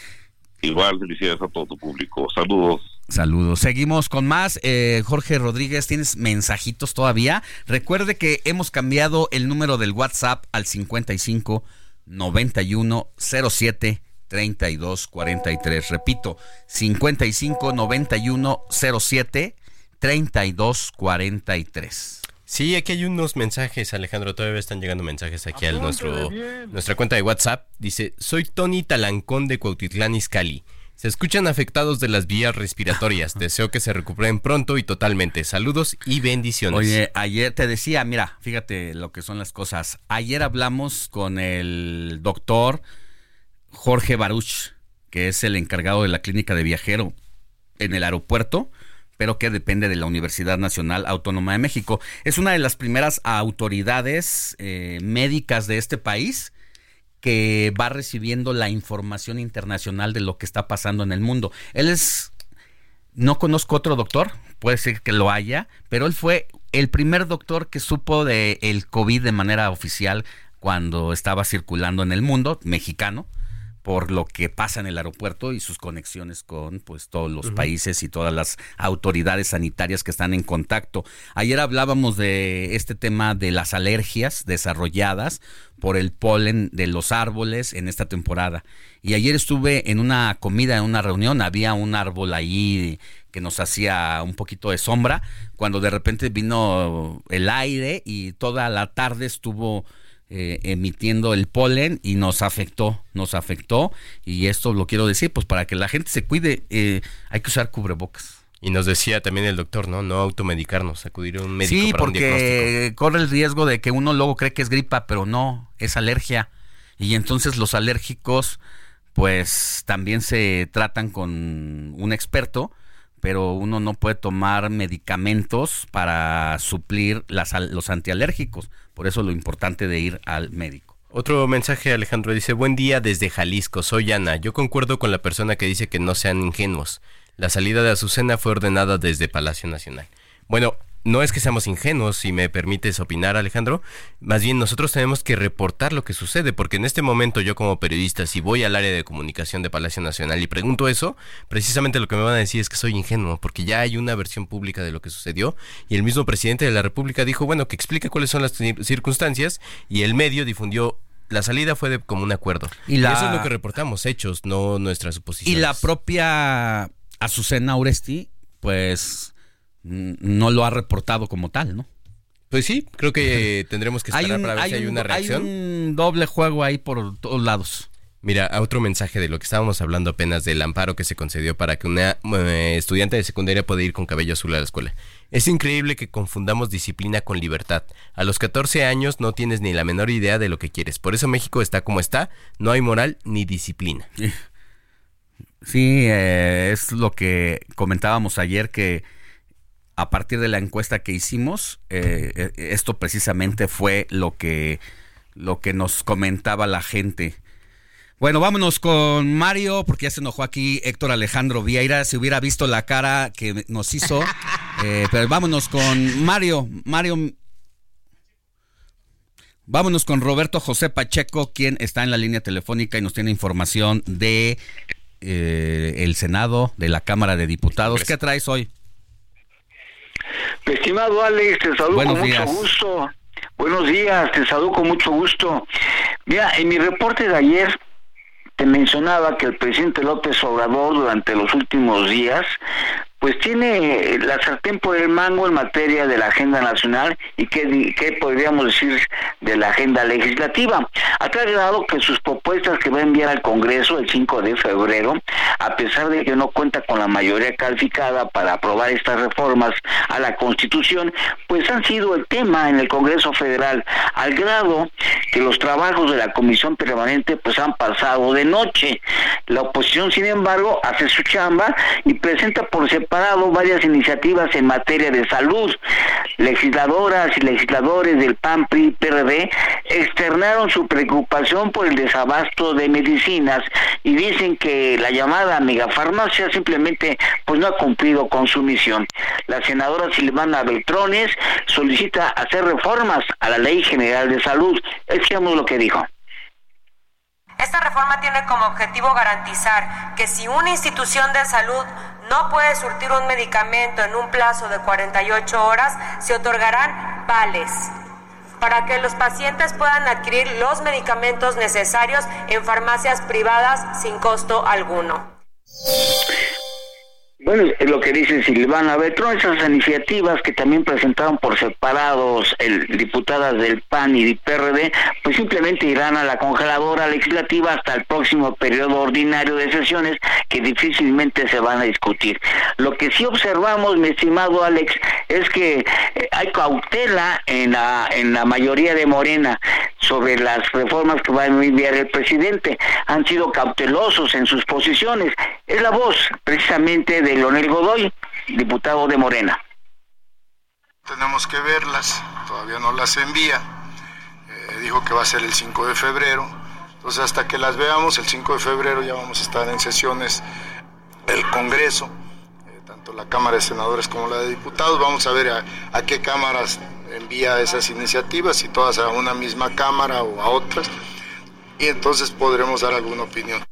Igual, felicidades a todo tu público. Saludos. Saludos. Seguimos con más. Eh, Jorge Rodríguez, ¿tienes mensajitos todavía? Recuerde que hemos cambiado el número del WhatsApp al 55 91 07 32 43. Repito, 55 91 07 32 43. Sí, aquí hay unos mensajes, Alejandro. Todavía están llegando mensajes aquí a nuestro, nuestra cuenta de WhatsApp. Dice: Soy Tony Talancón de Cuautitlán Izcalli. Se escuchan afectados de las vías respiratorias. Deseo que se recuperen pronto y totalmente. Saludos y bendiciones. Oye, ayer te decía, mira, fíjate lo que son las cosas. Ayer hablamos con el doctor Jorge Baruch, que es el encargado de la clínica de viajero en el aeropuerto, pero que depende de la Universidad Nacional Autónoma de México. Es una de las primeras autoridades eh, médicas de este país que va recibiendo la información internacional de lo que está pasando en el mundo. Él es, no conozco otro doctor, puede ser que lo haya, pero él fue el primer doctor que supo de el COVID de manera oficial cuando estaba circulando en el mundo, mexicano por lo que pasa en el aeropuerto y sus conexiones con pues todos los países y todas las autoridades sanitarias que están en contacto. Ayer hablábamos de este tema de las alergias desarrolladas por el polen de los árboles en esta temporada. Y ayer estuve en una comida, en una reunión, había un árbol ahí que nos hacía un poquito de sombra, cuando de repente vino el aire y toda la tarde estuvo eh, emitiendo el polen y nos afectó, nos afectó y esto lo quiero decir, pues para que la gente se cuide eh, hay que usar cubrebocas. Y nos decía también el doctor, ¿no? No automedicarnos, acudir a un médico. Sí, porque corre el riesgo de que uno luego cree que es gripa, pero no, es alergia. Y entonces los alérgicos, pues también se tratan con un experto, pero uno no puede tomar medicamentos para suplir las, los antialérgicos. Por eso lo importante de ir al médico. Otro mensaje, Alejandro, dice, buen día desde Jalisco, soy Ana. Yo concuerdo con la persona que dice que no sean ingenuos. La salida de Azucena fue ordenada desde Palacio Nacional. Bueno, no es que seamos ingenuos, si me permites opinar, Alejandro. Más bien nosotros tenemos que reportar lo que sucede, porque en este momento yo como periodista, si voy al área de comunicación de Palacio Nacional y pregunto eso, precisamente lo que me van a decir es que soy ingenuo, porque ya hay una versión pública de lo que sucedió y el mismo presidente de la República dijo, bueno, que explique cuáles son las circunstancias y el medio difundió la salida fue de como un acuerdo. Y, eso es lo que reportamos, hechos, no nuestras suposiciones. Y la propia Azucena Oresti, pues no lo ha reportado como tal, ¿no? Pues sí, creo que tendremos que esperar para ver si hay una reacción. Hay un doble juego ahí por todos lados. Mira, otro mensaje de lo que estábamos hablando apenas del amparo que se concedió para que una eh, estudiante de secundaria pueda ir con cabello azul a la escuela. Es increíble que confundamos disciplina con libertad. A los 14 años no tienes ni la menor idea de lo que quieres. Por eso México está como está, no hay moral ni disciplina. Sí, eh, es lo que comentábamos ayer que a partir de la encuesta que hicimos, eh, eh, esto precisamente fue lo que, lo que nos comentaba la gente. Bueno, vámonos con Mario, porque ya se enojó aquí Héctor Alejandro Vieira, si hubiera visto la cara que nos hizo. Eh, pero vámonos con Mario, Mario. Vámonos con Roberto José Pacheco, quien está en la línea telefónica y nos tiene información de el Senado, de la Cámara de Diputados. ¿Qué traes hoy? Estimado Alex, te saludo con mucho gusto. Buenos días, te saludo con mucho gusto. Mira, en mi reporte de ayer te mencionaba que el presidente López Obrador durante los últimos días pues tiene la sartén por el mango en materia de la agenda nacional y qué, podríamos decir de la agenda legislativa. Ha grado que sus propuestas que va a enviar al Congreso el 5 de febrero, a pesar de que no cuenta con la mayoría calificada para aprobar estas reformas a la Constitución, pues han sido el tema en el Congreso Federal, al grado que los trabajos de la Comisión Permanente pues han pasado de noche. La oposición, sin embargo, hace su chamba y presenta por separado parado varias iniciativas en materia de salud. Legisladoras y legisladores del PAN, PRI, PRD externaron su preocupación por el desabasto de medicinas y dicen que la llamada megafarmacia simplemente pues no ha cumplido con su misión. La senadora Silvana Beltrones solicita hacer reformas a la Ley General de Salud. Escuchemos lo que dijo. Esta reforma tiene como objetivo garantizar que si una institución de salud no puede surtir un medicamento en un plazo de 48 horas, se otorgarán vales para que los pacientes puedan adquirir los medicamentos necesarios en farmacias privadas sin costo alguno. Bueno, es lo que dice Silvana Betrón, esas iniciativas que también presentaron por separados el, diputadas del PAN y del PRD, pues simplemente irán a la congeladora legislativa hasta el próximo periodo ordinario de sesiones que difícilmente se van a discutir. Lo que sí observamos, mi estimado Alex, es que eh, hay cautela en la, en la mayoría de Morena sobre las reformas que va a enviar el presidente. Han sido cautelosos en sus posiciones. Es la voz precisamente de Leonel Godoy, diputado de Morena. Tenemos que verlas, todavía no las envía. Eh, dijo que va a ser el 5 de febrero. Entonces hasta que las veamos, el 5 de febrero ya vamos a estar en sesiones del Congreso, eh, tanto la Cámara de Senadores como la de Diputados. Vamos a ver a qué cámaras envía esas iniciativas, si todas a una misma Cámara o a otras. Y entonces podremos dar alguna opinión.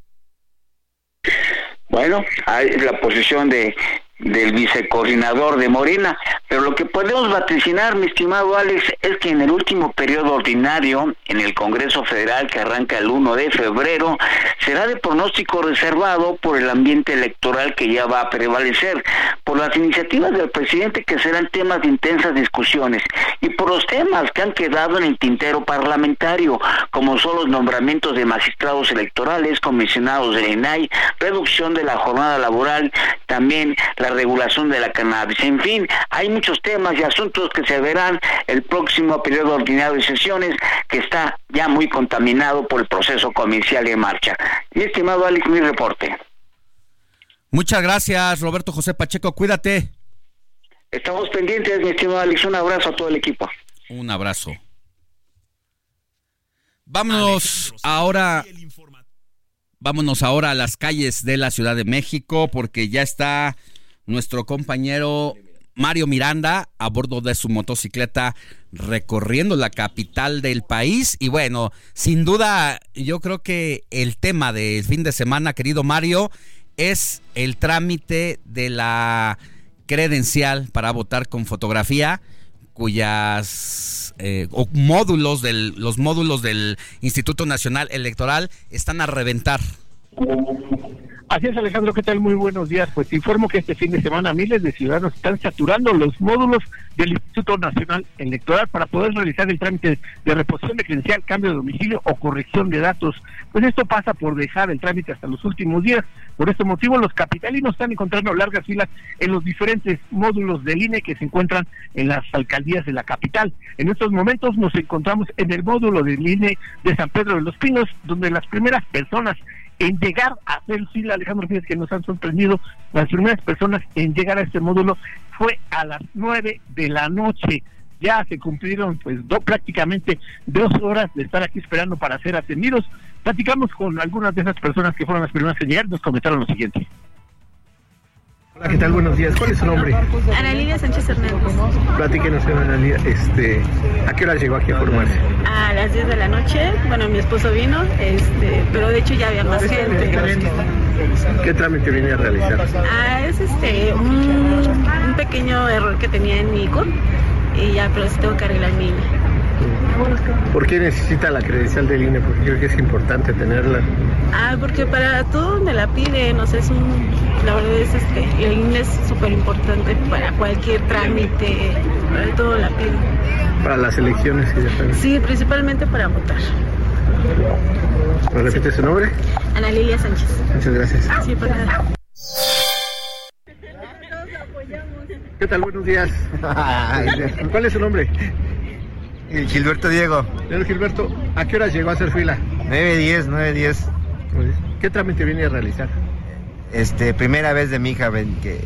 Bueno, hay la posición de del vicecoordinador de Morena, pero lo que podemos vaticinar, mi estimado Alex, es que en el último periodo ordinario, en el Congreso Federal que arranca el 1 de febrero, será de pronóstico reservado por el ambiente electoral que ya va a prevalecer, por las iniciativas del presidente que serán temas de intensas discusiones y por los temas que han quedado en el tintero parlamentario, como son los nombramientos de magistrados electorales, comisionados del INAI, reducción de la jornada laboral, también la la regulación de la cannabis. En fin, hay muchos temas y asuntos que se verán el próximo periodo ordinario de sesiones que está ya muy contaminado por el proceso comercial en marcha. Mi estimado Alex, mi reporte. Muchas gracias, Roberto José Pacheco. Cuídate. Estamos pendientes, mi estimado Alex. Un abrazo a todo el equipo. Un abrazo. Vámonos ahora. Vámonos ahora a las calles de la Ciudad de México porque ya está nuestro compañero Mario Miranda a bordo de su motocicleta recorriendo la capital del país. Y bueno, sin duda, yo creo que el tema del fin de semana, querido Mario, es el trámite de la credencial para votar con fotografía cuyas eh, módulos del los módulos del Instituto Nacional Electoral están a reventar. Así es, Alejandro, ¿qué tal? Muy buenos días. Pues te informo que este fin de semana miles de ciudadanos están saturando los módulos del Instituto Nacional Electoral para poder realizar el trámite de reposición de credencial, cambio de domicilio o corrección de datos. Pues esto pasa por dejar el trámite hasta los últimos días. Por este motivo, los capitalinos están encontrando largas filas en los diferentes módulos del INE que se encuentran en las alcaldías de la capital. En estos momentos nos encontramos en el módulo del INE de San Pedro de los Pinos, donde las primeras personas en llegar a hacer Alejandro Fíjate que nos han sorprendido, las primeras personas en llegar a este módulo fue a las nueve de la noche. Ya se cumplieron pues prácticamente dos horas de estar aquí esperando para ser atendidos. Platicamos con algunas de esas personas que fueron las primeras en llegar nos comentaron lo siguiente. Hola, ¿qué tal? Buenos días. ¿Cuál es su nombre? Ana Lidia Sánchez Hernández. Platíquenos, Ana Lidia, este, ¿a qué hora llegó aquí a formarse? A las 10 de la noche. Bueno, mi esposo vino, este, pero de hecho ya había más gente. ¿Qué trámite viene a realizar? Ah, es este, un, un pequeño error que tenía en mi ICO y ya, pero sí tengo que arreglar mi ¿Por qué necesita la credencial del INE? Porque creo que es importante tenerla. Ah, porque para todo donde la piden, o sea, es un, la verdad es que el INE es súper importante para cualquier trámite, para todo la piden. Para las elecciones que ya están. Sí, principalmente para votar. ¿Me repite su nombre? Ana Lilia Sánchez. Muchas gracias. Sí, por nada. ¿Qué tal? Buenos días. ¿Cuál es su nombre? Gilberto Diego. Gilberto, ¿a qué hora llegó a hacer fila? 9.10, 9.10. ¿Qué trámite viene a realizar? Este, primera vez de mi hija, que,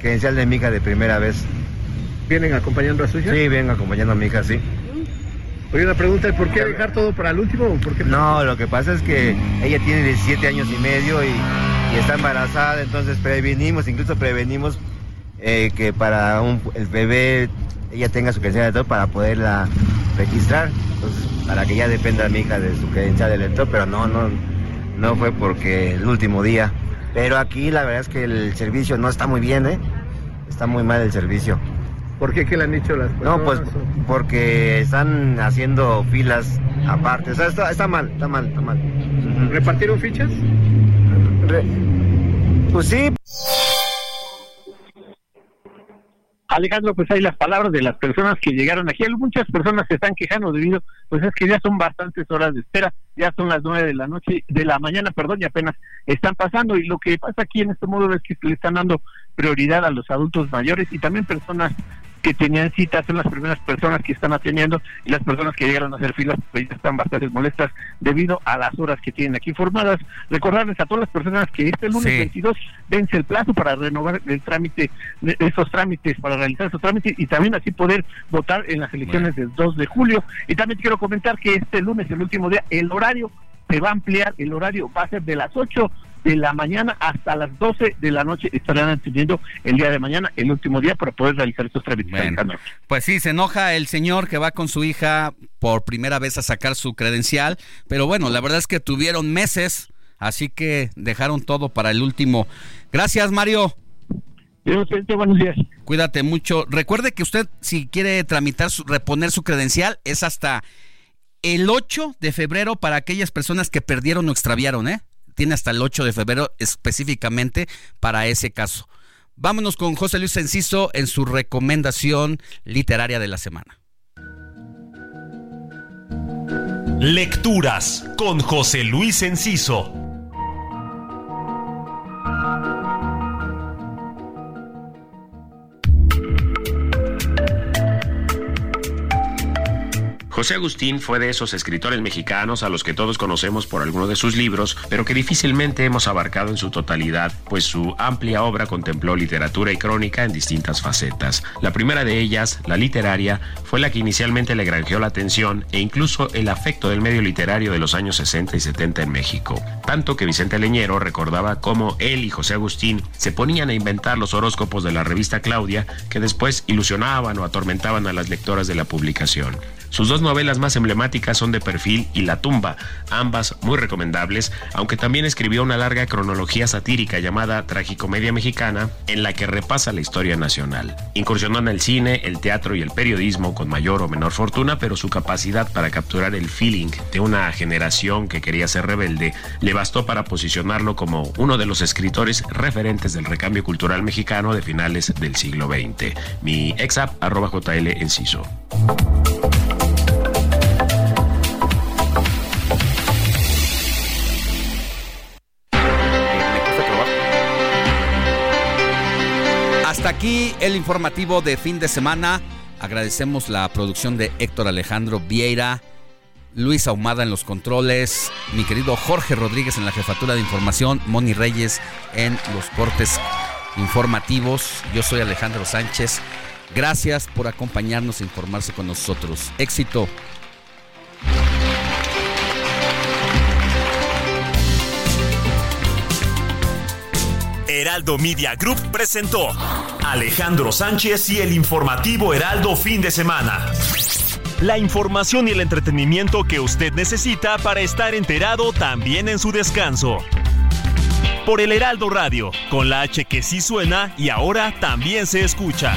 credencial de mi hija de primera vez. ¿Vienen acompañando a su hija? Sí, vienen acompañando a mi hija, sí. Oye, una pregunta, ¿por qué dejar todo para el último? ¿Por qué? No, lo que pasa es que ella tiene 17 años y medio y, está embarazada, entonces prevenimos, incluso prevenimos eh, que para un, el bebé ella tenga su credencial de elector para poderla registrar, entonces para que ya dependa mi hija de su credencial de elector, pero no, no, no fue porque el último día. Pero aquí la verdad es que el servicio no está muy bien, ¿eh? Está muy mal el servicio. ¿Por qué? ¿Qué le han dicho las personas? No, pues porque están haciendo filas aparte. O sea, está, mal, está mal, está mal. ¿Repartieron fichas? Pues sí. Alejandro, pues hay las palabras de las personas que llegaron aquí. Muchas personas se están quejando debido, pues es que ya son bastantes horas de espera, ya son las nueve de la noche, de la mañana, perdón, y apenas están pasando. Y lo que pasa aquí en este modo es que le están dando prioridad a los adultos mayores y también personas que tenían citas son las primeras personas que están atendiendo y las personas que llegaron a hacer filas pues ya están bastante molestas debido a las horas que tienen aquí formadas. Recordarles a todas las personas que este lunes 22 vence el plazo para renovar el trámite, esos trámites, para realizar esos trámites y también así poder votar en las elecciones del 2 de julio. Y también quiero comentar que este lunes, el último día, el horario se va a ampliar, el horario va a ser de las 8 de la mañana hasta las 12 de la noche estarán atendiendo el día de mañana, el último día, para poder realizar estos trámites. pues sí, se enoja el señor que va con su hija por primera vez a sacar su credencial, pero bueno, la verdad es que tuvieron meses, así que dejaron todo para el último. Gracias, Mario. Buenos días. Cuídate mucho. Recuerde que usted, si quiere tramitar, su, reponer su credencial, es hasta el 8 de febrero para aquellas personas que perdieron o extraviaron, ¿eh? Tiene hasta el 8 de febrero específicamente para ese caso. Vámonos con José Luis Enciso en su recomendación literaria de la semana. Lecturas con José Luis Enciso. José Agustín fue de esos escritores mexicanos a los que todos conocemos por alguno de sus libros, pero que difícilmente hemos abarcado en su totalidad, pues su amplia obra contempló literatura y crónica en distintas facetas. La primera de ellas, la literaria, fue la que inicialmente le granjeó la atención e incluso el afecto del medio literario de los años 60 y 70 en México. Tanto que Vicente Leñero recordaba cómo él y José Agustín se ponían a inventar los horóscopos de la revista Claudia, que después ilusionaban o atormentaban a las lectoras de la publicación. Sus dos novelas más emblemáticas son De Perfil y La Tumba, ambas muy recomendables, aunque también escribió una larga cronología satírica llamada Tragicomedia Mexicana, en la que repasa la historia nacional. Incursionó en el cine, el teatro y el periodismo con mayor o menor fortuna, pero su capacidad para capturar el feeling de una generación que quería ser rebelde le bastó para posicionarlo como uno de los escritores referentes del recambio cultural mexicano de finales del siglo XX. Mi exap arroba JL Enciso. Aquí el informativo de fin de semana. Agradecemos la producción de Héctor Alejandro Vieira, Luis Ahumada en los controles, mi querido Jorge Rodríguez en la jefatura de información, Moni Reyes en los cortes informativos. Yo soy Alejandro Sánchez. Gracias por acompañarnos e informarse con nosotros. Éxito. Heraldo Media Group presentó Alejandro Sánchez y el informativo Heraldo fin de semana. La información y el entretenimiento que usted necesita para estar enterado también en su descanso. Por el Heraldo Radio, con la H que sí suena y ahora también se escucha.